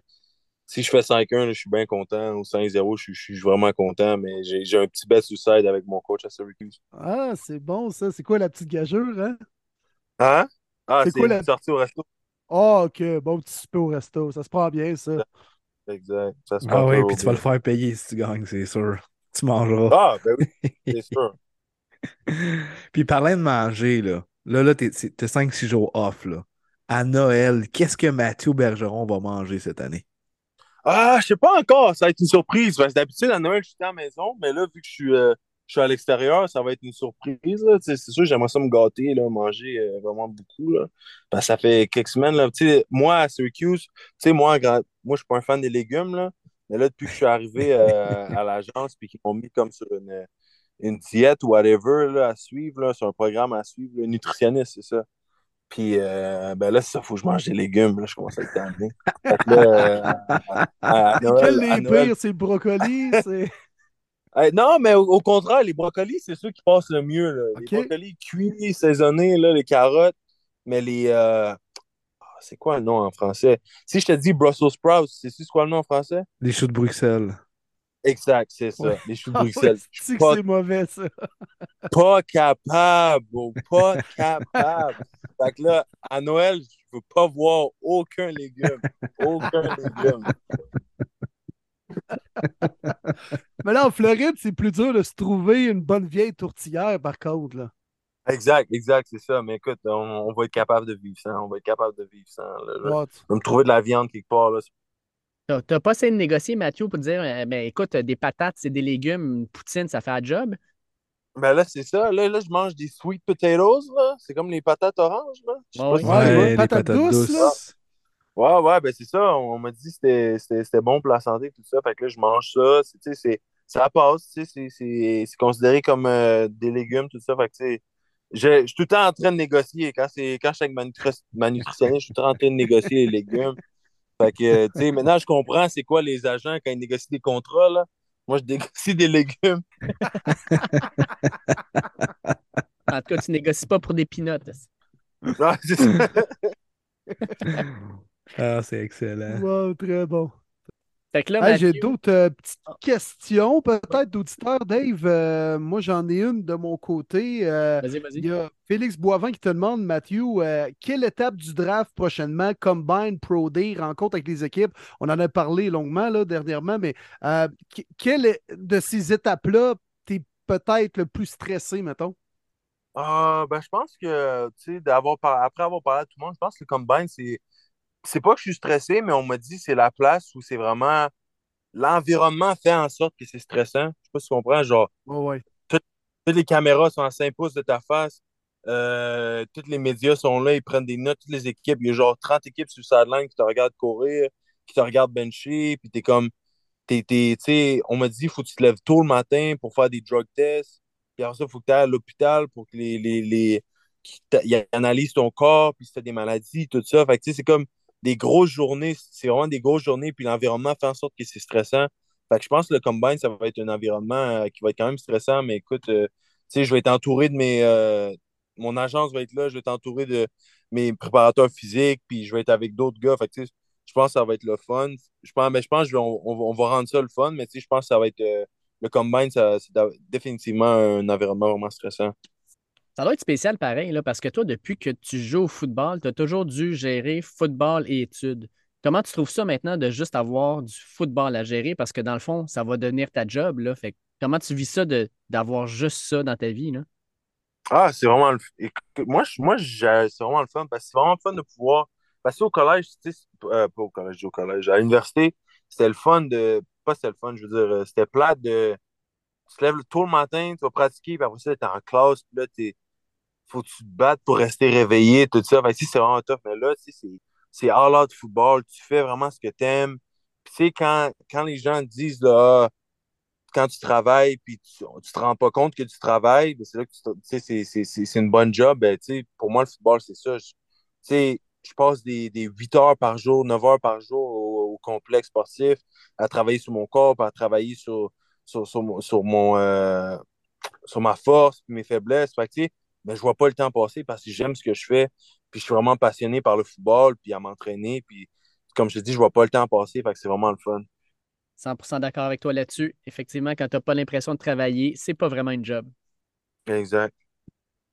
si je fais 5-1, je suis bien content. Ou 5-0, je, suis vraiment content. Mais j'ai un petit bet suicide avec mon coach à Syracuse. Ah, c'est bon ça. C'est quoi la petite gageure, hein? Hein? Ah, c'est une sortie au resto. Ah, ok. Bon petit souper au resto. Ça se prend bien, ça. Exact. Ça se ah oui, puis tu vas le faire payer si tu gagnes, c'est sûr. Tu mangeras. Ah, ben oui, c'est (laughs) sûr. puis parlant de manger, là, Là, là, t'es 5-6 jours off. Là. À Noël, qu'est-ce que Mathieu Bergeron va manger cette année? Ah, je sais pas encore. Ça va être une surprise. D'habitude, à Noël, je suis à la maison, mais là, vu que je suis, euh, je suis à l'extérieur, ça va être une surprise. C'est sûr, j'aimerais ça me gâter, là, manger euh, vraiment beaucoup. Là. Parce ça fait quelques semaines. Là. Moi, à Syracuse, moi, moi je suis pas un fan des légumes. Là. Mais là, depuis que je suis arrivé euh, à l'agence, puis qu'ils m'ont mis comme sur une, une diète ou whatever là, à suivre, là, sur un programme à suivre, le nutritionniste, c'est ça. Puis euh, ben là, c'est ça, faut que je mange des légumes. Là, je commence à être tanné. Là, euh, Quel les pires, c'est le brocoli, (laughs) non, mais au, au contraire, les brocolis, c'est ceux qui passent le mieux. là. Les brocolis cuits, saisonnés, là, les carottes, mais les. euh, c'est quoi le nom en français? Si je te dis Brussels sprouts, c'est quoi le nom en français? Les choux de Bruxelles. Exact, c'est ça. Ouais. Les choux de (laughs) Ah Bruxelles. Je c'est suis que pas, c'est mauvais, ça? (laughs) pas capable, bro, pas capable. Fait que là, à Noël, je veux pas voir aucun légume. Aucun légume. (laughs) Mais là, en Floride, c'est plus dur de se trouver une bonne vieille tourtière, par contre. Là. Exact, exact, c'est ça. Mais écoute, on, on va être capable de vivre sans. On va être capable de vivre sans. là. Je Ouais, tu- vais me trouver de la viande quelque part. Là. T'as pas essayé de négocier, Mathieu, pour dire euh, ben, écoute, des patates, c'est des légumes, une poutine, ça fait un job? Ben là, c'est ça. Là, là, je mange des sweet potatoes. là. C'est comme les patates oranges. Là. Je sais Ouais, pas ouais. si- Ouais, ouais, les patates douces, là. Ouais, ouais, ben c'est ça. On m'a dit que c'était- c'était c'était bon pour la santé, tout ça. Fait que là, je mange ça. C'est- ça passe. C'est c'est- c'est considéré comme euh, des légumes, tout ça. Fait que, tu sais, je je suis tout le temps en train de négocier. Quand, c'est- quand je suis avec ma, ma nutritionniste, je suis tout le temps en train de négocier les légumes. Fait que, euh, tu sais, maintenant, je comprends c'est quoi les agents quand ils négocient des contrats, là. Moi, je négocie des légumes. (laughs) En tout cas, tu négocies pas pour des pinottes. C'est ça. (laughs) Ah, c'est excellent. Wow, très bon. Fait que là, Hey, J'ai d'autres euh, petites questions, peut-être d'auditeurs. Dave, euh, moi, j'en ai une de mon côté. Euh, vas-y, il vas-y. y a Félix Boivin qui te demande, Mathieu, euh, quelle étape du draft prochainement, Combine, Pro Day, rencontre avec les équipes? On en a parlé longuement là, dernièrement, mais euh, que- quelle est- de ces étapes-là t'es peut-être le plus stressé, mettons? Ah, ben, je pense que, tu sais, d'avoir par- après avoir parlé à tout le monde, je pense que le combine, c'est. C'est pas que je suis stressé, mais on m'a dit que c'est la place où c'est vraiment. L'environnement fait en sorte que c'est stressant. Je sais pas si tu comprends. Genre, ouais. toutes les caméras sont à 5 pouces de ta face. Euh, tous les médias sont là, ils prennent des notes, toutes les équipes. Il y a genre 30 équipes sur le sideline qui te regardent courir, qui te regardent bencher, puis t'es comme. T'es, t'es- tu sais, on m'a dit faut que tu te lèves tôt le matin pour faire des drug tests. Puis après ça, il faut que tu ailles à l'hôpital pour que les, les, les ton corps, puis si tu as des maladies, tout ça. Fait que tu sais, c'est comme des grosses journées. C'est vraiment des grosses journées, puis l'environnement fait en sorte que c'est stressant. Fait que je pense que le combine, ça va être un environnement euh, qui va être quand même stressant, mais écoute, euh, tu sais, je vais être entouré de mes. euh, mon agence va être là, je vais être entouré de mes préparateurs physiques, puis je vais être avec d'autres gars. Fait que, je pense que ça va être le fun. Je pense, mais je pense qu'on on, va- rendre ça le fun, mais je pense que ça va être. le combine, c'est définitivement un environnement vraiment stressant. Ça doit être spécial pareil, là, parce que toi, depuis que tu joues au football, tu as toujours dû gérer football et études. Comment tu trouves ça maintenant de juste avoir du football à gérer? Parce que dans le fond, ça va devenir ta job. Là. Fait comment tu vis ça d'avoir juste ça dans ta vie? Là? Ah, c'est vraiment le moi, moi c'est vraiment le fun parce que c'est vraiment le fun de pouvoir. Parce qu'au collège, tu sais, euh, pas au collège, au collège, à l'université, c'était le fun de. Pas c'était le fun, je veux dire, euh, c'était plate de. Tu te lèves tôt le matin, tu vas pratiquer, puis après ça, t'es en classe, puis là, t'es. Faut que tu te battes pour rester réveillé, tout ça. C'est vraiment tough, mais là, tu c'est c'est all out football, tu fais vraiment ce que t'aimes. Puis tu sais, quand, quand les gens disent, là, Ah, quand tu travailles puis tu, tu te rends pas compte que tu travailles, ben, c'est là que tu tu sais, c'est- une bonne job. Ben, tu pour moi, le football, c'est ça. Je, tu je passe des, des 8 heures par jour, 9 heures par jour au, complexe sportif à travailler sur mon corps, à travailler sur, sur, sur, mon- sur, euh, ma force, mes faiblesses. Tu sais, ben, je vois pas le temps passer parce que j'aime ce que je fais, puis je suis vraiment passionné par le football, puis à m'entraîner, puis comme je te dis, je vois pas le temps passer, fait que c'est vraiment le fun. 100% d'accord avec toi là-dessus. Effectivement, quand tu n'as pas l'impression de travailler, c'est pas vraiment une job. Exact.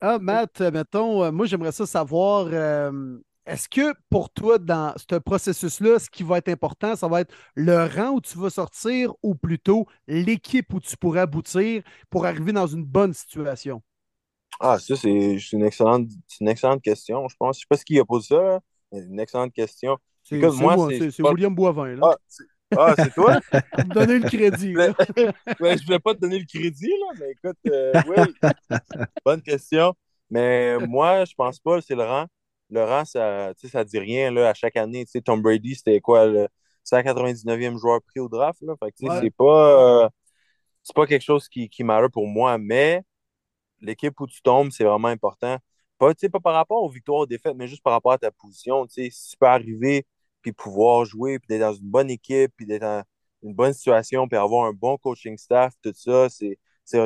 Ah, Matt, mettons, euh, moi, j'aimerais ça savoir, euh, est-ce que pour toi, dans ce processus-là, ce qui va être important, ça va être le rang où tu vas sortir ou plutôt l'équipe où tu pourrais aboutir pour arriver dans une bonne situation? Ah, ça, c'est une excellente, une excellente question, je pense. Je sais pas ce qui a posé ça, là, mais une excellente question. C'est pas- William Boivin, là. Ah, c'est ah, c'est toi? (laughs) Me donner le crédit. là. (laughs) Ouais, je voulais pas te donner le crédit, là, mais écoute, euh, oui, bonne question. Mais moi, je pense pas, c'est. Le rang, ça, ça dit rien, là, à chaque année. Tu sais, Tom Brady, c'était quoi, le- 199e joueur pris au draft. Là? Fait que, c'est pas, c'est pas quelque chose qui, qui pour moi, mais l'équipe où tu tombes, c'est vraiment important. Pas, pas par rapport aux victoires aux défaites, mais juste par rapport à ta position. Si tu peux arriver puis pouvoir jouer, puis d'être dans une bonne équipe, puis d'être dans une bonne situation, puis avoir un bon coaching staff, tout ça, c'est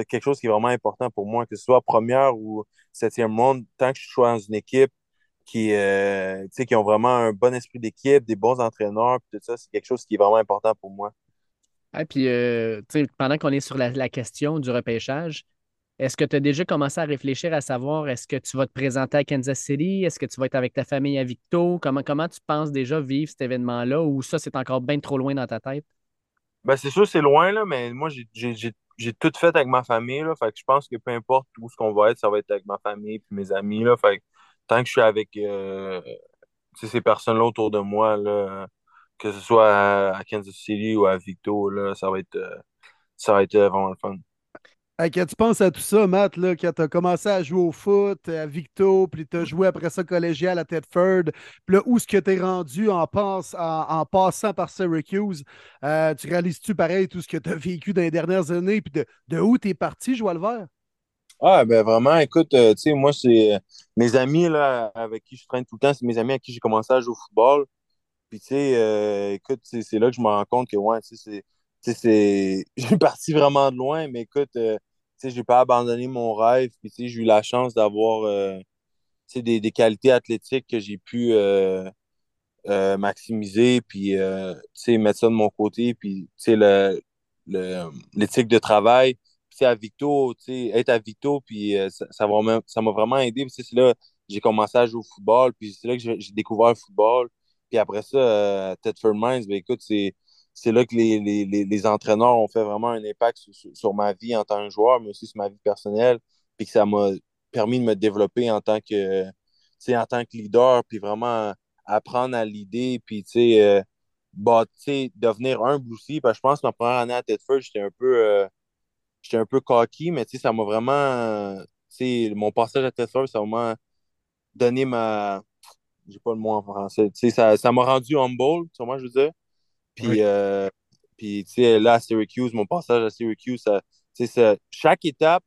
quelque chose qui est vraiment important pour moi, que ce soit première ou septième monde, tant que je sois dans une équipe qui, euh, qui ont vraiment un bon esprit d'équipe, des bons entraîneurs, tout ça, c'est quelque chose qui est vraiment important pour moi. Et puis, euh, pendant qu'on est sur la, question du repêchage, est-ce que tu as déjà commencé à réfléchir à savoir est-ce que tu vas te présenter à Kansas City? Est-ce que tu vas être avec ta famille à Victo? Comment, comment tu penses déjà vivre cet événement-là ou ça, c'est encore bien trop loin dans ta tête? Ben, c'est sûr, c'est loin, là, mais moi, j'ai tout fait avec ma famille. Là, fait que je pense que peu importe où ce qu'on va être, ça va être avec ma famille et mes amis. Là, fait tant que je suis avec euh, ces personnes-là autour de moi, que ce soit à, Kansas City ou à Victo, là, ça va être, euh, ça va être vraiment le fun quand tu penses à tout ça, Matt, là, quand tu as commencé à jouer au foot à Victo, puis tu as joué après ça collégial à Tedford, puis là, où est-ce que tu es rendu en, passant par Syracuse, euh, tu réalises-tu pareil tout ce que tu as vécu dans les dernières années, puis de, de où tu es parti, le vert? Ah, ben vraiment, écoute, euh, tu sais, moi, c'est mes amis là, avec qui je traîne tout le temps, c'est mes amis avec qui j'ai commencé à jouer au football. Puis, tu sais, euh, écoute, c'est là que je me rends compte que, ouais, tu sais, c'est. (laughs) Je suis parti vraiment de loin, mais écoute, je n'ai pas abandonné mon rêve. Puis, j'ai eu la chance d'avoir euh, des, des, qualités athlétiques que j'ai pu euh, euh, maximiser, puis mettre ça de mon côté. Puis, l'éthique le, de travail. Puis, à Victo, être à Victo, puis ça, ça m'a vraiment aidé. c'est là j'ai commencé à jouer au football, puis c'est là que j'ai découvert le football. Puis après ça, Tedford Mines, ben écoute, c'est c'est là que les, entraîneurs ont fait vraiment un impact sur, ma vie en tant que joueur, mais aussi sur ma vie personnelle, puis que ça m'a permis de me développer en tant que, en tant que leader, puis vraiment apprendre à l'idée, puis bah, devenir humble aussi. Parce que je pense que ma première année à Tedford, j'étais un peu euh, j'étais un peu cocky, mais ça m'a vraiment. mon passage à Tedford, ça m'a vraiment donné ma. J'ai pas le mot en français. Ça m'a rendu humble, moi je veux dire. Puis, euh, puis tu sais, là, à Syracuse, mon passage à Syracuse, ça, ça, chaque étape,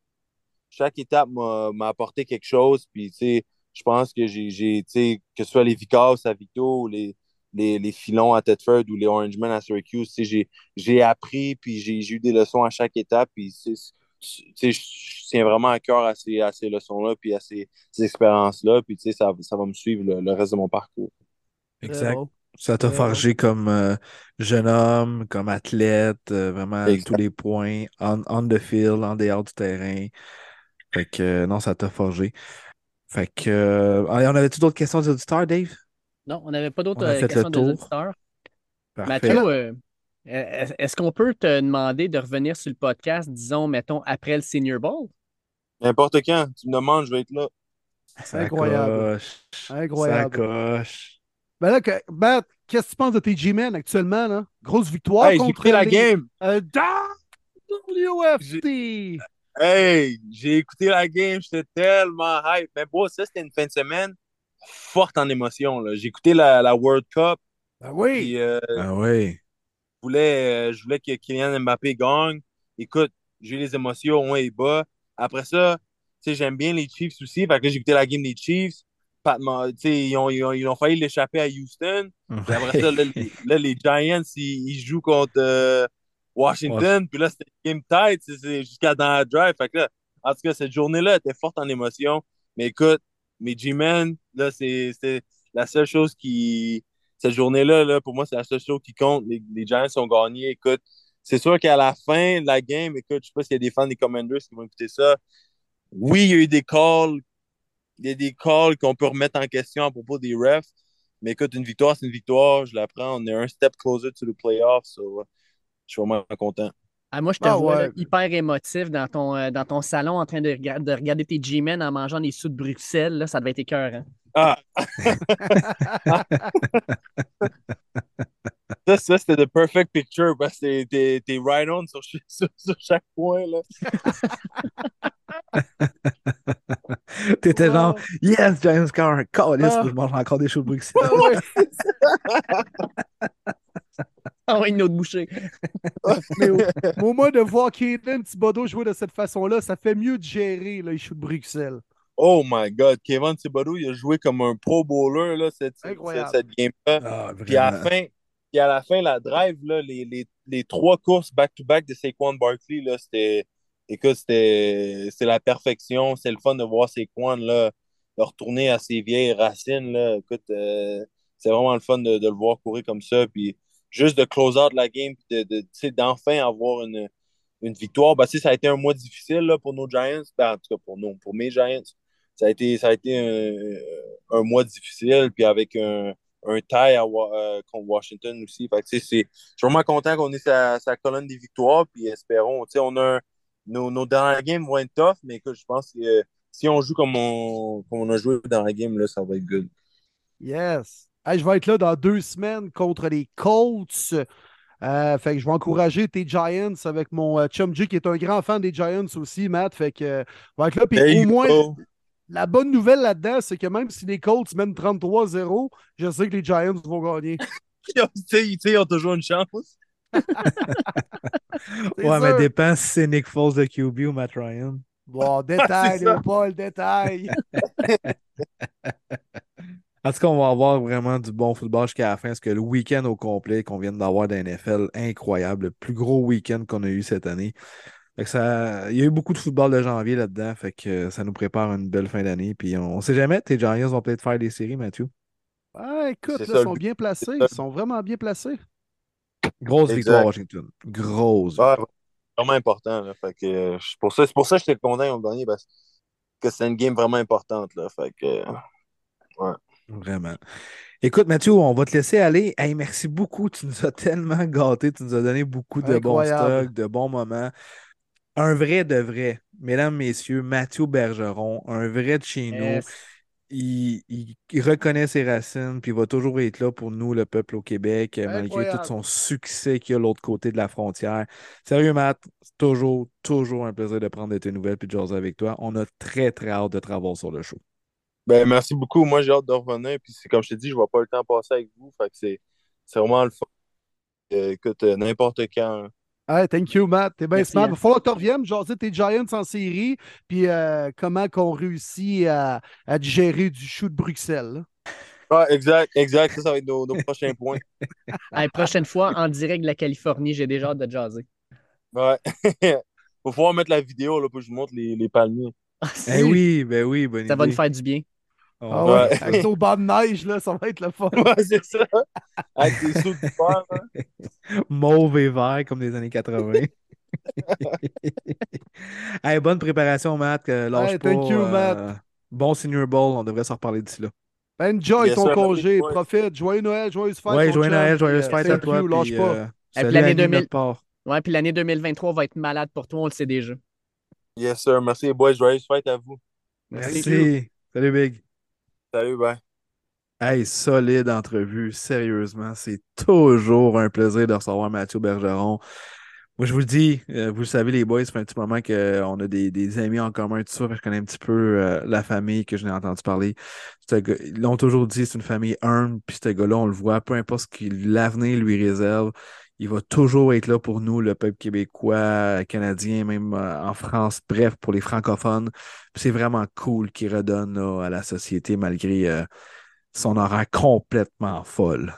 chaque étape m'a apporté quelque chose. Puis, tu sais, je pense que j'ai, que ce soit les Vicars à Victo ou les, les, les, filons à Tedford ou les Orangemen à Syracuse, j'ai appris, puis j'ai eu des leçons à chaque étape. Puis, je tiens vraiment à cœur à ces, à ces leçons-là, puis à ces, ces expériences-là. Puis, ça, ça va me suivre le, le, reste de mon parcours. Exact. Ça t'a forgé comme euh, jeune homme, comme athlète, euh, vraiment à tous les points, on, on, the field, en dehors du terrain. Fait que euh, non, ça t'a forgé. Fait que. on avait-tu d'autres questions des auditeurs, Dave? Non, on n'avait pas d'autres questions des auditeurs. Mathieu, est-ce qu'on peut te demander de revenir sur le podcast, disons, mettons, après le Senior Bowl? N'importe quand. Tu me demandes, je vais être là. C'est incroyable. Incroyable. Ça coche. Ben là, ben, qu'est-ce que tu penses de tes G-Men actuellement? Là? Grosse victoire hey, contre la game. Euh, WFT. Hey, j'ai écouté la game, j'étais tellement hype. Mais bon, ça, c'était une fin de semaine forte en émotion. J'ai écouté la, la, World Cup. Ah oui. Euh, ah oui. Je voulais, euh, je voulais que Kylian Mbappé gagne. Écoute, j'ai les émotions haut et bas. Après ça, j'aime bien les Chiefs aussi. Fait que j'ai écouté la game des Chiefs ils, ont, ils, ont, failli l'échapper à Houston. Après ça, là, (laughs) les Giants, ils, jouent contre euh, Washington. Puis là, c'était game tight jusqu'à dans la drive. Fait que là, en tout cas, cette journée-là était forte en émotion. Mais écoute, mes G-Men, là, c'est la seule chose qui. Cette journée-là, là, pour moi, c'est la seule chose qui compte. Les, les Giants ont gagné. Écoute, c'est sûr qu'à la fin de la game, écoute, je sais pas s'il y a des fans des Commanders qui vont écouter ça. Oui, il y a eu des calls il y a des calls qu'on peut remettre en question à propos des refs. Mais écoute, une victoire, c'est une victoire. Je la prends. On est un step closer to the playoffs. je suis vraiment content. Ah, moi, je te ah, vois hyper émotif dans ton, euh, dans ton salon en train de, de regarder tes G-Men en mangeant des sous de Bruxelles. Là, ça devait être écœurant. Ah! (laughs) (laughs) (laughs) ça, ça c'était the perfect picture parce que t'es right on sur, (laughs) sur, sur chaque point. Là. (laughs) T'étais genre, yes, James Carr, call ah. je mange encore des de Bruxelles. (laughs) Ah ouais, une autre bouchée. Mais au, au moins de voir Kevin Thibodeau jouer de cette façon-là, ça fait mieux de gérer le issue de Bruxelles. Oh my God, Kevin Thibodeau, il a joué comme un pro bowler là, cette, cette, game-là. Ah, Puis à la fin, puis à la fin, la drive, là, les, les, les trois courses back-to-back de Saquon Barkley, là, c'était. Écoute, c'était la perfection. C'est le fun de voir Saquon là, retourner à ses vieilles racines. Là. Écoute, euh, c'est vraiment le fun de, le voir courir comme ça. Puis juste de close out la game, de, de, d'enfin avoir une, une victoire. Ben, ça a été un mois difficile là, pour nos Giants. Ben, en tout cas, pour nous, pour mes Giants. Ça a été, ça a été un, un mois difficile, puis avec un, un tie à, euh, contre Washington aussi. Fait que, je suis vraiment content qu'on ait sa, sa colonne des victoires, puis espérons. On a un- nos, nos dernières games vont être tough, mais écoute, je pense que euh, si on joue comme on, comme on a joué dans la game, là, ça va être good. Yes. Hey, je vais être là dans deux semaines contre les Colts. Euh, fait que je vais encourager tes Giants avec mon chum G qui est un grand fan des Giants aussi, Matt. Fait que je vais être là. Puis au moins, go. La bonne nouvelle là-dedans, c'est que même si les Colts mènent 33-0, je sais que les Giants vont gagner. (laughs) Ils ont toujours une chance. (laughs) C'est Ouais, mais dépend si c'est Nick Foles de QB ou Matt Ryan. Bon, (laughs) détail, C'est ça. Léopold, détail. En tout cas, on va avoir vraiment du bon football jusqu'à la fin, parce que le week-end au complet qu'on vient d'avoir la NFL, incroyable, le plus gros week-end qu'on a eu cette année? Fait que ça, il y a eu beaucoup de football de janvier là-dedans, fait que ça nous prépare une belle fin d'année. Puis on, on sait jamais, tes Giants vont peut-être faire des séries, Mathieu. Ah, écoute, là, ça, ils sont bien placés. Ils sont vraiment bien placés. Grosse Exact. victoire, Washington. Grosse. Ouais, vraiment important. Là. Fait que, euh, c'est pour ça, c'est pour ça que j'étais content qu'ils ont gagné, parce que c'est une game vraiment importante. Là. Fait que, euh, Vraiment. Écoute, Mathieu, on va te laisser aller. Hey, merci beaucoup. Tu nous as (laughs) tellement gâtés. Tu nous as donné beaucoup de bons stocks, de bons moments. Un vrai de vrai, mesdames, messieurs, Mathieu Bergeron, un vrai de chez nous. Yes. Il, il- il reconnaît ses racines, puis il va toujours être là pour nous, le peuple au Québec, euh, malgré tout son succès qu'il y a de l'autre côté de la frontière. Sérieux, Matt, c'est toujours, toujours un plaisir de prendre de tes nouvelles puis de jaser avec toi. On a très, très hâte de te revoir sur le show. Ben, merci beaucoup. Moi, j'ai hâte de revenir. Puis, c'est comme je te dis, je ne vois pas le temps passer avec vous. Fait que c'est c'est vraiment le fun. Euh, écoute, euh, n'importe quand. Hey, thank you, Matt. T'es bien smart. Il hein. va falloir que tu reviennes, jaser tes Giants en série, puis euh, comment qu'on réussit à, à digérer du chou de Bruxelles. Ah, exact, exact. Ça, ça va être nos, nos prochains points. (laughs) Hey, prochaine fois, en direct de la Californie, j'ai déjà hâte de jaser. Ouais. (laughs) Faut pouvoir mettre la vidéo là, pour que je vous montre les, les palmiers. Eh oui, ben oui, bonne Ça va nous faire du bien. Ah ouais, Ouais. Avec nos bancs de neige, là, ça va être le fun. (laughs) Ouais, c'est ça. Avec des sous de là. Mauve et vert comme des années 80. (laughs) Hey, bonne préparation, Matt. lâche Hey, pas. thank you, euh, Matt. Bon Senior Bowl, on devrait s'en reparler d'ici là. Enjoy Yes, ton sir. congé, Ouais. profite. Joyeux Noël, joyeuse fête. Ouais, joyeux Noël, puis, joyeuse fête à toi. you, lâche puis, pas. euh, puis salut l'année Annie, 2000. notre part. Ouais, puis l'année 2023 va être malade pour toi, on le sait déjà. Yes, sir. Merci, les boys. Joyeuse fête à vous. Merci. Merci. Salut, Big. Salut, bye. Hey, solide entrevue, sérieusement. C'est toujours un plaisir de recevoir Mathieu Bergeron. Moi, je vous le dis, euh, vous le savez, les boys, ça fait un petit moment qu'on a des, des amis en commun, tout ça. je connais un petit peu euh, la famille que je n'ai entendu parler. Ils l'ont toujours dit, c'est une famille humble, puis ce gars-là, on le voit, peu importe ce que l'avenir lui réserve, il va toujours être là pour nous, le peuple québécois, canadien, même euh, en France, bref, pour les francophones. C'est vraiment cool qu'il redonne là, à la société malgré euh, son horaire complètement folle.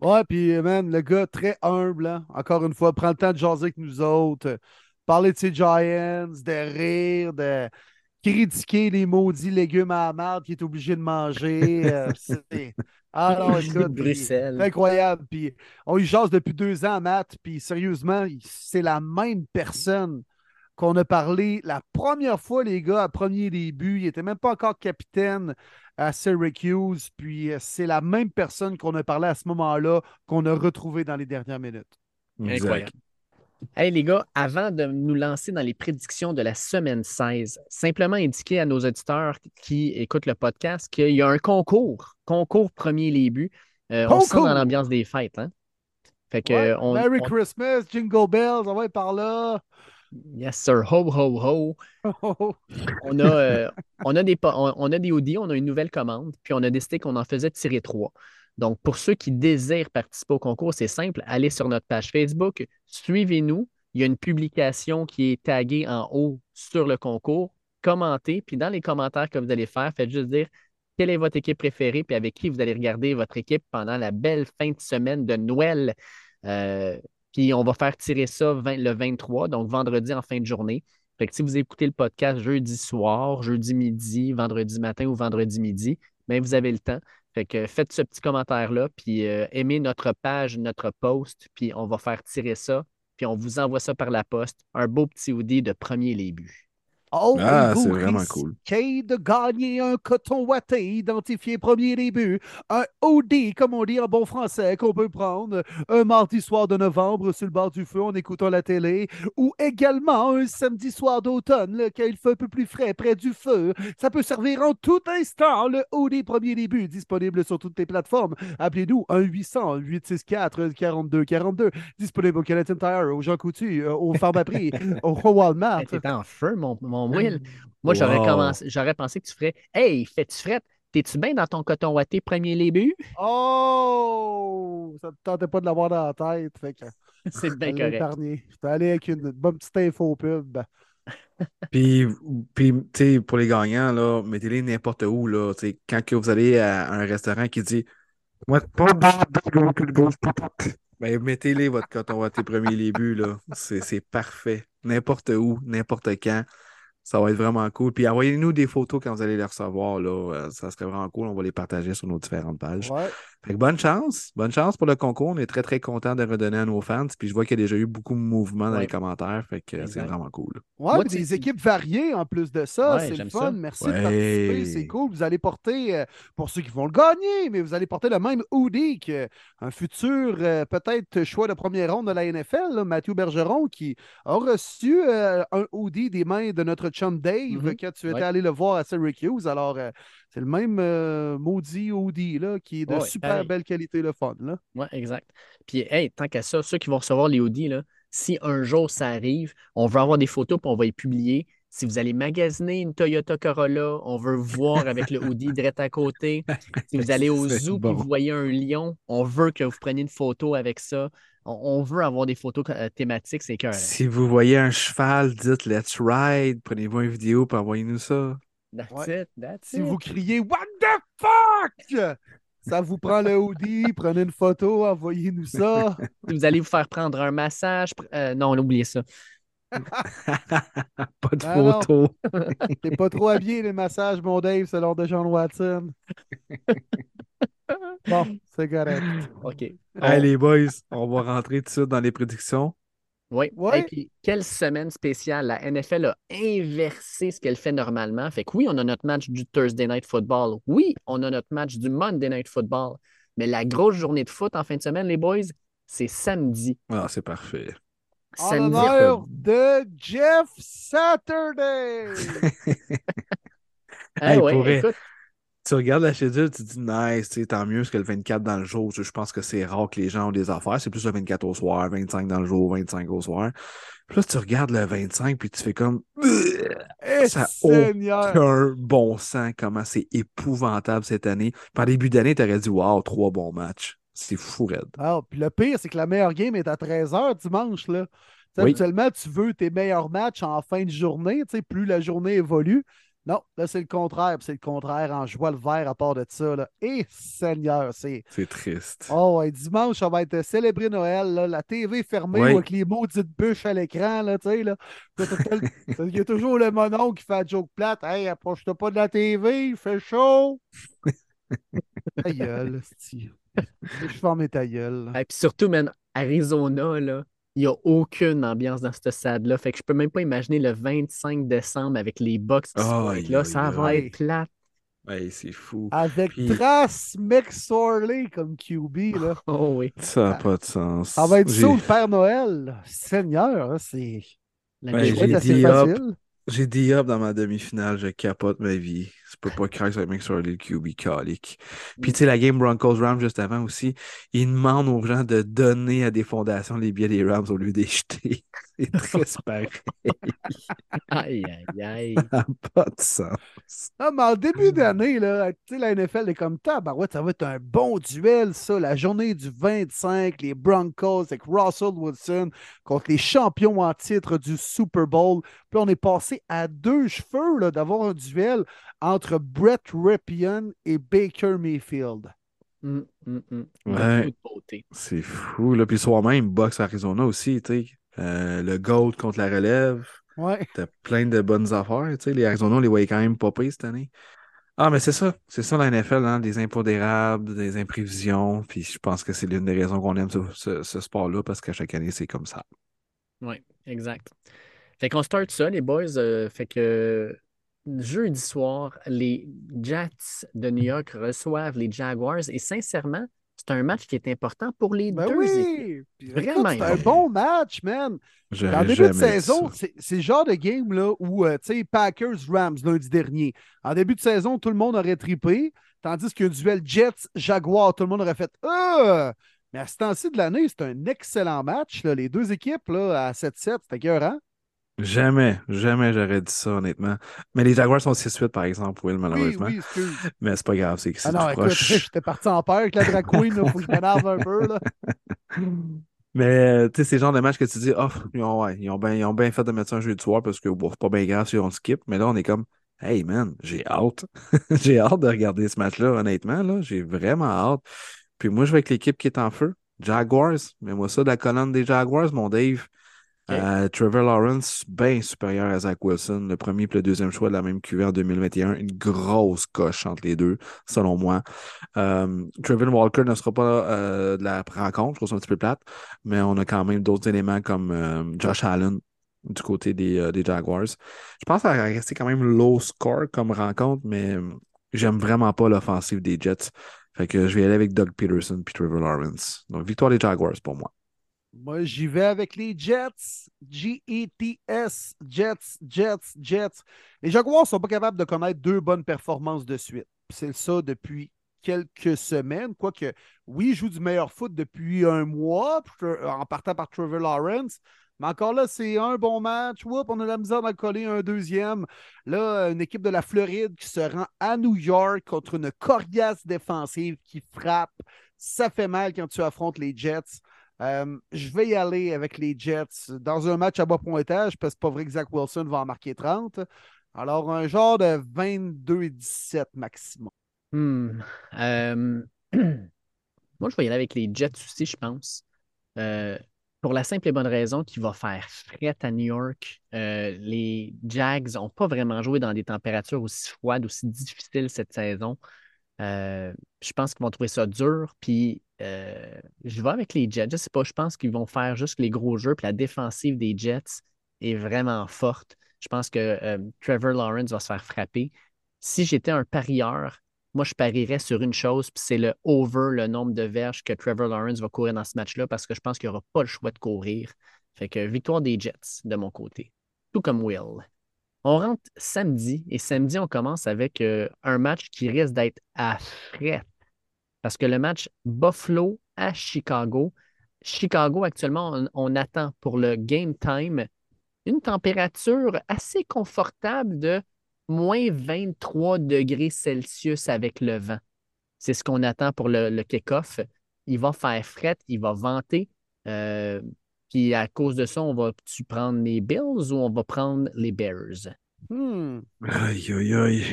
Ouais, puis, euh, man, le gars très humble, hein. encore une fois, prend le temps de jaser avec nous autres, parler de ses Giants, de rire, de critiquer les maudits légumes à la marde qu'il est obligé de manger. euh, (laughs) c'est... Ah (laughs) non, Obligé de écoute, Bruxelles. c'est incroyable. Puis on y jase depuis deux ans, Matt, puis sérieusement, c'est la même personne qu'on a parlé la première fois, les gars, à premier début. Il n'était même pas encore capitaine à Syracuse. Puis euh, c'est la même personne qu'on a parlé à ce moment-là, qu'on a retrouvé dans les dernières minutes. Incroyable. Hey les gars, avant de nous lancer dans les prédictions de la semaine 16, simplement indiquer à nos auditeurs qui écoutent le podcast qu'il y a un concours, concours premier les buts. Euh, on se sent dans l'ambiance des fêtes, hein? Fait que Ouais, on, Merry on- Christmas, Jingle Bells, on va être par là. yes sir, ho ho ho. (laughs) On a, euh, on a des on, on a des hoodies, on a une nouvelle commande, puis on a décidé qu'on en faisait tirer trois. Donc, pour ceux qui désirent participer au concours, c'est simple, allez sur notre page Facebook, suivez-nous. Il y a une publication qui est taguée en haut sur le concours. Commentez, puis dans les commentaires que vous allez faire, faites juste dire quelle est votre équipe préférée, puis avec qui vous allez regarder votre équipe pendant la belle fin de semaine de Noël. Euh, puis on va faire tirer ça le 23, donc vendredi en fin de journée. Fait si vous écoutez le podcast jeudi soir, jeudi midi, vendredi matin ou vendredi midi, bien, vous avez le temps. Fait que faites ce petit commentaire-là, puis euh, aimez notre page, notre post, puis on va faire tirer ça, puis on vous envoie ça par la poste. Un beau petit hoodie de premier buts. Oh, Ah, vous c'est vraiment cool. risquez de gagner un coton watté identifié premier début, un OD, comme on dit en bon français, qu'on peut prendre un mardi soir de novembre sur le bord du feu en écoutant la télé, ou également un samedi soir d'automne, quand il fait un peu plus frais près du feu. Ça peut servir en tout instant, le OD premier début, disponible sur toutes les plateformes. Appelez-nous 1-800-864-4242, disponible au Canadian Tire, au Jean Coutu, euh, au Pharmaprix, (laughs) au Walmart. T'es en feu, mon, mon Will. Moi, j'aurais Wow. commencé, j'aurais pensé que tu ferais Hey, fais-tu fret? T'es-tu bien dans ton coton watté premier les buts? Oh! Ça ne tentait pas de l'avoir dans la tête. Fait que (laughs) C'est je bien correct. épargné. J'étais allé avec une bonne petite info pub. (laughs) Puis, puis tu sais, pour les gagnants, là, mettez-les n'importe où, là. Quand que vous allez à un restaurant qui dit Moi, pas ben, mettez-les votre coton à tes premiers les buts, là. C'est c'est parfait. N'importe où, n'importe quand. Ça va être vraiment cool. Puis envoyez-nous des photos quand vous allez les recevoir, là. Euh, Ça serait vraiment cool. On va les partager sur nos différentes pages. Ouais. Fait que bonne chance. Bonne chance pour le concours. On est très, très content de redonner à nos fans. Puis je vois qu'il y a déjà eu beaucoup de mouvements dans Ouais. les commentaires. Fait que c'est vraiment cool. Ouais, Moi, des équipes variées en plus de ça. Ouais, c'est le fun. ça. Merci de participer. C'est cool. Vous allez porter, euh, pour ceux qui vont le gagner, mais vous allez porter le même hoodie qu'un futur, euh, peut-être, choix de première ronde de la NFL, là, Mathieu Bergeron, qui a reçu euh, un hoodie des mains de notre chum Dave Mhm. quand tu étais Ouais. allé le voir à Syracuse. Alors, euh, c'est le même euh, maudit là, qui est de Ouais, super belle qualité, le fun. Là. Oui, exact. Puis, hey, tant qu'à ça, ceux qui vont recevoir les hoodies, là, si un jour ça arrive, on veut avoir des photos puis on va les publier. Si vous allez magasiner une Toyota Corolla, on veut voir avec le hoodie direct à côté. Si vous allez au (laughs) zoo et bon. vous voyez un lion, on veut que vous preniez une photo avec ça. On, veut avoir des photos euh, thématiques, c'est cœur. Si vous voyez un cheval, dites Let's ride. Prenez-vous une vidéo et envoyez-nous ça. That's Ouais. it, that's Si it. vous criez What the fuck? Ça vous prend le hoodie, (laughs) prenez une photo, envoyez-nous ça. (laughs) Vous allez vous faire prendre un massage, euh, non, on oubliez ça. (laughs) Pas de Ben non. photo. T'es pas trop habillé les massages, mon Dave, c'est l'ordre de John Watson. Bon, c'est correct. OK. Hey, les boys, on va rentrer tout de suite dans les prédictions. Oui. Ouais. Et puis, quelle semaine spéciale. La NFL a inversé ce qu'elle fait normalement. Fait que oui, on a notre match du Thursday Night Football. Oui, on a notre match du Monday Night Football. Mais la grosse journée de foot en fin de semaine, les boys, c'est samedi. Ah, c'est parfait. En Samedi. l'honneur de Jeff Saturday. (laughs) Ah Hey, ouais, écoute, Tu regardes la schedule, tu te dis nice, tant mieux que le 24 dans le jour. Je pense que c'est rare que les gens ont des affaires. C'est plus le 24 au soir, 25 dans le jour, 25 au soir. Puis là, tu regardes le 25, puis tu fais comme Eh, Ça a Seigneur. un bon sens, comment c'est épouvantable cette année. Par début d'année, tu aurais dit Waouh, trois bons matchs. C'est fou, raide. Ah, puis le pire, c'est que la meilleure game est à 13h dimanche. Là. Oui. Habituellement, tu veux tes meilleurs matchs en fin de journée, plus la journée évolue. Non, là, c'est le contraire. puis C'est le contraire en joie le vert à part de ça. Là. Et Seigneur, c'est. C'est triste. Oh, ouais, dimanche, ça va être célébré Noël. là, la TV fermée Oui. avec les maudites bûches à l'écran. Là, tu sais, là. (laughs) Il y a toujours le monon qui fait la joke plate. Hey, approche-toi pas de la TV, il fait chaud. (laughs) Ta gueule. Je ferme ta gueule. Et puis surtout, man, Arizona, là, il n'y a aucune ambiance dans ce stade-là. Fait que je peux même pas imaginer le 25 décembre avec les Bucks qui là. aïe, Ça va être plate. C'est fou. Avec Puis- Trace McSorley comme QB, là. (laughs) Oh oui. Ça n'a pas de sens. Ça va être ça le Père Noël. là. Seigneur, hein, c'est La Ben, j'ai être est- assez dit hop. facile. J'ai dit up dans ma demi-finale, je capote ma vie. Tu peux pas craquer avec sur le QB calique. Puis, tu sais, la game Broncos-Rams juste avant aussi, ils demandent aux gens de donner à des fondations les billets des Rams au lieu des jeter. (laughs) C'est très (laughs) pareil. Aïe, aïe, aïe. Ça n'a pas de sens. Ah, mais en début d'année, là, tu sais, la NFL est comme ça. Ouais, ça va être un bon duel, ça. La journée du 25, les Broncos avec Russell Wilson contre les champions en titre du Super Bowl. Puis on est passé à deux cheveux là, d'avoir un duel entre Brett Ripien et Baker Mayfield. Hum, hum, hum. Ouais. C'est fou. Là. Puis soi-même, box Arizona aussi, tu sais. Euh, le Gold contre la relève. Ouais. T'as plein de bonnes affaires. Tu sais, les Arizona, on les voyait quand même popper cette année. Ah, mais c'est ça. C'est ça la NFL, hein? des impondérables, des imprévisions. Puis je pense que c'est l'une des raisons qu'on aime ce, ce- ce sport-là parce qu'à chaque année, c'est comme ça. Oui, exact. Fait qu'on start ça, les boys. euh, fait que jeudi soir, les Jets de New York reçoivent les Jaguars. Et sincèrement, c'est un match qui est important pour les Ben deux équipes. oui! Vraiment C'est un bon match, man. En début de saison, c'est le genre de game là, où, euh, tu sais, Packers-Rams lundi dernier. En début de saison, tout le monde aurait trippé, tandis qu'un duel Jets-Jaguars, tout le monde aurait fait Ah! Mais à ce temps-ci de l'année, c'est un excellent match. là. Les deux équipes là, à 7-7, c'était écœurant. Jamais, jamais j'aurais dit ça, honnêtement. Mais les Jaguars sont 6-8, par exemple, Will, Oui, malheureusement. oui, excuse. Mais c'est pas grave, c'est que c'est Ah non, tout écoute, proche. (laughs) j'étais parti en peur avec la drag queen, il faut que je m'énerve un peu. Là. (laughs) Mais euh, tu sais, c'est le genre de match que tu dis, oh, ils ont, ouais, ils ont bien fait de mettre ça un jeu de soir parce que bon, c'est pas bien grave si on skip. Mais là, on est comme, hey man, j'ai hâte. (laughs) j'ai hâte de regarder ce match-là, honnêtement. Là, j'ai vraiment hâte. Puis moi, je vais avec l'équipe qui est en feu. Jaguars. Mais moi, ça, de la colonne des Jaguars, mon Dave. Euh, Trevor Lawrence, bien supérieur à Zach Wilson, le premier et le deuxième choix de la même QV en 2021. Une grosse coche entre les deux, selon moi. Euh, Trevor Walker ne sera pas euh, de la rencontre, je trouve ça un petit peu plate, mais on a quand même d'autres éléments comme Josh Allen du côté des, des Jaguars. Je pense va rester quand même low score comme rencontre, mais j'aime vraiment pas l'offensive des Jets. Fait que je vais aller avec Doug Peterson puis Trevor Lawrence. Donc, victoire des Jaguars pour moi. Moi, j'y vais avec les Jets. G-E-T-S. Jets, Jets, Jets. Les Jaguars ne sont pas capables de connaître deux bonnes performances de suite. C'est ça depuis quelques semaines. Quoique, oui, jouent du meilleur foot depuis un mois en partant par Trevor Lawrence. Mais encore là, c'est un bon match. Oups, on a la misère d'en coller un deuxième. Là, une équipe de la Floride qui se rend à New York contre une coriace défensive qui frappe. Ça fait mal quand tu affrontes les Jets. Euh, je vais y aller avec les Jets dans un match à bas pointage parce que pas vrai que Zach Wilson va en marquer 30. Alors, un genre de 22 et 17 maximum. Hmm. Euh, (clears throat) Moi, je vais y aller avec les Jets aussi, je pense. Euh, pour la simple et bonne raison qu'il va faire fret à New York. Les Jags n'ont pas vraiment joué dans des températures aussi froides, aussi difficiles cette saison. Je pense qu'ils vont trouver ça dur. Puis euh, je vais avec les Jets. Je sais pas, je pense qu'ils vont faire juste les gros jeux. Puis la défensive des Jets est vraiment forte. Je pense que euh, Trevor Lawrence va se faire frapper. Si j'étais un parieur, moi, je parierais sur une chose, puis c'est le over, le nombre de verges que Trevor Lawrence va courir dans ce match-là, parce que je pense qu'il n'aura pas le choix de courir. Fait que victoire des Jets de mon côté. Tout comme Will. On rentre samedi, et samedi, on commence avec euh, un match qui risque d'être à fret. Parce que le match Buffalo à Chicago, Chicago, actuellement, on, on attend pour le game time une température assez confortable de moins 23 degrés Celsius avec le vent. C'est ce qu'on attend pour le, le kick-off. Il va faire fret, il va vanter. Euh, puis à cause de ça, on va-tu prendre les Bills ou on va prendre les Bears? Hmm. Aïe, aïe, aïe.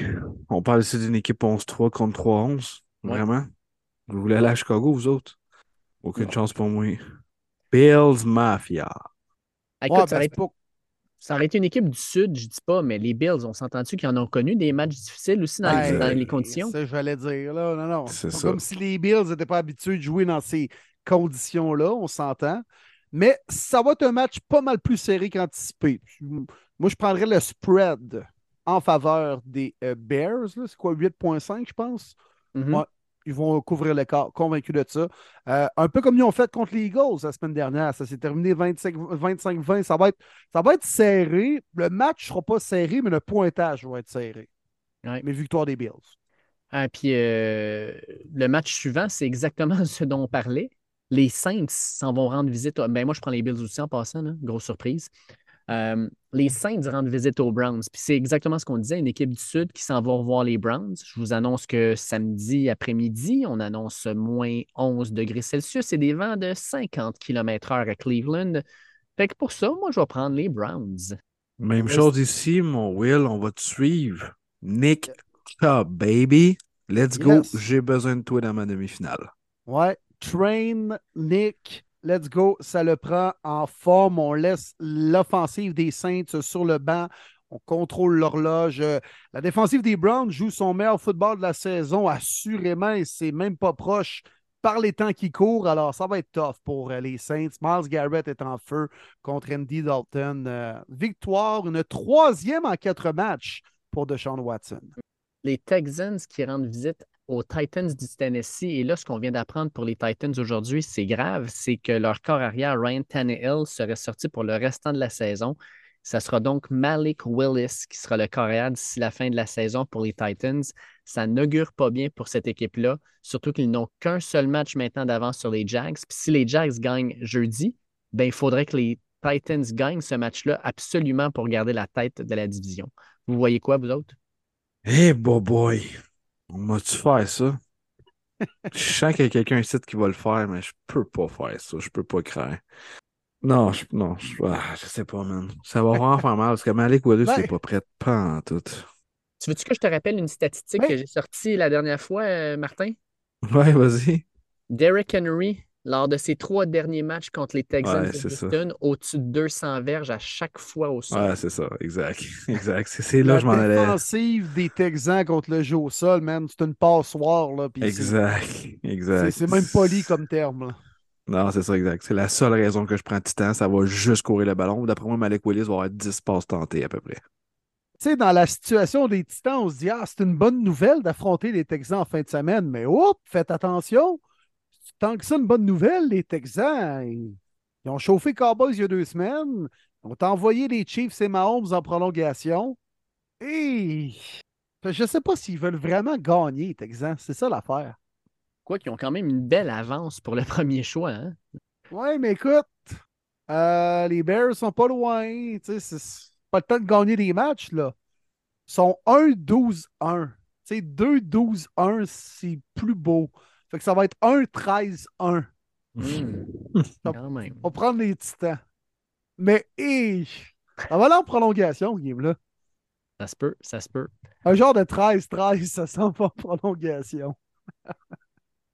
On parle ici d'une équipe 11-3 contre 3-11. Ouais. Vraiment? Vous voulez aller à Chicago, vous autres? Aucune chance pour moi. Bills Mafia. Écoute, Ouais, ça, ben, aurait, c'est pas- ça aurait été une équipe du Sud, je dis pas, mais les Bills, on s'entend-tu qu'ils en ont connu des matchs difficiles aussi dans, les, dans les conditions? Ça, je vais dire. Là. Non, non. C'est C'est ça. comme si les Bills n'étaient pas habitués de jouer dans ces conditions-là, on s'entend. Mais ça va être un match pas mal plus serré qu'anticipé. Moi, je prendrais le spread en faveur des euh, Bears. C'est quoi, 8,5, je pense? Mhm. Ouais. Ils vont couvrir l'écart, convaincus de ça. Euh, un peu comme ils ont fait contre les Eagles la semaine dernière. Ça s'est terminé 25 25-20. Ça, va être- ça va être serré. Le match ne sera pas serré, mais le pointage va être serré. Ouais. Mais victoire des Bills. Ah, puis euh, le match suivant, c'est exactement (laughs) ce dont on parlait. Les Saints s'en vont rendre visite. Ben, moi, je prends les Bills aussi en passant, là. grosse surprise. Euh, les Saints rendent visite aux Browns. Puis c'est exactement ce qu'on disait, une équipe du Sud qui s'en va revoir les Browns. Je vous annonce que samedi après-midi, on annonce moins 11 degrés Celsius et des vents de 50 km/h à Cleveland. Fait que pour ça, moi, je vais prendre les Browns. Même Reste- chose ici, mon Will, on va te suivre. Nick Chubb, baby. Let's go. Yes. J'ai besoin de toi dans ma demi-finale. Ouais. Train, Nick, let's go. Ça le prend en forme. On laisse l'offensive des Saints sur le banc. On contrôle l'horloge. La défensive des Browns joue son meilleur football de la saison, assurément, et c'est même pas proche par les temps qui courent. Alors, ça va être tough pour euh, les Saints. Miles Garrett est en feu contre Andy Dalton. Euh, victoire, une troisième en quatre matchs pour Deshaun Watson. les Texans qui rendent visite aux Titans du Tennessee. Et là, ce qu'on vient d'apprendre pour les Titans aujourd'hui, c'est grave, c'est que leur corps arrière, Ryan Tannehill, serait sorti pour le restant de la saison. Ça sera donc Malik Willis qui sera le arrière d'ici la fin de la saison pour les Titans. Ça n'augure pas bien pour cette équipe-là, surtout qu'ils n'ont qu'un seul match maintenant d'avance sur les Jags. Puis si les Jags gagnent jeudi, ben, il faudrait que les Titans gagnent ce match-là absolument pour garder la tête de la division. Vous voyez quoi, vous autres? Eh, boy, boy. Vas-tu faire ça? Je sens qu'il y a quelqu'un ici qui va le faire, mais je peux pas faire ça. Je peux pas craindre. Non, je, non, je, ah, je sais pas, man. Ça va vraiment faire mal parce que Malik Willis Ben- n'est pas prêt pas en tout. Tu veux-tu que je te rappelle une statistique que j'ai sortie la dernière fois, euh, Martin? Ouais, vas-y. Derrick Henry, lors de ses trois derniers matchs contre les Texans Ouais, de. Houston, au-dessus de 200 verges à chaque fois au sol. Ouais, c'est ça, exact. (laughs) Exact. C'est là La que je m'en allais. défensive des Texans contre le jeu au sol, man, c'est une passoire. Là, Exact. c'est- Exact. C'est même poli comme terme. là. Non, c'est ça, exact. C'est la seule raison que je prends Titan. Ça va juste courir le ballon. D'après moi, Malik Willis va avoir 10 passes tentées à peu près. Tu sais, dans la situation des Titans, on se dit Ah, c'est une bonne nouvelle d'affronter les Texans en fin de semaine, mais oups, faites attention. Tant que c'est une bonne nouvelle, les Texans, ils, ils ont chauffé Cowboys il y a deux semaines. Ils ont envoyé les Chiefs et Mahomes en prolongation. Et je ne sais pas s'ils veulent vraiment gagner, les Texans. C'est ça l'affaire. Quoi qu'ils ont quand même une belle avance pour le (laughs) premier choix. Hein? Ouais, mais écoute, euh, les Bears sont pas loin. C'est pas le temps de gagner des matchs, là. Ils sont 1-12-1. Tu sais, 2-12-1, c'est plus beau. Fait que ça va être 1-13-1. Hmm, quand même. On va prendre les titans. Mais, hé, ça va aller en prolongation, game-là. Ça se peut, ça se peut. Un genre de 13-13, ça s'en va en prolongation. (laughs)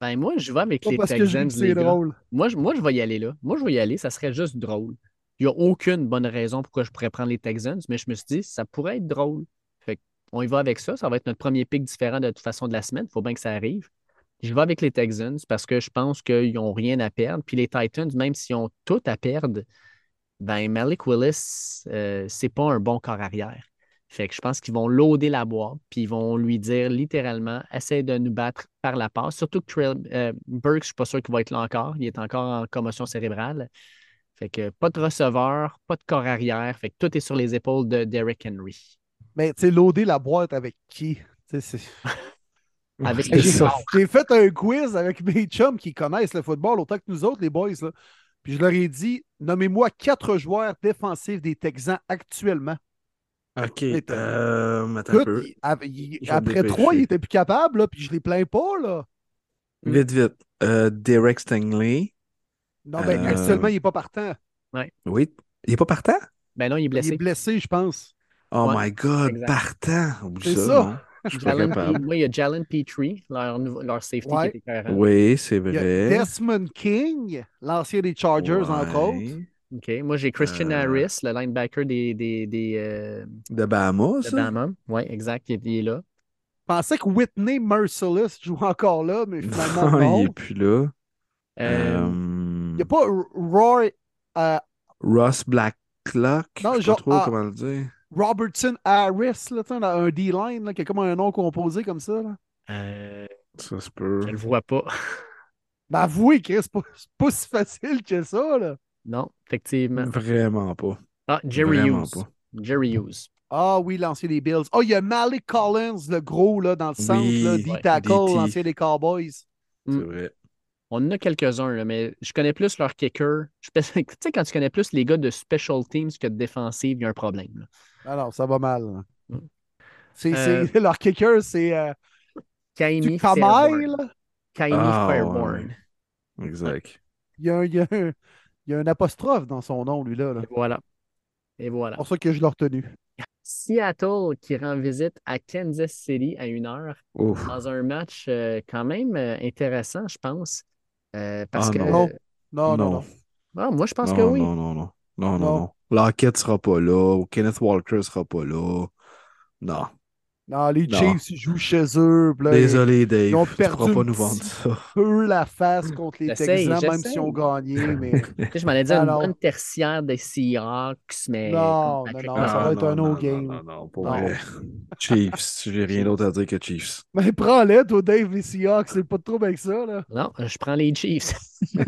Ben, moi, je vais avec Pas les Texans. c'est drôle. Moi, je, moi, je vais y aller là. Moi, je vais y aller. Ça serait juste drôle. Il n'y a aucune bonne raison pourquoi je pourrais prendre les Texans, mais je me suis dit, ça pourrait être drôle. Fait on y va avec ça. Ça va être notre premier pic différent de toute façon de la semaine. Il faut bien que ça arrive. Je vais avec les Texans parce que je pense qu'ils n'ont rien à perdre. Puis les Titans, même s'ils ont tout à perdre, ben Malik Willis, euh, c'est pas un bon corps arrière. Fait que je pense qu'ils vont loader la boîte, puis ils vont lui dire littéralement, essaie de nous battre par la passe. Surtout que Trail, euh, Burks, je suis pas sûr qu'il va être là encore. Il est encore en commotion cérébrale. Fait que pas de receveur, pas de corps arrière. Fait que tout est sur les épaules de Derrick Henry. Mais, tu sais, loader la boîte avec qui? (laughs) Avec les J'ai fait un quiz avec mes chums qui connaissent le football autant que nous autres, les boys. Là. Puis je leur ai dit nommez-moi quatre joueurs défensifs des Texans actuellement. OK. Euh, un peu. il- il- après trois, il était plus capable, là, puis je les plains pas. Là. Vite, vite. Euh, Derek Stingley. Non, ben, Euh, actuellement, il n'est pas partant. Oui. Il est pas partant? Ben non, il est Il blessé. est blessé, je pense. Oh Ouais, my God, exact. partant. C'est ça, Jalen. Pe- Moi, il y a Jalen Petrie, leur, leur safety Ouais. qui était carré. Oui, c'est Il y a vrai. Desmond King, l'ancien des Chargers, entre autres. OK. Moi, j'ai Christian Euh, Harris, le linebacker des, des, des euh, De Bahamas, de ça? Bama. Oui, exact. Il est, il est là. Je pensais que Whitney Merciless joue encore là, mais finalement, Non, il non. est plus là. Euh, Euh, Il n'y a pas Roy euh, Ross Blacklock. Non, je sais genre- pas trop ah. comment le dire. Robertson Harris, là, sais, un D-line là, qui a comme un nom composé comme ça. Là. euh, Ça se peut. je le vois pas. (laughs) Ben avouez, Chris, c'est pas, c'est pas si facile que ça. Là. non, effectivement. Vraiment pas. Ah, Jerry Vraiment Hughes. pas. Jerry Hughes. Ah oui, l'ancien des Bills. Oh, il y a Malik Collins, le gros, là, dans le centre, Oui, là, ouais, D-tackle, DT. l'ancien des Cowboys. C'est Mm. vrai. On en a quelques-uns, là, mais je connais plus leur kicker. Je (laughs) Tu sais, quand tu connais plus les gars de special teams que de défensive, il y a un problème. là. Alors, ça va mal. Mm. C'est, Euh, c'est- (laughs) leur kicker, c'est euh, Kaimi Fairborn. Kaimi Ah, Fairborn. Exact. Il y, a un, il, y a un, il y a un apostrophe dans son nom, lui-là. là. Et voilà. Et voilà. C'est pour ça que je l'ai retenu. Seattle qui rend visite à Kansas City à une heure Ouf. dans un match euh, quand même euh, intéressant, je pense. Euh, parce Ah, que. non. Non, non, Non. non. Ah, moi, je pense non, que oui. Non, non, non. Non, non, Non. non. Lockett sera pas là. Kenneth Walker sera pas là. Non. Non, les Non. Chiefs, ils jouent chez eux. là, Désolé, ils Dave. ont Tu perdu pas nous vendre ça. peu la face contre les Texans, même s'ils ont gagné. Mais je m'allais dire Alors- une bonne tertiaire des Seahawks, mais. Non, non, non, ça va être un non, autre game. Non, non, non, pour Non. vrai. Chiefs. J'ai rien d'autre à dire que Chiefs. Mais prends-les, toi, Dave, les Seahawks, c'est pas de trouble avec ça. Là. Non, je prends les Chiefs. (laughs)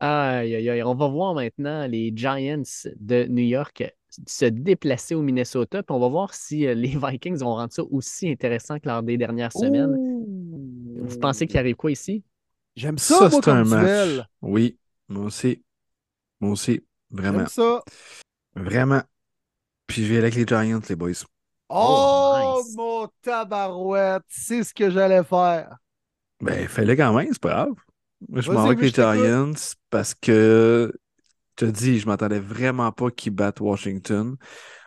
aïe, aïe, aïe. On va voir maintenant les Giants de New York se déplacer au Minnesota. Puis on va voir si euh, les (laughs) Vikings vont rendre ça aussi intéressant que lors des dernières semaines. Ouh. Vous pensez qu'il arrive quoi ici? J'aime ça, moi, c'est comme un match. duel. Oui, moi aussi. Moi aussi. Vraiment. J'aime ça. Vraiment. Puis je vais aller avec les Giants, les boys. Oh, nice. mon tabarouette, c'est ce que j'allais faire. Ben, fais-le quand même, c'est pas grave. Moi, je m'en vais avec les. Giants parce que, je te dis, je m'attendais vraiment pas qu'ils battent Washington.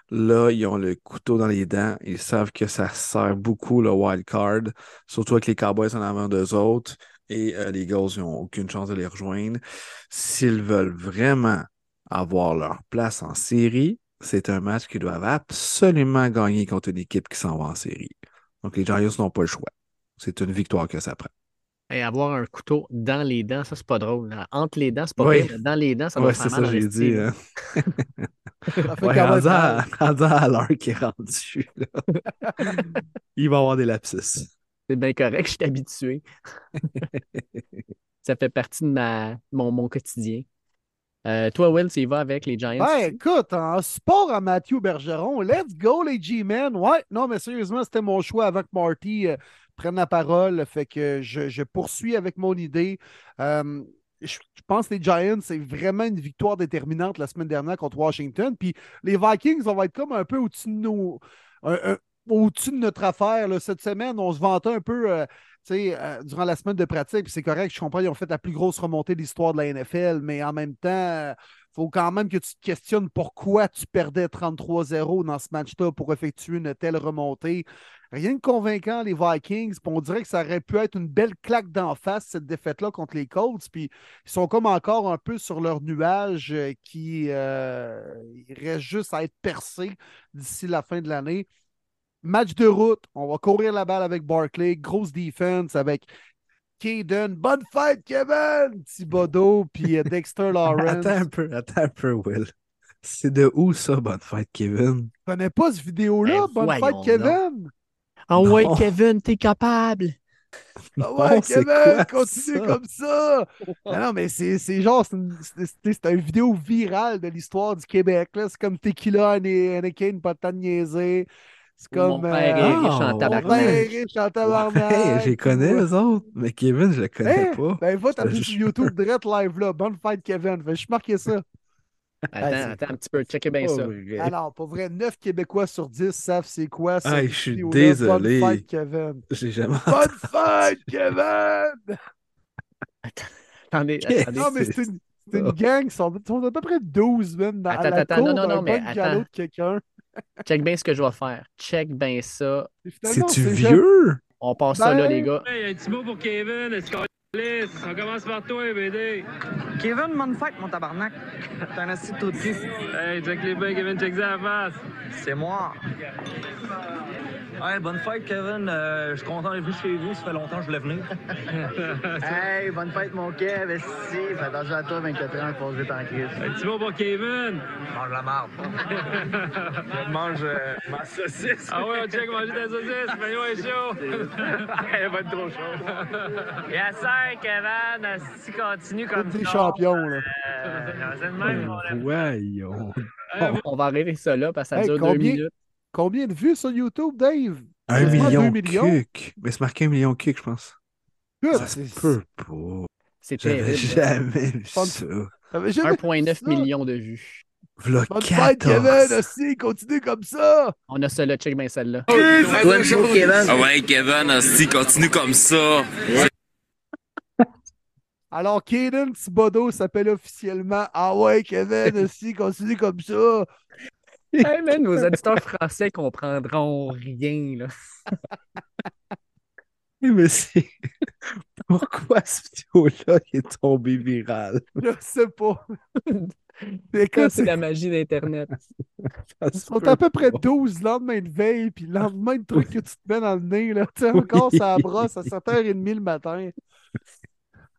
Là, ils ont le couteau dans les dents. Ils savent que ça sert beaucoup le wild card, surtout avec les Cowboys en avant d'eux autres. Et euh, les Eagles, ils n'ont aucune chance de les rejoindre. S'ils veulent vraiment avoir leur place en série, c'est un match qu'ils doivent absolument gagner contre une équipe qui s'en va en série. Donc, les Giants n'ont pas le choix. C'est une victoire que ça prend. Et avoir un couteau dans les dents, ça, c'est pas drôle. là. Entre les dents, c'est pas Oui. mais dans les dents, ça doit Ouais, faire c'est mal ça, en j'ai dit. Hein. (laughs) Ça Ouais, rendu, à, mal. rendu à l'heure qui est rendu, là. (laughs) il va y avoir des lapsus. C'est bien correct, je suis habitué. (laughs) ça fait partie de ma, mon, mon quotidien. Euh, toi, Will, tu y vas avec les Giants? Ben, écoute, en support à Mathieu Bergeron, let's go les G-Men. Ouais, non, mais sérieusement, c'était mon choix que Marty euh, prenne la parole. Fait que je, poursuis avec mon idée. Euh, je, pense que les Giants, c'est vraiment une victoire déterminante la semaine dernière contre Washington. Puis les Vikings, on va être comme un peu au-dessus de notre affaire. Cette semaine, on se vantait un peu euh, euh, durant la semaine de pratique. C'est correct, je comprends, ils ont fait la plus grosse remontée de l'histoire de la NFL, mais en même temps, faut quand même que tu te questionnes pourquoi tu perdais 33-0 dans ce match-là pour effectuer une telle remontée. Rien de convaincant, les Vikings. On dirait que ça aurait pu être une belle claque d'en face, cette défaite-là contre les Colts. Puis ils sont comme encore un peu sur leur nuage euh, qui euh, il reste juste à être percé d'ici la fin de l'année. Match de route, on va courir la balle avec Barkley, grosse defense avec Caden. Bonne fête, Kevin! Thibodeau, puis euh, Dexter Lawrence. (laughs) Attends un peu, attends un peu, Will. C'est de où ça, bonne fête, Kevin? Tu connais pas cette vidéo-là? Ben, Bonne fête, Kevin! Ah ouais. Kevin, t'es capable! Ah ouais, Non, Kevin, quoi continue ça? comme ça! Non, non, mais c'est c'est genre, c'est une, c'est- c'est- c'est une vidéo virale de l'histoire du Québec. là. C'est comme Tequila, Ana- Anakin, pas de temps de niaiser. C'est Mon comme. père est euh, riche en Ah, Mon tabarnak. père est riche en tabarnak. Les (laughs) connais, Ouais. les autres. Mais Kevin, je le connais pas. Ben, va taper Je- sur YouTube, direct live là. Bonne fête, Kevin. Fait, je marqué ça. Attends, attends un petit peu, checkez bien ça. Alors, pour vrai, 9 Québécois sur 10 savent c'est quoi ça. Ah, je suis désolé. Bonne fête, Kevin. J'ai jamais Bonne fête, Kevin! Attendez, attendez. Non, mais c'est une, gang. Ils sont, à peu près 12 même dans Attends, à la attends, cour non, non, non, mais de quelqu'un. Check bien ce que je vais faire. Check bien ça. C'est-tu jamais- vieux? On passe ça là, les gars. Hey, un petit mot pour Kevin, est-ce qu'on lisse? On commence par toi, BD. Kevin, bonne fête, mon tabarnak. T'es un assis tout de cul. Hey, check les bains, Kevin, check ça à la face. C'est moi. Hey, bonne fête, Kevin. Euh, je suis content d'être venu chez vous. Ça fait longtemps que je voulais venir. (laughs) Hey, bonne fête, mon Kev. Si, fais attention à toi, 24 ans, passe vite en crise. Un petit mot pour Kevin. Mange la marde. (laughs) mange euh, ma saucisse. Ah ouais, on check manger ta saucisse, mais ouais, chaud. (laughs) Elle va être trop chaude. Yes, sir. ouais, Kevin, si continue comme Coupe des ça. champions, là. Euh, c'est de même, mon ami. Voyons. Euh, On va arrêter ça là parce que ça Hey, dure deux minutes. Combien de vues sur YouTube, Dave? Un million, millions. Mais c'est marqué un million kick, je pense. Écoute, Ça se c'est- peut pas. C'est J'avais terrible. jamais vu ça. T'avais jamais 1,9 vu ça? million de vues. V'là Bonne fête, 14. Kevin, aussi, continue comme ça! On a ça là, check bien celle-là. Ah ouais, Kevin, hostie, continue comme ça. (laughs) Alors, Kaden Thibodeau s'appelle officiellement Ah ouais, Kevin, aussi, continue comme ça! (laughs) Hey man, nos auditeurs français comprendront rien là. (laughs) Mais c'est. (laughs) Pourquoi ce vidéo-là est tombé viral? Je sais pas. C'est la magie d'Internet. Ils sont peut à peu près pas. 12 lendemains de veille, puis le lendemain de truc que tu te mets dans le nez, là. Tu sais, encore, ça brosse à 7h30 le matin.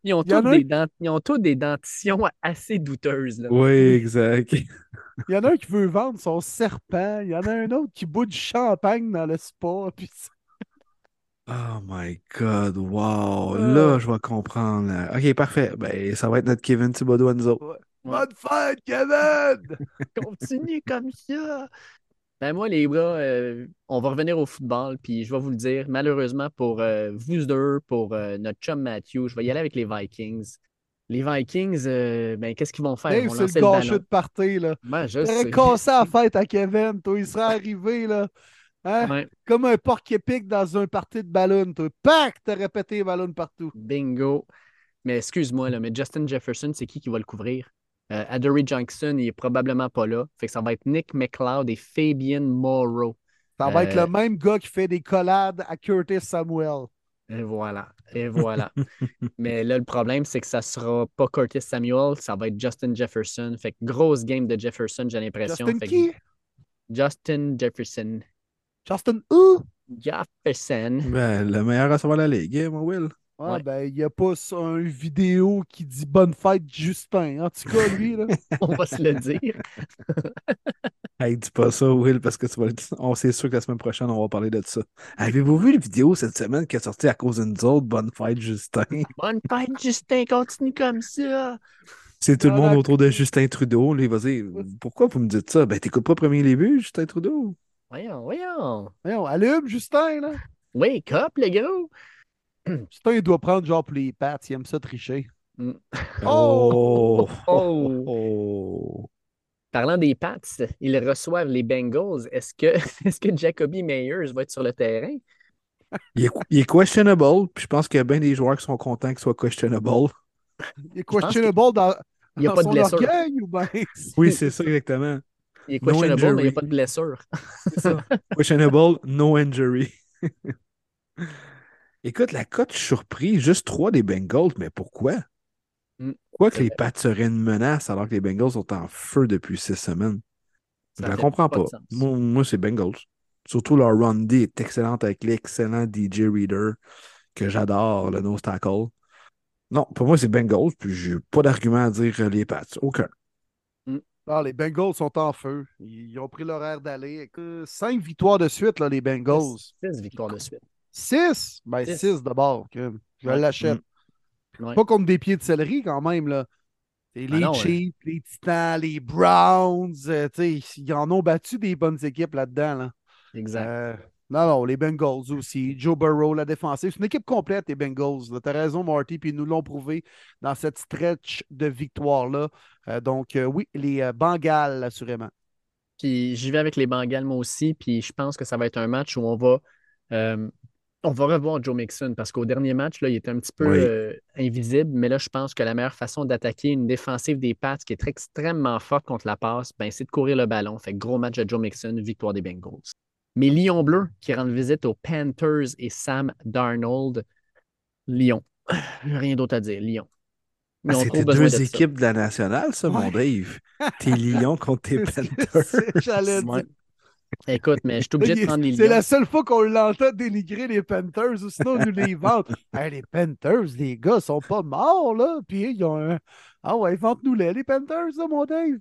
Ils ont, tous un- des dent- ils ont tous des dentitions assez douteuses. Là. Oui, exact. Il y en a un qui veut vendre son serpent, il y en a un autre qui boit du champagne dans le spa, puis Oh my God, wow. Euh. Là, je vais comprendre. là. Ok, parfait. Ben, ça va être notre Kevin Thibodeau à nous autres. Bonne fête, Kevin! (laughs) Continue comme ça. Ben moi, les gars, euh, on va revenir au football, puis je vais vous le dire, malheureusement pour euh, vous deux, pour euh, notre chum Matthew, je vais y aller avec les Vikings. Les Vikings, ben, qu'est-ce qu'ils vont faire? Dave, c'est le gâcheux de party, là. Ouais, je sais. cassé la fête à Kevin, toi, il serait arrivé, là. Hein? Ouais, Comme un porc épic dans un party de ballon, toi. Pac! T'aurais pété les ballons partout. bingo. Mais excuse-moi, là, mais Justin Jefferson, c'est qui qui va le couvrir? Euh, Adoree Johnson, il est probablement pas là. Fait que ça va être Nick McLeod et Fabian Morrow. Ça va être Euh, le même gars qui fait des collades à Curtis Samuel. Et voilà. Et voilà. (laughs) Mais là, le problème, c'est que ça sera pas Curtis Samuel, ça va être Justin Jefferson. Fait que grosse game de Jefferson, j'ai l'impression. Justin Fait que qui? Justin Jefferson. Justin où? Jefferson. Ben, le meilleur receveur de la ligue, hein, mon Will. Ah, Ouais. ben, il n'y a pas un vidéo qui dit bonne fête, Justin. En tout cas, lui, là. (laughs) On va se le dire. (laughs) Hey, dis pas ça, Will, parce que tu vas le dire. On sait sûr que la semaine prochaine, on va parler de ça. Avez-vous vu la vidéo cette semaine qui est sortie à cause de nous autres? Bonne fête, Justin? (laughs) Bonne fête, Justin. Continue comme ça. C'est tout le monde Voilà. autour de Justin Trudeau. Là, il va dire Pourquoi vous me dites ça? Ben, t'écoutes pas premier début, Justin Trudeau? Voyons, voyons. Voyons, allume, Justin, là. Wake up, le gros. (clears throat) Justin, il doit prendre genre pour les pattes. Il aime ça tricher. (laughs) Oh! Oh! Oh! Parlant des Pats, ils reçoivent les Bengals. Est-ce que, (laughs) est-ce que Jacoby Meyers va être sur le terrain? Il est, il est questionable, puis je pense qu'il y a bien des joueurs qui sont contents qu'il soit questionable. Il est questionable dans, Il n'y a dans pas de son blessure. orgueil ou bien? Oui, c'est ça exactement. Il est No questionable, mais il n'y a pas de blessure. C'est ça. (laughs) Questionable, no injury. Écoute, la cote, je suis surpris. Juste trois des Bengals, mais pourquoi? Mm. Pourquoi que C'est les. Pats seraient une menace alors que les Bengals sont en feu depuis six semaines? Ça je la fait comprends pas. Moi, moi, c'est Bengals. Surtout leur run D est excellente avec l'excellent DJ Reader que j'adore, le nose tackle. Non, pour moi, c'est Bengals, puis j'ai pas d'argument à dire euh, les Pats. Aucun. Ah, les Bengals sont en feu. Ils ont pris l'horaire d'aller. Cinq victoires de suite, là, les Bengals. Six victoires de suite. Six? Ben, Six. six d'abord. que Je Ouais. l'achète. Ouais. Pas comme des pieds de céleri quand même. Là. Ah les non, Chiefs, les Titans, les Browns, euh, ils en ont battu des bonnes équipes là-dedans. Là. Exact. Euh, non, non, les Bengals aussi. Joe Burrow, la défensive. C'est une équipe complète, les Bengals. Tu as raison, Marty, puis ils nous l'ont prouvé dans cette stretch de victoire-là. Euh, donc, oui, les Bengals, assurément. Puis j'y vais avec les Bengals, moi aussi. Puis je pense que ça va être un match où on va, on va revoir Joe Mixon parce qu'au dernier match, là, il était un petit peu Oui. euh, invisible. Mais là, je pense que la meilleure façon d'attaquer une défensive des Pats qui est très- extrêmement forte contre la passe, ben, c'est de courir le ballon. Fait que gros match de Joe Mixon, victoire des Bengals. Mes Lions bleus qui rendent visite aux Panthers et Sam Darnold. Lyon. (sighs) Rien d'autre à dire. Lyon. Ah, C'était deux de ça. équipes de la nationale, ça, mon Dave. Tes (laughs) Lions contre tes Panthers. j'allais dire. Écoute, mais je suis obligé de prendre les C'est la seule fois qu'on l'entend dénigrer les Panthers, ou sinon on nous les vante. (laughs) Hey, les Panthers, les gars, sont pas morts, là. Puis ils ont un. Ah ouais, vente-nous-les, les Panthers, là, mon Dave.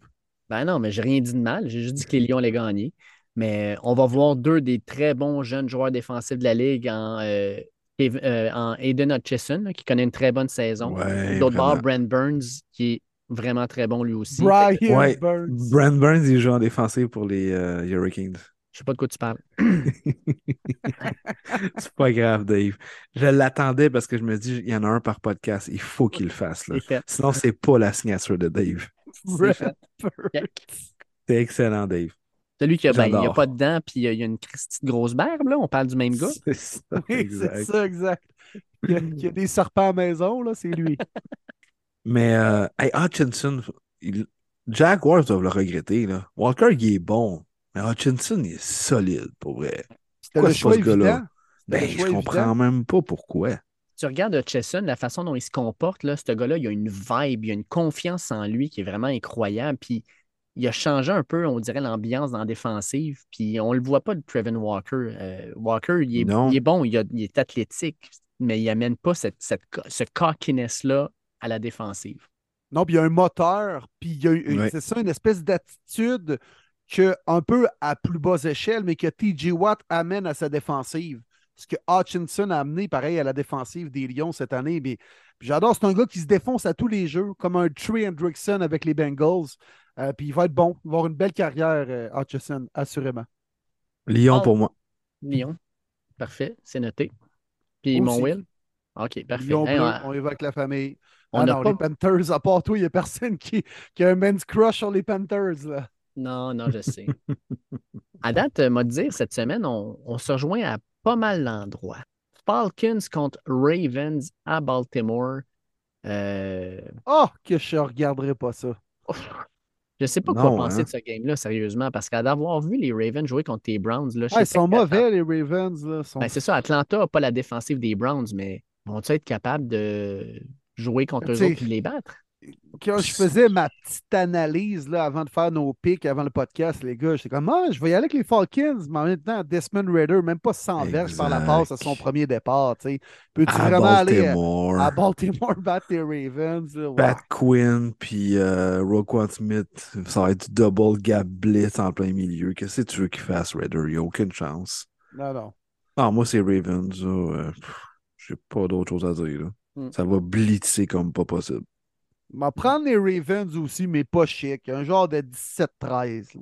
Ben non, mais j'ai rien dit de mal. J'ai juste dit que les Lions allaient gagner. Mais on va voir deux des très bons jeunes joueurs défensifs de la Ligue en euh, euh, en Aiden Hutchison, qui connaît une très bonne saison. Ouais, D'autre part. Brent Burns, qui est vraiment très bon lui aussi. Brian Fait que Ouais. Burns. Brent Burns, il joue en défensif pour les euh, Hurricanes. Je sais pas de quoi tu parles. (laughs) (laughs) C'est pas grave, Dave. Je l'attendais parce que je me dis, il y en a un par podcast. Il faut qu'il le fasse. là. Sinon, c'est pas la signature de Dave. C'est excellent, Dave. Celui qui a, ben, il a pas de dents, puis il il a une de grosse barbe, là. On parle du même gars. C'est ça, (laughs) Oui, c'est exact. ça, exact. Il y, a, il y a des serpents à maison, là, c'est lui. Mais euh, hey, Hutchinson, il- Jaguars doivent le regretter. Là. Walker, il est bon. Mais Hutchinson, il est solide, pour vrai. C'était Pourquoi le c'est choix pas ce gars-là? Ben, je comprends évident. même pas pourquoi. Tu regardes Hutchison, la façon dont il se comporte, là, ce gars-là, il a une vibe, il a une confiance en lui qui est vraiment incroyable. Puis il a changé un peu, on dirait, l'ambiance dans la défensive. Puis on le voit pas de Trevin Walker. Euh, Walker, il est, Non. il est bon, il, a- il est athlétique, mais il amène pas cette, ce cockiness-là à la défensive. Non, puis il y a un moteur, puis il y a une- c'est ça, une espèce d'attitude que, un peu à plus basse échelle, mais que TJ Watt amène à sa défensive. Ce que Hutchinson a amené, pareil, à la défensive des Lions cette année. Mais puis j'adore, c'est un gars qui se défonce à tous les jeux, comme un Trey Hendrickson avec les Bengals. Euh, puis il va être bon. Il va avoir une belle carrière, euh, Hutchinson, assurément. Lyon Ah. pour moi. Lyon, parfait, c'est noté. Puis Aussi. mon Will, OK, parfait. Lyon Hey, bleu, on- on évoque la famille. On ah non, pas- les Panthers, à part toi, il n'y a personne qui, qui a un men's crush sur les Panthers. Là. Non, non, je sais. à date, euh, m'a dire, cette semaine, on, on se rejoint à pas mal d'endroits. Falcons contre Ravens à Baltimore. Euh, Oh, que je ne regarderai pas ça. je sais pas quoi penser hein. de ce game-là, sérieusement, parce qu'à d'avoir vu les Ravens jouer contre les Browns, là, je Ah, ils sais pas sont mauvais, les Ravens. Là. Sont- Ben, c'est ça, Atlanta n'a pas la défensive des Browns, mais vont-ils être capables de jouer contre eux autres et les battre? Quand je faisais ma petite analyse là, avant de faire nos pics, avant le podcast, les gars, j'étais comme, ah, je vais y aller avec les Falcons, mais en même temps, Desmond Raider, même pas 100 verges par la passe à son premier départ. tu sais. Peux-tu À vraiment aller à, Baltimore. à Baltimore (laughs) battre les Ravens? là? Wow. Pat Quinn puis euh, Roquan Smith, ça va être du double gap blitz en plein milieu. Qu'est-ce que tu veux qu'il fasse, Raider? Il n'y a aucune chance. Non, non. Ah, moi, c'est Ravens. là, euh, J'ai pas d'autre chose à dire. là. Mm. Ça va blitzer comme pas possible. Je vais prendre les Ravens aussi, mais pas chic. Un genre de 17-13. là.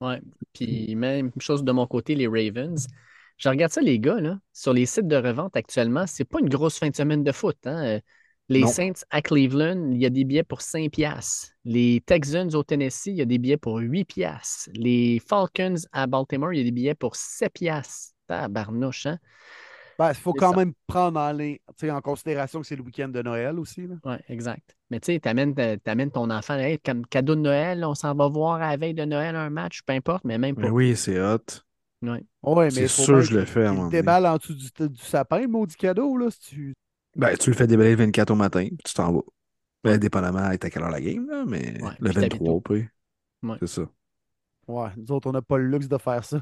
Ouais. Puis même chose de mon côté, les Ravens. Je regarde ça, les gars, là, sur les sites de revente actuellement, c'est pas une grosse fin de semaine de foot. hein. Les Non. Saints à Cleveland, il y a des billets pour 5 piastres. Les Texans au Tennessee, il y a des billets pour 8 piastres. Les Falcons à Baltimore, il y a des billets pour 7 piastres. Tabarnouche, hein? Ben, il faut quand ça. même prendre en, ligne- tu sais, en considération que c'est le week-end de Noël aussi. là. Oui, exact. Mais tu sais, t'amènes, ta- t'amènes ton enfant, hey, comme cadeau de Noël, on s'en va voir à la veille de Noël un match, peu importe, mais même Mais oui, c'est hot. Ouais, mais C'est sûr que je le fais à un qu'il moment donné. déballe en dessous du, du sapin, maudit cadeau. Là, si tu... Ben, tu le fais déballer le 24 au matin, puis tu t'en vas. Ben, dépendamment à quelle heure la game, là, mais Ouais, le puis t'habites 23, où? puis. Ouais. C'est ça. Ouais, nous autres, on n'a pas le luxe de faire ça.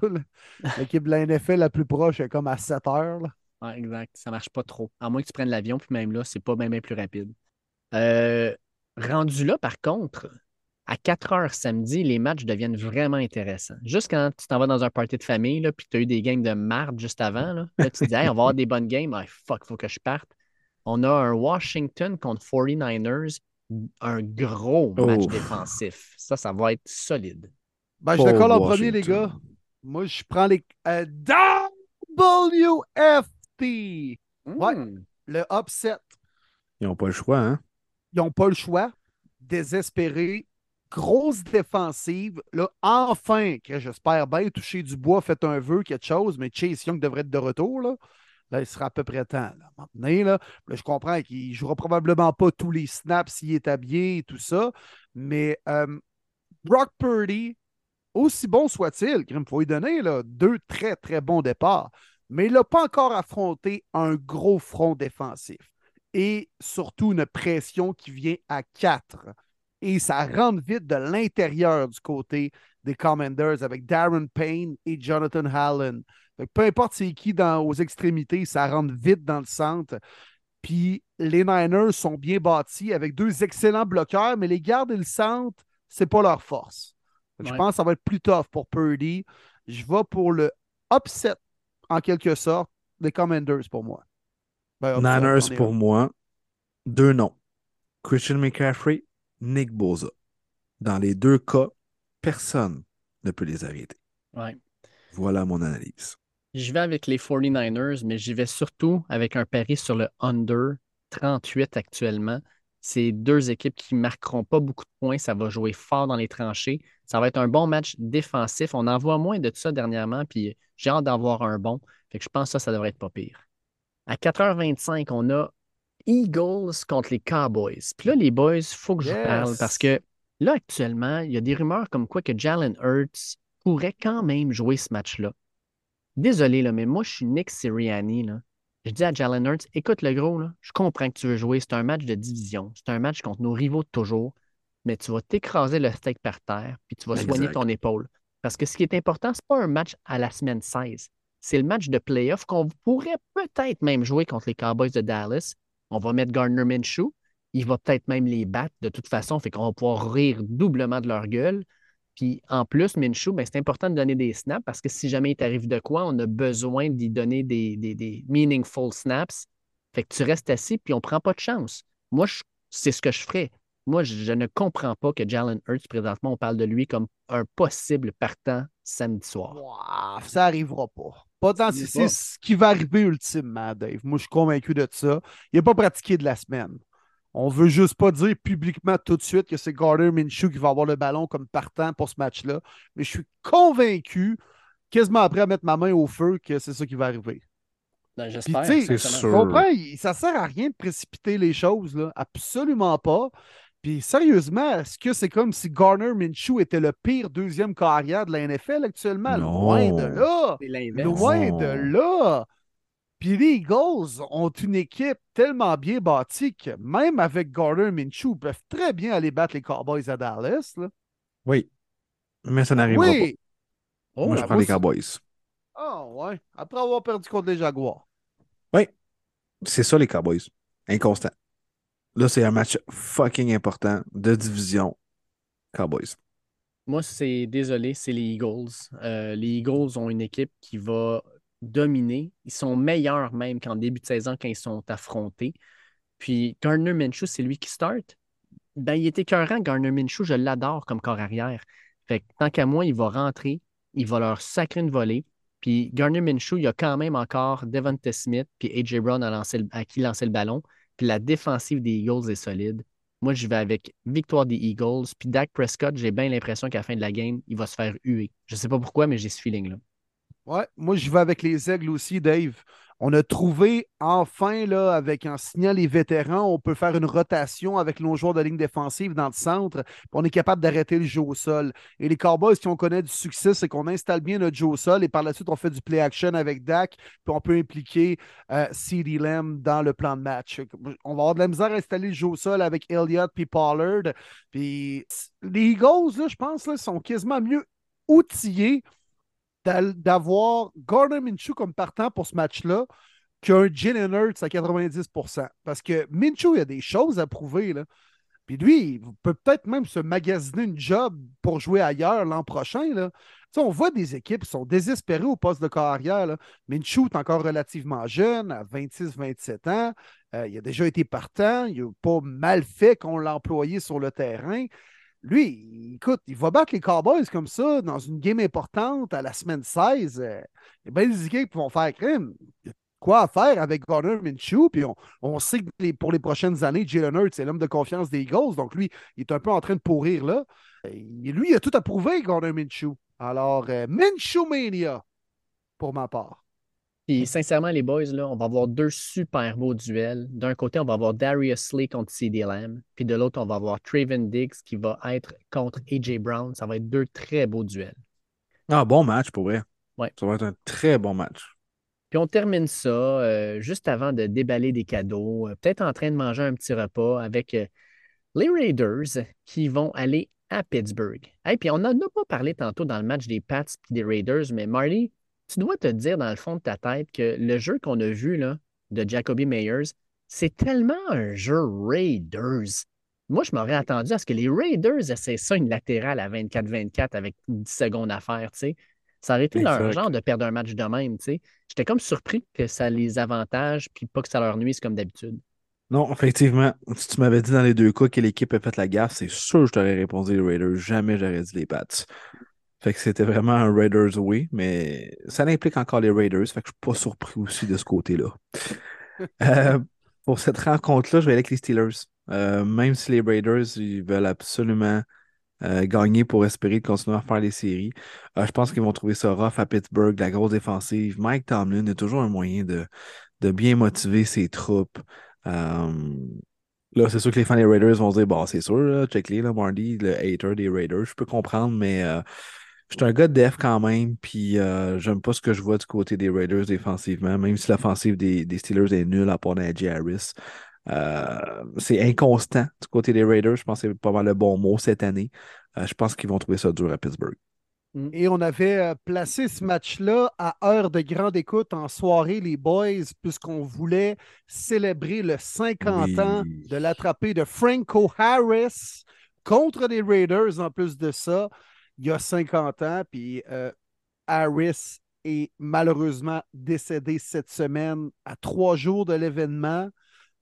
L'équipe de la NFL la plus proche est comme à 7 heures. là. Ouais, exact. Ça marche pas trop. À moins que tu prennes l'avion, puis même là, c'est pas bien bien plus rapide. Euh, rendu là, par contre, à 4 heures samedi, les matchs deviennent vraiment intéressants. Juste quand tu t'en vas dans un party de famille, là, puis tu as eu des games de marde juste avant, là, là, tu te dis, Hey, on va avoir des bonnes games. Ah, fuck, faut que je parte. On a un Washington contre 49ers, un gros match Oh. défensif. Ça, ça va être solide. Ben, je le colle en premier, les gars. Moi, je prends les euh, Ouais. Hmm. Le upset. Ils n'ont pas le choix, hein? Ils n'ont pas le choix. Désespérés. Grosse défensive. Là, enfin, que j'espère bien toucher du bois, faites un vœu, quelque chose, mais Chase Young devrait être de retour. Là, là il sera à peu près temps. Là. Donné, là, Là, je comprends qu'il ne jouera probablement pas tous les snaps s'il est habillé et tout ça, mais euh, Brock Purdy, aussi bon soit-il, il faut lui donner là, deux très, très bons départs, mais il n'a pas encore affronté un gros front défensif et surtout une pression qui vient à quatre. Et ça rentre vite de l'intérieur du côté des Commanders avec Darren Payne et Jonathan Allen. Fait que peu importe c'est qui dans, aux extrémités, ça rentre vite dans le centre. Puis les Niners sont bien bâtis avec deux excellents bloqueurs, mais les gardes et le centre, c'est pas leur force. Je pense que ça va être plus tough pour Purdy. Je vais pour le upset, en quelque sorte, des Commanders pour moi. Ben, Niners pour un. moi, deux noms. Christian McCaffrey, Nick Bosa. Dans les deux cas, personne ne peut les arrêter. Ouais. Voilà mon analyse. Je vais avec les 49ers, mais j'y vais surtout avec un pari sur le under 38 actuellement. C'est deux équipes qui ne marqueront pas beaucoup de points. Ça va jouer fort dans les tranchées. Ça va être un bon match défensif. On en voit moins de ça dernièrement, puis j'ai hâte d'en voir un bon. Fait que je pense que ça, ça devrait être pas pire. À 4h25, on a Eagles contre les Cowboys. Puis là, les boys, il faut que je parle parce que là, actuellement, il y a des rumeurs comme quoi que Jalen Hurts pourrait quand même jouer ce match-là. Désolé, là, mais moi, je suis Nick Sirianni. Là. Je dis à Jalen Hurts, écoute le gros, là, je comprends que tu veux jouer. C'est un match de division. C'est un match contre nos rivaux de toujours. Mais tu vas t'écraser le steak par terre, puis tu vas soigner ton épaule. Parce que ce qui est important, ce n'est pas un match à la semaine 16. C'est le match de playoff qu'on pourrait peut-être même jouer contre les Cowboys de Dallas. On va mettre Gardner Minshew. Il va peut-être même les battre de toute façon, fait qu'on va pouvoir rire doublement de leur gueule. Puis en plus, Minshew, ben, c'est important de donner des snaps parce que si jamais il t'arrive de quoi, on a besoin d'y donner des, des, des meaningful snaps. Fait que tu restes assis puis on ne prend pas de chance. Moi, c'est ce que je ferais. Moi, je, je ne comprends pas que Jalen Hurts, présentement, on parle de lui comme un possible partant samedi soir. Ouah, ça arrivera pas. Pas tant si arrive c'est ce qui va arriver ultimement, Dave. Moi, je suis convaincu de ça. Il n'a pas pratiqué de la semaine. On veut juste pas dire publiquement tout de suite que c'est Gardner Minshew qui va avoir le ballon comme partant pour ce match-là. Mais je suis convaincu, quasiment après à mettre ma main au feu, que c'est ça qui va arriver. Ben, J'espère. C'est sûr. comprends? Ça sert à rien de précipiter les choses, là. Absolument pas. Puis sérieusement, est-ce que c'est comme si Garner Minshew était le pire deuxième carrière de la NFL actuellement? Non. Loin de là. C'est l'inverse. Loin Non. de là. Puis les Eagles ont une équipe tellement bien bâtie que même avec Gardner Minshew, ils peuvent très bien aller battre les Cowboys à Dallas. là. Oui. Mais ça n'arrivera Oui! pas. Moi, je prends les Cowboys. Ah ouais. Après avoir perdu contre les Jaguars. Oui. C'est ça, les Cowboys. Inconstant. Là, c'est un match fucking important de division. Cowboys. Moi, c'est désolé, c'est les Eagles. Euh, les Eagles ont une équipe qui va dominer. Ils sont meilleurs même qu'en début de saison quand ils sont affrontés. Puis Gardner Minshew, c'est lui qui start. Ben, il est écœurant, Gardner Minshew, je l'adore comme corps arrière. Fait que tant qu'à moi, il va rentrer, il va leur sacrer une volée. Puis Gardner Minshew, il y a quand même encore Devonta Smith puis AJ Brown à, lancer à qui lancer le ballon. Puis la défensive des Eagles est solide. Moi, je vais avec victoire des Eagles. Puis Dak Prescott, j'ai bien l'impression qu'à la fin de la game, il va se faire huer. Je sais pas pourquoi, mais j'ai ce feeling-là. Ouais, moi je vais avec les aigles aussi, Dave. On a trouvé enfin, là, avec en signant les vétérans, on peut faire une rotation avec nos joueurs de ligne défensive dans le centre, on est capable d'arrêter le jeu au sol. Et les Cowboys, si on connaît du succès, c'est qu'on installe bien notre jeu au sol et par la suite, on fait du play action avec Dak, puis on peut impliquer euh, CeeDee Lamb dans le plan de match. On va avoir de la misère à installer le jeu au sol avec Elliott puis Pollard. Puis les Eagles, là, je pense, là, sont quasiment mieux outillés d'avoir Gardner Minshew comme partant pour ce match-là qu'un Jalen Hurts à 90%. Parce que Minshew, il a des choses à prouver. Là. Puis lui, il peut peut-être même se magasiner une job pour jouer ailleurs l'an prochain. Là. Tu sais, on voit des équipes qui sont désespérées au poste de carrière. Là. Minshew est encore relativement jeune, à 26-27 ans. Euh, il a déjà été partant. Il n'a pas mal fait qu'on l'a employé sur le terrain. Lui, écoute, il va battre les Cowboys comme ça dans une game importante à la semaine 16. Euh, a bien des équipes qui vont faire crime. Quoi à faire avec Gardner Minshew. Puis on, on sait que les- pour les prochaines années, Jalen Hurts, c'est l'homme de confiance des Eagles. Donc lui, il est un peu en train de pourrir là. Et lui, il a tout à prouver, Gardner Minshew. Alors, euh, Minshew Mania, pour ma part. Puis sincèrement, les boys, là, on va avoir deux super beaux duels. D'un côté, on va avoir Darius Lee contre CD Lamb. Puis de l'autre, on va avoir Traven Diggs qui va être contre AJ Brown. Ça va être deux très beaux duels. Ah, bon match pour vrai. Ouais. Ça va être un très bon match. Puis on termine ça euh, juste avant de déballer des cadeaux, euh, peut-être en train de manger un petit repas avec euh, les Raiders qui vont aller à Pittsburgh. Et puis on n'en a pas parlé tantôt dans le match des Pats et des Raiders, mais Marty, tu dois te dire dans le fond de ta tête que le jeu qu'on a vu là, de Jacoby Meyers, c'est tellement un jeu Raiders. Moi, je m'aurais attendu à ce que les Raiders essaient ça, une latérale à 24-24 avec 10 secondes à faire, tu sais. Ça aurait été leur genre de perdre un match de même, tu sais. J'étais comme surpris que ça les avantage, puis pas que ça leur nuise comme d'habitude. Non, effectivement. Si tu m'avais dit dans les deux cas que l'équipe a fait la gaffe, c'est sûr que je t'aurais répondu les Raiders. Jamais j'aurais dit les Pats. Fait que c'était vraiment un Raiders oui, mais ça implique encore les Raiders. Fait que je suis pas surpris aussi de ce côté-là. (laughs) Euh, pour cette rencontre-là, je vais aller avec les Steelers. Euh, même si les Raiders, ils veulent absolument euh, gagner pour espérer de continuer à faire les séries. Je pense qu'ils vont trouver ça rough à Pittsburgh, la grosse défensive. Mike Tomlin a toujours un moyen de, de bien motiver ses troupes. Là, c'est sûr que les fans des Raiders vont se dire Bon, c'est sûr, là, check-les, là, Marty, le hater des Raiders. Je peux comprendre, mais euh, je suis un gars de def quand même, puis euh, j'aime pas ce que je vois du côté des Raiders défensivement, même si l'offensive des, des Steelers est nulle à part Najee Harris. Euh, c'est inconstant du côté des Raiders. Je pense que c'est pas mal le bon mot cette année. Euh, je pense qu'ils vont trouver ça dur à Pittsburgh. Et on avait placé ce match-là à heure de grande écoute en soirée, les boys, puisqu'on voulait célébrer le 50 Oui. ans de l'attrapé de Franco Harris contre les Raiders, en plus de ça, il y a 50 ans. Puis euh, Harris est malheureusement décédé cette semaine à trois jours de l'événement.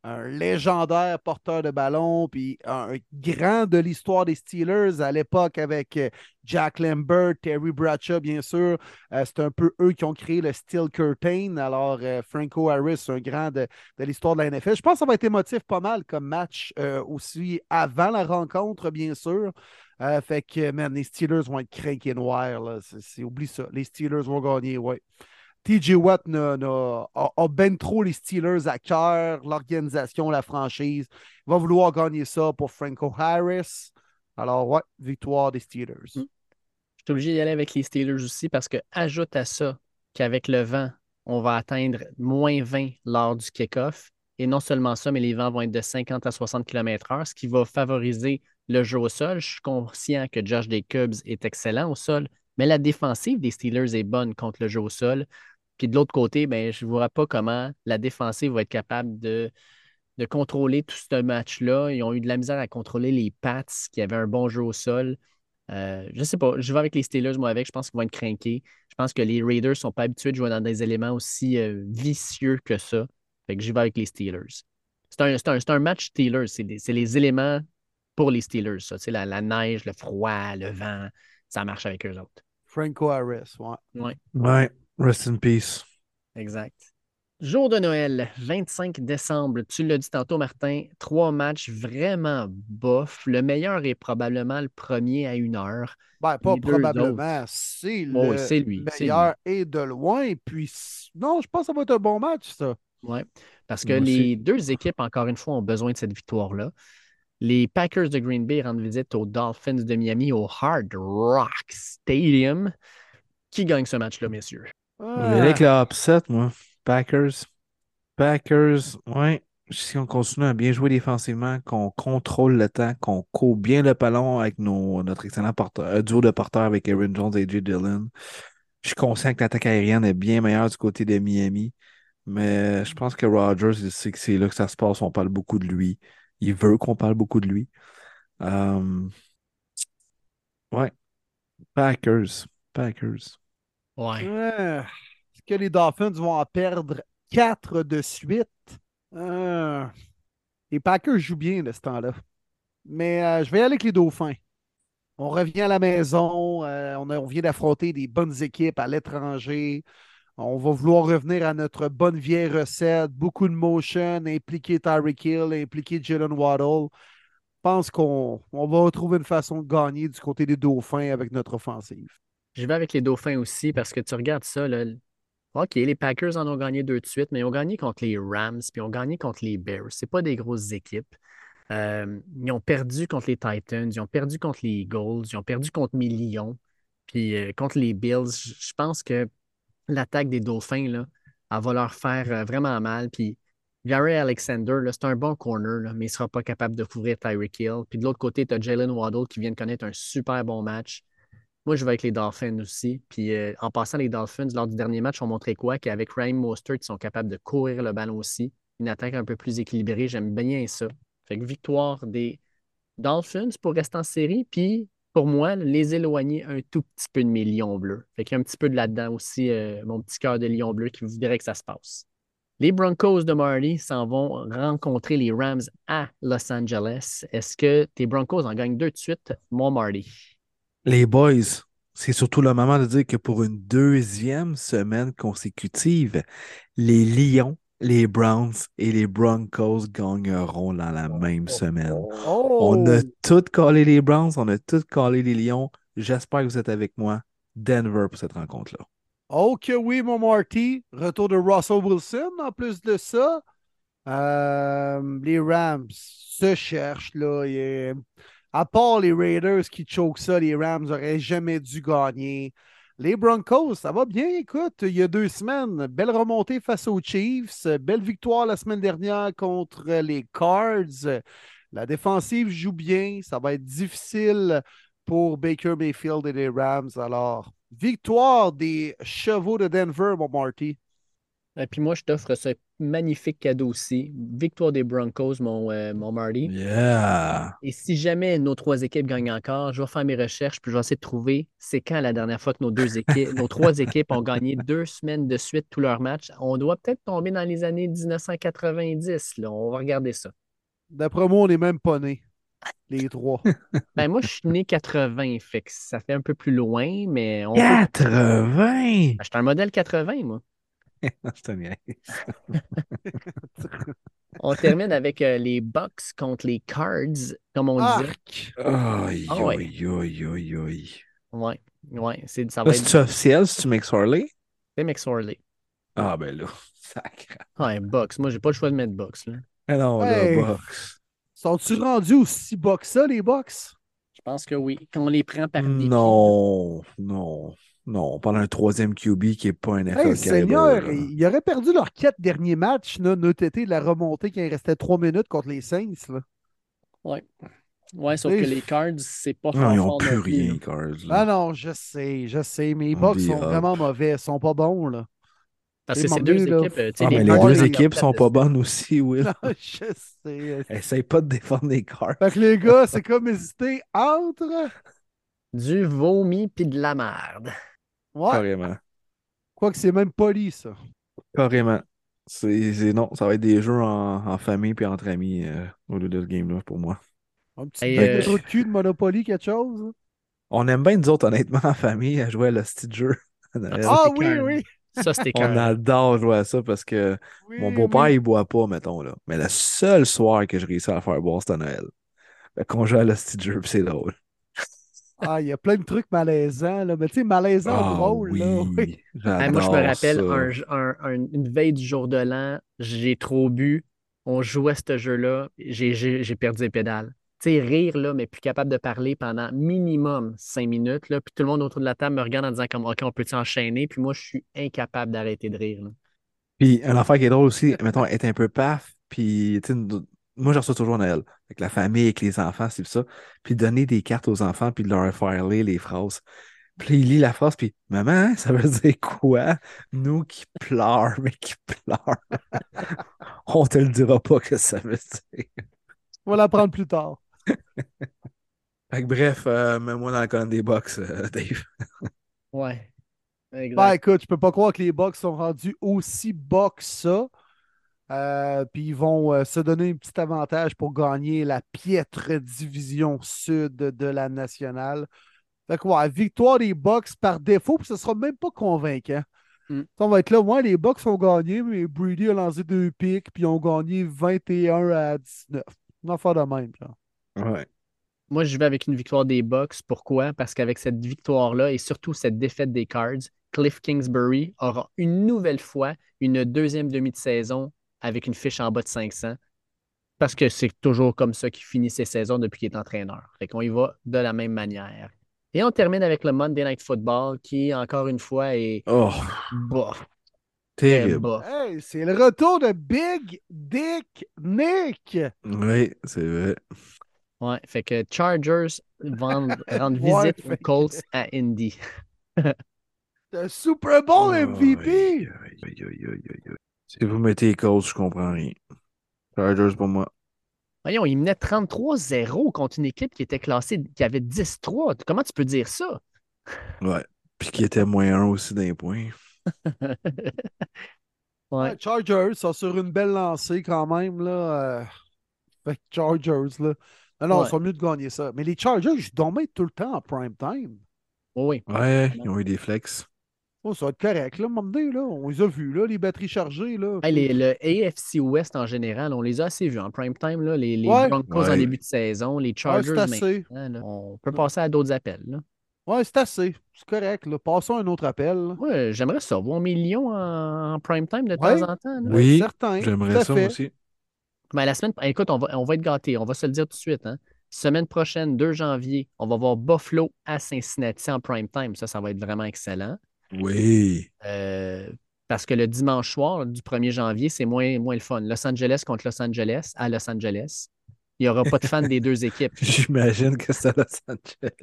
Un légendaire porteur de ballon, puis un grand de l'histoire des Steelers à l'époque avec euh, Jack Lambert, Terry Bradshaw, bien sûr. Euh, c'est un peu eux qui ont créé le Steel Curtain. Alors, Franco Harris, un grand de, l'histoire de la NFL. Je pense que ça va être émotif pas mal comme match aussi avant la rencontre, bien sûr. Euh, fait que, man, les Steelers vont être craqués noirs. Là. C'est- oublie ça. Les Steelers vont gagner, ouais. TJ Watt n'a- a, a ben trop les Steelers à cœur, l'organisation, la franchise. Il va vouloir gagner ça pour Franco Harris. Alors, ouais, victoire des Steelers. Mm. Je suis obligé d'y aller avec les Steelers aussi parce que ajoute à ça qu'avec le vent, on va atteindre moins 20 lors du kick-off. Et non seulement ça, mais les vents vont être de 50 à 60 km/h, ce qui va favoriser le jeu au sol. Je suis conscient que Josh Jacobs est excellent au sol, mais la défensive des Steelers est bonne contre le jeu au sol. Puis de l'autre côté, ben, je ne vois pas comment la défensive va être capable de, contrôler tout ce match-là. Ils ont eu de la misère à contrôler les Pats qui avaient un bon jeu au sol. Euh, je sais pas, je vais avec les Steelers, moi, avec. Je pense qu'ils vont être craqués. Je pense que les Raiders ne sont pas habitués de jouer dans des éléments aussi euh, vicieux que ça. Fait que j'y vais avec les Steelers. C'est un, un- un match Steelers. Des- c'est les éléments pour les Steelers, ça. Tu sais, La, la neige, le froid, le vent, ça marche avec eux autres. Franco Harris, ouais. Ouais, Ouais, rest in peace. exact. Jour de Noël, 25 décembre. Tu l'as dit tantôt, Martin. Trois matchs vraiment bof. Le meilleur est probablement le premier à une heure. Ben, pas probablement. C'est Oh, le c'est lui, c'est meilleur et de loin. Puis, non, je pense que ça va être un bon match, ça. Oui, parce que Moi aussi. les deux équipes, encore une fois, ont besoin de cette victoire-là. Les Packers de Green Bay rendent visite aux Dolphins de Miami au Hard Rock Stadium. Qui gagne ce match-là, messieurs? Aller avec Ah, le upset, moi. Packers. Packers, ouais. Si on continue à bien jouer défensivement, qu'on contrôle le temps, qu'on court bien le ballon avec nos, notre excellent porteur, euh, duo de porteurs avec Aaron Jones et J. Dillon. Je suis conscient que l'attaque aérienne est bien meilleure du côté de Miami. Mais je pense que Rodgers, il sait que c'est là que ça se passe. On parle beaucoup de lui. Il veut qu'on parle beaucoup de lui. Euh, Ouais. Packers. Packers. Ouais. ah, Est-ce que les Dolphins vont en perdre quatre de suite? Ah, les Packers jouent bien de ce temps-là. Mais euh, je vais y aller avec les Dauphins. On revient à la maison. euh, on, a- on vient d'affronter des bonnes équipes à l'étranger. On va vouloir revenir à notre bonne vieille recette. Beaucoup de motion, impliquer Tyreek Hill, impliquer Jalen Waddle. Je pense qu'on on va trouver une façon de gagner du côté des Dauphins avec notre offensive. Je vais avec les Dauphins aussi parce que tu regardes ça. Là, OK, les Packers en ont gagné deux de suite, mais ils ont gagné contre les Rams puis ils ont gagné contre les Bears. Ce pas des grosses équipes. Euh, ils ont perdu contre les Titans, ils ont perdu contre les Eagles, ils ont perdu contre mes Lions, puis euh, contre les Bills. Je pense que l'attaque des Dauphins, là, elle va leur faire euh, vraiment mal. Puis Gary Alexander, c'est un bon corner, là, mais il ne sera pas capable de couvrir Tyreek Hill. Puis de l'autre côté, tu as Jalen Waddle qui vient de connaître un super bon match. Moi, je vais avec les Dolphins aussi. Puis euh, en passant, les Dolphins, lors du dernier match, ont montré quoi? Qu'avec Ryan Mostert, ils sont capables de courir le ballon aussi. Une attaque un peu plus équilibrée. J'aime bien ça. Fait que victoire des Dolphins pour rester en série. Puis pour moi, les éloigner un tout petit peu de mes lions bleus. Fait qu'il y a un petit peu de là-dedans aussi, euh, mon petit cœur de lion bleu qui vous dirait que ça se passe. Les Broncos de Marty s'en vont rencontrer les Rams à Los Angeles. Est-ce que tes Broncos en gagnent deux de suite, mon Marty? Les boys, c'est surtout le moment de dire que pour une deuxième semaine consécutive, les Lions, les Browns et les Broncos gagneront dans la même semaine. Oh! On a tout collé les Browns, on a tout collé les Lions. J'espère que vous êtes avec moi. Denver pour cette rencontre-là. Oh que oui, mon Marty. Retour de Russell Wilson en plus de ça. Euh, les Rams se cherchent, là. À part les Raiders qui choquent ça, les Rams n'auraient jamais dû gagner. Les Broncos, ça va bien, écoute, il y a deux semaines, belle remontée face aux Chiefs, belle victoire la semaine dernière contre les Cards. La défensive joue bien, ça va être difficile pour Baker Mayfield et les Rams. Alors, victoire des chevaux de Denver, mon Marty. Et puis moi, je t'offre ce magnifique cadeau aussi. Victoire des Broncos, mon, euh, mon Marty. Yeah! Et si jamais nos trois équipes gagnent encore, je vais faire mes recherches puis je vais essayer de trouver c'est quand la dernière fois que nos deux équipes, (laughs) nos trois équipes ont gagné deux semaines de suite tous leurs matchs. On doit peut-être tomber dans les années 1990. Là. On va regarder ça. D'après moi, on n'est même pas nés, les trois. (laughs) Ben moi, je suis né 80, fait que ça fait un peu plus loin, mais on peut- 80! Ben, J'étais un modèle 80, moi. (laughs) C'est. (laughs) On termine avec euh, les Bucks contre les Cards, comme on. Arc! Aïe, Ah ouais. aïe, aïe, aïe, aïe. Ouais, ouais, c'est, ça va Là, être c'est officiel si tu McSorley? c'est McSorley. Ah, ben là, (laughs) sacre. Ouais, Bucks. Moi, j'ai pas le choix de mettre Bucks. Là. Ah non, Hey. là, box. Sont-tu rendus aussi que ça, les Bucks? Je pense que oui. Quand on les prend par dépit, Non, non, non. On parle d'un troisième QB qui n'est pas un NFL Hey, Seigneur, ils auraient perdu leurs quatre derniers matchs, notre été de la remontée quand il restait trois minutes contre les Saints. Là. Ouais. Ouais, sauf que les Cards, c'est pas Non, fort ils n'ont non plus rien, là. Cards. Ah non, je sais, je sais, mais les On Bucks sont up. vraiment mauvais, ils sont pas bons, là. Parce que ces deux là. équipes, euh, tu sais, Ah, les mais les Cards, deux équipes sont pas bonnes aussi, Will. Non, (laughs) je sais. (laughs) Essaye pas de défendre les Cards. Fait que les gars, (laughs) c'est comme hésiter entre. Du vomi puis de la merde. Ouais, Carrément. quoique c'est même poli, ça. Carrément. C'est, c'est- non, ça va être des jeux en, en famille puis entre amis euh, au lieu de ce game-là pour moi. Un petit Hey, euh, de trou de cul de Monopoly, quelque chose. On aime bien, nous autres, honnêtement, en famille, à jouer à le petit jeu. Ah (laughs) c'est oui, oui. Ça, c'était On adore jouer à ça parce que oui, mon beau-père, oui. il boit pas, mettons, là. Mais le seul soir que je réussis à faire boire, c'est à Noël. Fait qu'on joue à le petit jeu, c'est drôle. Ah, il y a plein de trucs malaisants, là. Mais tu sais, malaisant Ah drôle, oui, là. Oui. Ah, moi, je me rappelle un, un- un- une veille du jour de l'an, j'ai trop bu, on jouait à ce jeu-là, j'ai j'ai- j'ai perdu les pédales. Tu sais, rire, là, mais plus capable de parler pendant minimum cinq minutes, là, puis tout le monde autour de la table me regarde en disant comme, OK, on peut enchaîner, puis moi, je suis incapable d'arrêter de rire. là. Puis, un affaire qui est drôle aussi, mettons, être un peu paf, puis, tu sais, moi, je reçois toujours à Noël, avec la famille, avec les enfants, c'est ça. Puis, donner des cartes aux enfants, puis de leur faire lire les phrases. Puis, il lit la phrase, puis, maman, ça veut dire quoi? Nous qui pleurent, mais qui pleurent. (laughs) On te le dira pas que ça veut dire. On va l'apprendre plus tard. (laughs) Fait que, bref, euh, mets-moi dans la colonne des box, euh, Dave. Ouais. Exact. Ben écoute, je peux pas croire que les Bucks sont rendus aussi bas que ça. Euh, puis ils vont euh, se donner un petit avantage pour gagner la piètre division sud de la nationale. Fait que ouais, victoire des Bucks par défaut, puis ce sera même pas convaincant. Mm. On va être là, ouais, les Bucks ont gagné, mais Brady a lancé deux pics, puis ils ont gagné 21 à 19. Une affaire de même, genre. Ouais. Moi, je vais avec une victoire des Bucks. Pourquoi? Parce qu'avec cette victoire-là et surtout cette défaite des Cards, Cliff Kingsbury aura une nouvelle fois une deuxième demi de saison avec une fiche en bas de 500. Parce que c'est toujours comme ça qu'il finit ses saisons depuis qu'il est entraîneur. Fait qu'on y va de la même manière. Et on termine avec le Monday Night Football qui, encore une fois, est Oh. Très terrible. Hey, c'est le retour de Big Dick Nick! Oui, c'est vrai. Ouais, fait que Chargers (laughs) Ouais, visite aux Colts à Indy. (laughs) Le Super Bowl Aïe, MVP! aïe, aïe, aïe, aïe, aïe. Si vous mettez les causes, je comprends rien. Chargers pour moi. Voyons, il menait 33-0 contre une équipe qui était classée, qui avait 10-3. Comment tu peux dire ça? Ouais. Puis qui était moins 1 aussi d'un point. (laughs) Ouais. Ouais, Chargers sont sur une belle lancée quand même. Là. euh, Fait que Chargers, là. Non, non, Ouais. ils sont mieux de gagner ça. Mais les Chargers, ils dormaient tout le temps en prime time. Oui, oui. Ouais, ils ont eu des flex. Oh, ça va être correct, là, à un moment donné, là. On les a vus, là, les batteries chargées, là. Hey, les- le AFC West en général, on les a assez vus en prime time. Là, les, les Ouais. Broncos en Ouais. début de saison, les Ouais, Chargers c'est assez. là. on peut passer à d'autres appels. Là. Ouais, c'est assez. C'est correct, là. Passons à un autre appel. Ouais, j'aimerais ça voir mes lions en, en prime time de Ouais. temps en temps. là. Oui, certain, j'aimerais ça moi aussi. Ben, la semaine, écoute, on va, on va être gâtés. On va se le dire tout de suite. Hein. Semaine prochaine, 2 janvier, on va voir Buffalo à Cincinnati en prime time. Ça, ça va être vraiment excellent. Oui. Euh, parce que le dimanche soir du 1er janvier, c'est moins, moins le fun. Los Angeles contre Los Angeles à Los Angeles. Il n'y aura pas de fans des deux équipes. (laughs) J'imagine que c'est à Los Angeles.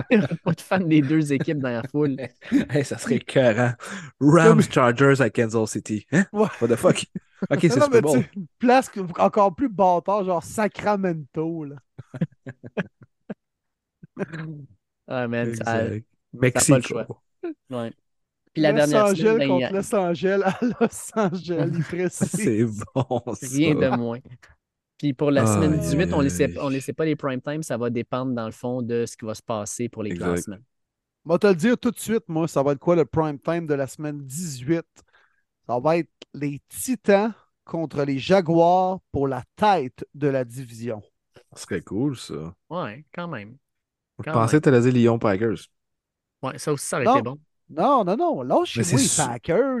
(laughs) Il n'y aura pas de fans des deux équipes dans la foule. (laughs) hey, ça serait écœurant. Rams Chargers à Kansas City. Hein? What the fuck? Ok, c'est Super Bowl. place encore plus bâtard, genre Sacramento, là. Ah, man, choix. (laughs) ouais. Puis la Los dernière Angeles semaine, contre Los Angeles à Los Angeles, il précise. (laughs) C'est bon, ça. rien de moins. Puis pour la semaine Aïe, 18, on ne on laissait pas les prime time. Ça va dépendre, dans le fond, de ce qui va se passer pour les Exact. classements. Je vais te le dire tout de suite, moi, ça va être quoi le prime time de la semaine 18? Ça va être les Titans contre les Jaguars pour la tête de la division. Ça serait cool, ça. Ouais, quand même. Je Quand pensais que tu allais dire Lyon Packers. Ouais, ça aussi, ça aurait Non. été bon. Non, non, non. C'est les. Packers,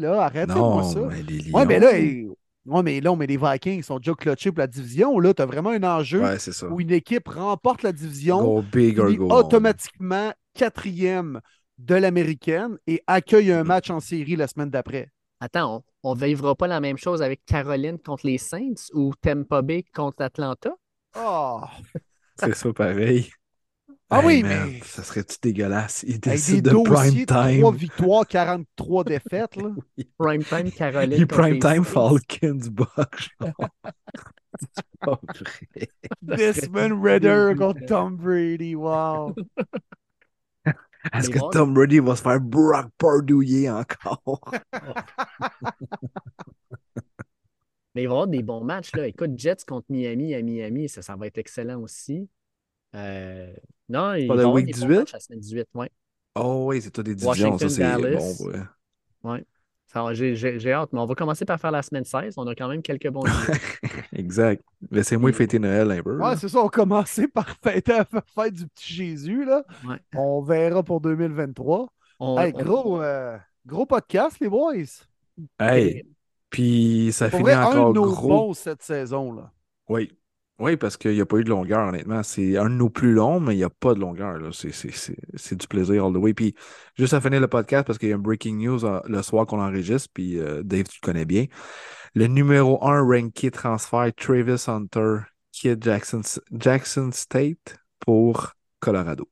là. Arrêtez-moi ça. mais les Lions. Ouais, mais là, ouais, mais là, mais les Vikings sont déjà clutchés pour la division. Là, tu as vraiment un enjeu Ouais, c'est ça. où une équipe remporte la division, Go big or go home. automatiquement quatrième de l'américaine et accueille Mm. un match en série la semaine d'après. Attends, on ne vivra pas la même chose avec Caroline contre les Saints ou Tampa Bay contre Atlanta? Ah, C'est ça pareil. Ah Hey, oui, man, mais- Ça serait-tu dégueulasse? Avec des décident de prime dossiers, time. 3 victoires, 43 (laughs) défaites. Là. Prime time Caroline. Contre prime time. Falcons (laughs) Bucks. C'est pas vrai. (laughs) Desmond Ritter contre Tom Brady. Wow. Est-ce que. Tom Brady va se faire Brock Purdouiller encore? Mais il va y avoir des bons matchs. Là. Écoute, Jets contre Miami à Miami, ça, ça va être excellent aussi. Euh, non, il Pas va y le week des bons 18? matchs la semaine 18. Ouais. Oh oui, c'est toi des divisions, ça Washington, c'est Dallas. bon. ouais. Ouais. Ça J'ai hâte, mais on va commencer par faire la semaine 16. On a quand même quelques bons jours. (laughs) Exact. Laissez-moi fêter Noël un peu. Ouais, là. c'est ça. On commençait par (laughs) fêter la fête du petit Jésus. Là. Ouais. On verra pour 2023. On- Hey, on- gros, euh, gros podcast, les boys. Hey, puis ça Pour finit vrai, un encore de nos gros. bons cette saison. Là. Oui. Oui, parce qu'il n'y a pas eu de longueur, honnêtement. C'est un de nos plus longs, mais il n'y a pas de longueur. là. C'est, c'est, c'est, c'est du plaisir all the way. Puis, juste à finir le podcast, parce qu'il y a un breaking news euh, le soir qu'on enregistre, puis euh, Dave, tu le connais bien. Le numéro 1 ranké transfert Travis Hunter, Kid Jackson, Jackson State pour Colorado.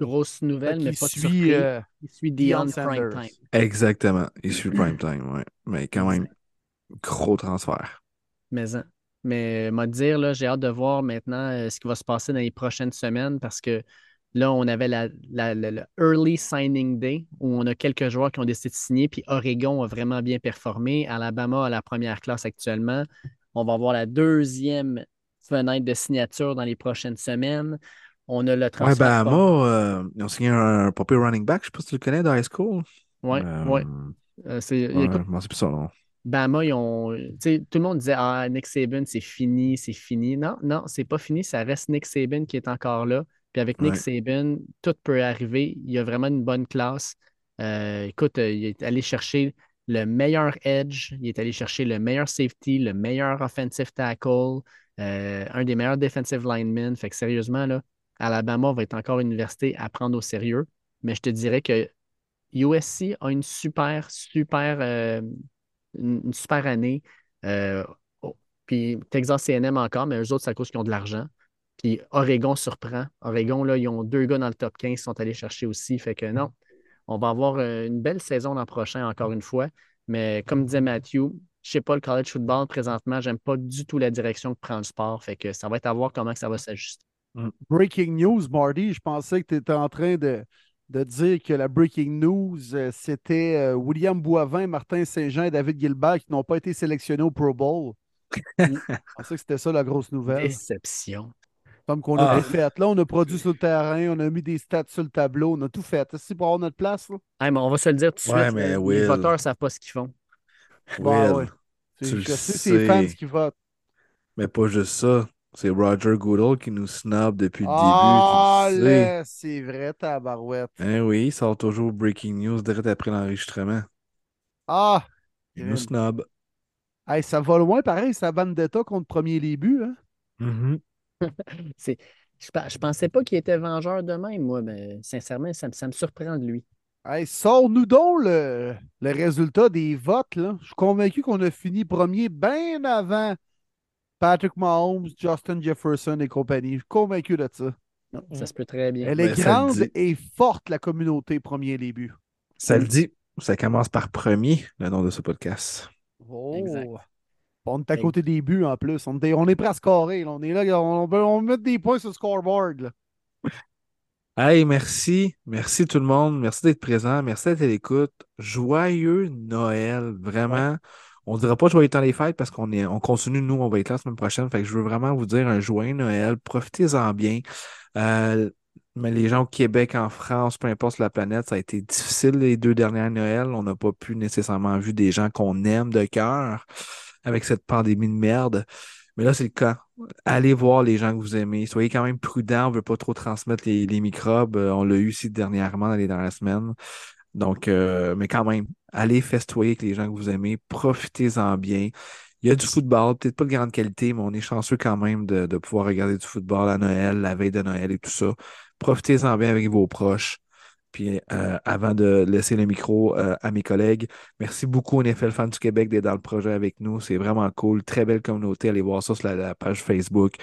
Grosse nouvelle, mais pas de suit, euh, Il suit Dion Prime. Time. Exactement. Il suit prime time, ouais. Mais quand même, gros transfert. Mais, en- mais m'a dire, là, j'ai hâte de voir maintenant euh, ce qui va se passer dans les prochaines semaines parce que là, on avait la, la- la- le Early Signing Day où on a quelques joueurs qui ont décidé de signer, puis Oregon a vraiment bien performé. Alabama a la première classe actuellement. On va avoir la deuxième fenêtre de signature dans les prochaines semaines. On a le Ouais, transfert. Bama, euh, ils ont signé un, un papier running back, je sais pas si tu le connais, dans high school. Ouais, Euh, ouais. Euh, c'est- ouais, plus son nom. Bama, ils ont. sais, tout le monde disait Ah, Nick Saban, c'est fini, c'est fini. Non, non, c'est pas fini. Ça reste Nick Saban qui est encore là. Puis avec Nick Ouais. Saban, tout peut arriver. Il y a vraiment une bonne classe. Euh, écoute, euh, il est allé chercher le meilleur edge, il est allé chercher le meilleur safety, le meilleur offensive tackle, euh, un des meilleurs defensive linemen. Fait que sérieusement, là, Alabama va être encore une université à prendre au sérieux. Mais je te dirais que USC a une super, super, euh, une, super année. Euh, oh, puis Texas A&M encore, mais eux autres, c'est à cause qu'ils ont de l'argent. Puis Oregon surprend. Oregon, là, ils ont deux gars dans le top 15 qui sont allés chercher aussi. Fait que non, on va avoir euh, une belle saison l'an prochain, encore une fois. Mais comme disait Matthew, je sais pas, le college football, présentement, j'aime pas du tout la direction que prend le sport. Fait que ça va être à voir comment que ça va s'ajuster. Breaking news, Marty. Je pensais que tu étais en train de, de dire que la breaking news, euh, c'était euh, William Boivin, Martin Saint-Jean et David Gilbert qui n'ont pas été sélectionnés au Pro Bowl. (laughs) je pensais que c'était ça la grosse nouvelle. Déception. Comme qu'on a Ah. tout fait. Là, on a produit sur le terrain, on a mis des stats sur le tableau, on a tout fait. C'est pour avoir notre place. Là? Hey, mais on va se le dire tout de Ouais, suite. mais les Will. voteurs ne savent pas ce qu'ils font. Will, ouais. C'est- tu le je sais, c'est les fans qui votent. Mais pas juste ça. C'est Roger Goodall qui nous snob depuis le Ah, début. Là, c'est vrai, tabarouette. Hein, oui, il sort toujours Breaking News direct après l'enregistrement. Ah, Il nous snob. hey, ça va loin, pareil, ça Vendetta contre premier début. Hein? (laughs) C'est- Je, je pensais pas qu'il était vengeur de même, moi, mais sincèrement, ça, me- ça me surprend de lui. Hey, Sors-nous donc le, le résultat des votes. Là. Je suis convaincu qu'on a fini premier bien avant Patrick Mahomes, Justin Jefferson et compagnie. Je suis convaincu de ça. Non, ça se peut très bien. Elle Ben, est le grande dit. et forte, la communauté premier début. Ça le dit. Ça commence par premier, le nom de ce podcast. Oh. Exact. On est à côté des buts en plus. On est, on est prêt à scorer. là. On est là, on, on, met des points sur le scoreboard. là. Hey, merci. Merci tout le monde. Merci d'être présent. Merci d'être à l'écoute. Joyeux Noël. Vraiment. On ne dira pas joyeux temps des fêtes parce qu'on est, on continue, nous, on va être là la semaine prochaine. Fait que je veux vraiment vous dire un joyeux Noël. Profitez-en bien. Euh, mais les gens au Québec, en France, peu importe la planète, ça a été difficile les deux dernières Noëls. On n'a pas pu nécessairement vu des gens qu'on aime de cœur avec cette pandémie de merde. Mais là, c'est le cas. Allez voir les gens que vous aimez. Soyez quand même prudents. On ne veut pas trop transmettre les, les microbes. Euh, on l'a eu ici dernièrement dans les dernières semaines. Donc, euh, mais quand même, allez festoyer avec les gens que vous aimez. Profitez-en bien. Il y a du football, peut-être pas de grande qualité, mais on est chanceux quand même de, de pouvoir regarder du football à Noël, la veille de Noël et tout ça. Profitez-en bien avec vos proches. Puis euh, avant de laisser le micro euh, à mes collègues, merci beaucoup aux NFL Fans du Québec d'être dans le projet avec nous. C'est vraiment cool. Très belle communauté. Allez voir ça sur la, la page Facebook.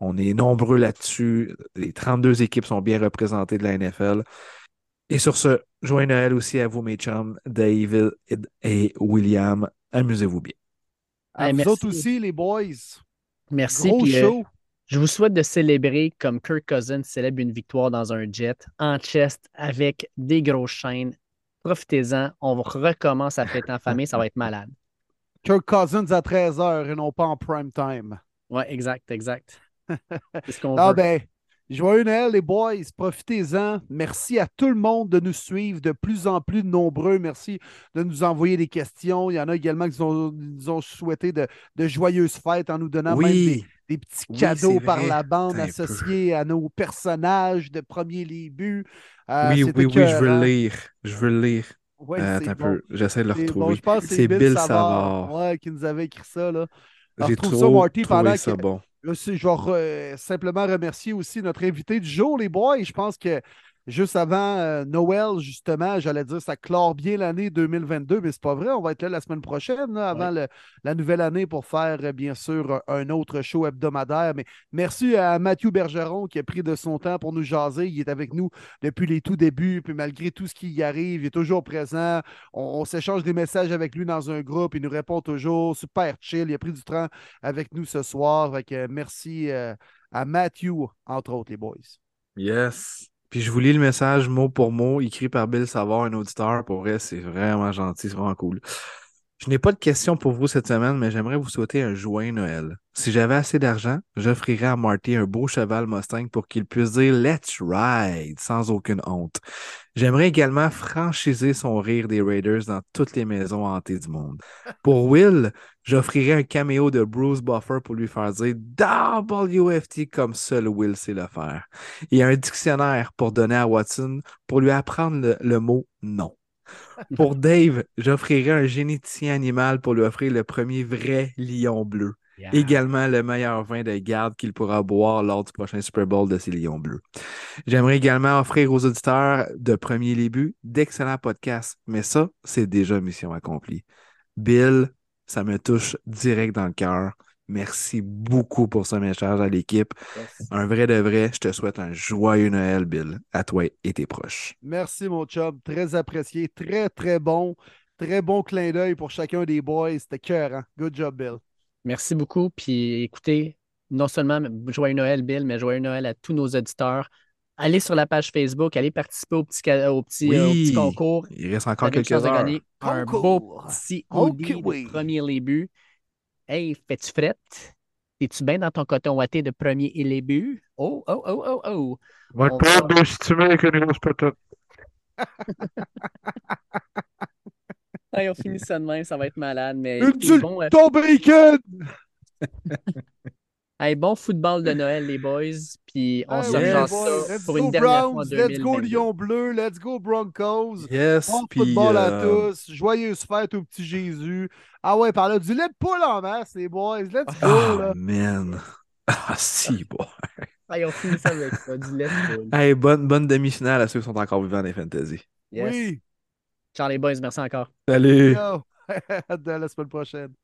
On est nombreux là-dessus. Les 32 équipes sont bien représentées de la NFL. Et sur ce, joyeux Noël aussi à vous, mes chums, David et William. Amusez-vous bien. À Hey, vous merci. autres aussi, les boys. Merci. Gros puis, euh, show. je vous souhaite de célébrer comme Kirk Cousins célèbre une victoire dans un jet, en chest, avec des grosses chaînes. Profitez-en. On recommence à fêter en famille. Ça va être malade. Kirk Cousins à 13h et non pas en prime time. Ouais, exact, exact. (laughs) C'est ce qu'on Ah veut. ben, joyeux Noël, les boys. Profitez-en. Merci à tout le monde de nous suivre, de plus en plus nombreux. Merci de nous envoyer des questions. Il y en a également qui nous ont, nous ont souhaité de, de joyeuses fêtes en nous donnant même des, petits Oui, cadeaux par la bande associés à nos personnages de premier début. Euh, oui, oui, oui, je veux lire. Je veux le lire. Ouais, Euh, un peu. J'essaie de le retrouver. bon, je pense que c'est Bill, Bill Savard, Savard. ouais, qui nous avait écrit ça. Là. Alors, retrouve trop ça, Marty, pendant ça que- bon. Je vais re- simplement remercier aussi notre invité du jour, les boys. Je pense que juste avant euh, Noël, justement, j'allais dire ça clore bien l'année 2022, mais c'est pas vrai. On va être là la semaine prochaine, là, avant le- la nouvelle année, pour faire, euh, bien sûr, un, un autre show hebdomadaire. Mais merci à Mathieu Bergeron qui a pris de son temps pour nous jaser. Il est avec nous depuis les tout débuts, puis malgré tout ce qui y arrive, il est toujours présent. On, on s'échange des messages avec lui dans un groupe. Il nous répond toujours. Super chill. Il a pris du temps avec nous ce soir. Fait que merci euh, à Matthew, entre autres, les boys. Yes. Puis je vous lis le message mot pour mot, écrit par Bill Savard, un auditeur. Pour vrai, c'est vraiment gentil, c'est vraiment cool. Je n'ai pas de questions pour vous cette semaine, mais j'aimerais vous souhaiter un joyeux Noël. Si j'avais assez d'argent, j'offrirais à Marty un beau cheval Mustang pour qu'il puisse dire Let's ride sans aucune honte. J'aimerais également franchiser son rire des Raiders dans toutes les maisons hantées du monde. Pour Will, j'offrirais un caméo de Bruce Buffer pour lui faire dire WFT comme seul Will sait le faire. Et un dictionnaire pour donner à Watson pour lui apprendre le, le mot non. (laughs) Pour Dave, j'offrirais un généticien animal pour lui offrir le premier vrai lion bleu. Yeah. Également le meilleur vin de garde qu'il pourra boire lors du prochain Super Bowl de ces lions bleus. J'aimerais également offrir aux auditeurs de premier début d'excellents podcasts, mais ça, c'est déjà mission accomplie. Bill, ça me touche direct dans le cœur. Merci beaucoup pour ce message à l'équipe. Un vrai de vrai, je te souhaite un joyeux Noël, Bill, à toi et tes proches. Merci, mon chum. Très apprécié. Très, très bon. Très bon clin d'œil pour chacun des boys. C'était cœur. Hein? Good job, Bill. Merci beaucoup. Puis écoutez, non seulement joyeux Noël, Bill, mais joyeux Noël à tous nos auditeurs. Allez sur la page Facebook, allez participer au petit, ca- au petit, Oui. euh, au petit concours. Il reste encore quelques de heures. gagner un beau petit Ok, hoodie oui. de premier début. Hey, fais-tu frette? Es-tu bien dans ton coton watté de premier début? Oh, oh, oh, oh, oh. Va te va- de stimuler avec une grosse patate. (laughs) Hey, on finit ça de même, ça va être malade. Mais bon, euh, ton bacon! (laughs) hey, bon football de Noël, les boys. Puis on Ah se boys. ça Let's pour go une dernière fois en Browns, let's go 2022. Lion Bleu, let's go Broncos. Yes, Bon puis football à euh, tous. Joyeuse fête au petit Jésus. Ah ouais, par là, du lait de poule en masse, les boys. Let's go, Ah, là. man. Ah, si, bon. Hey, on finit ça avec ça, du lait de poule. Hey, bonne, bonne demi-finale à ceux qui sont encore vivants des fantasy. Yes. Oui. Ciao les boys, merci encore. Salut! Yo. (laughs) À la semaine prochaine.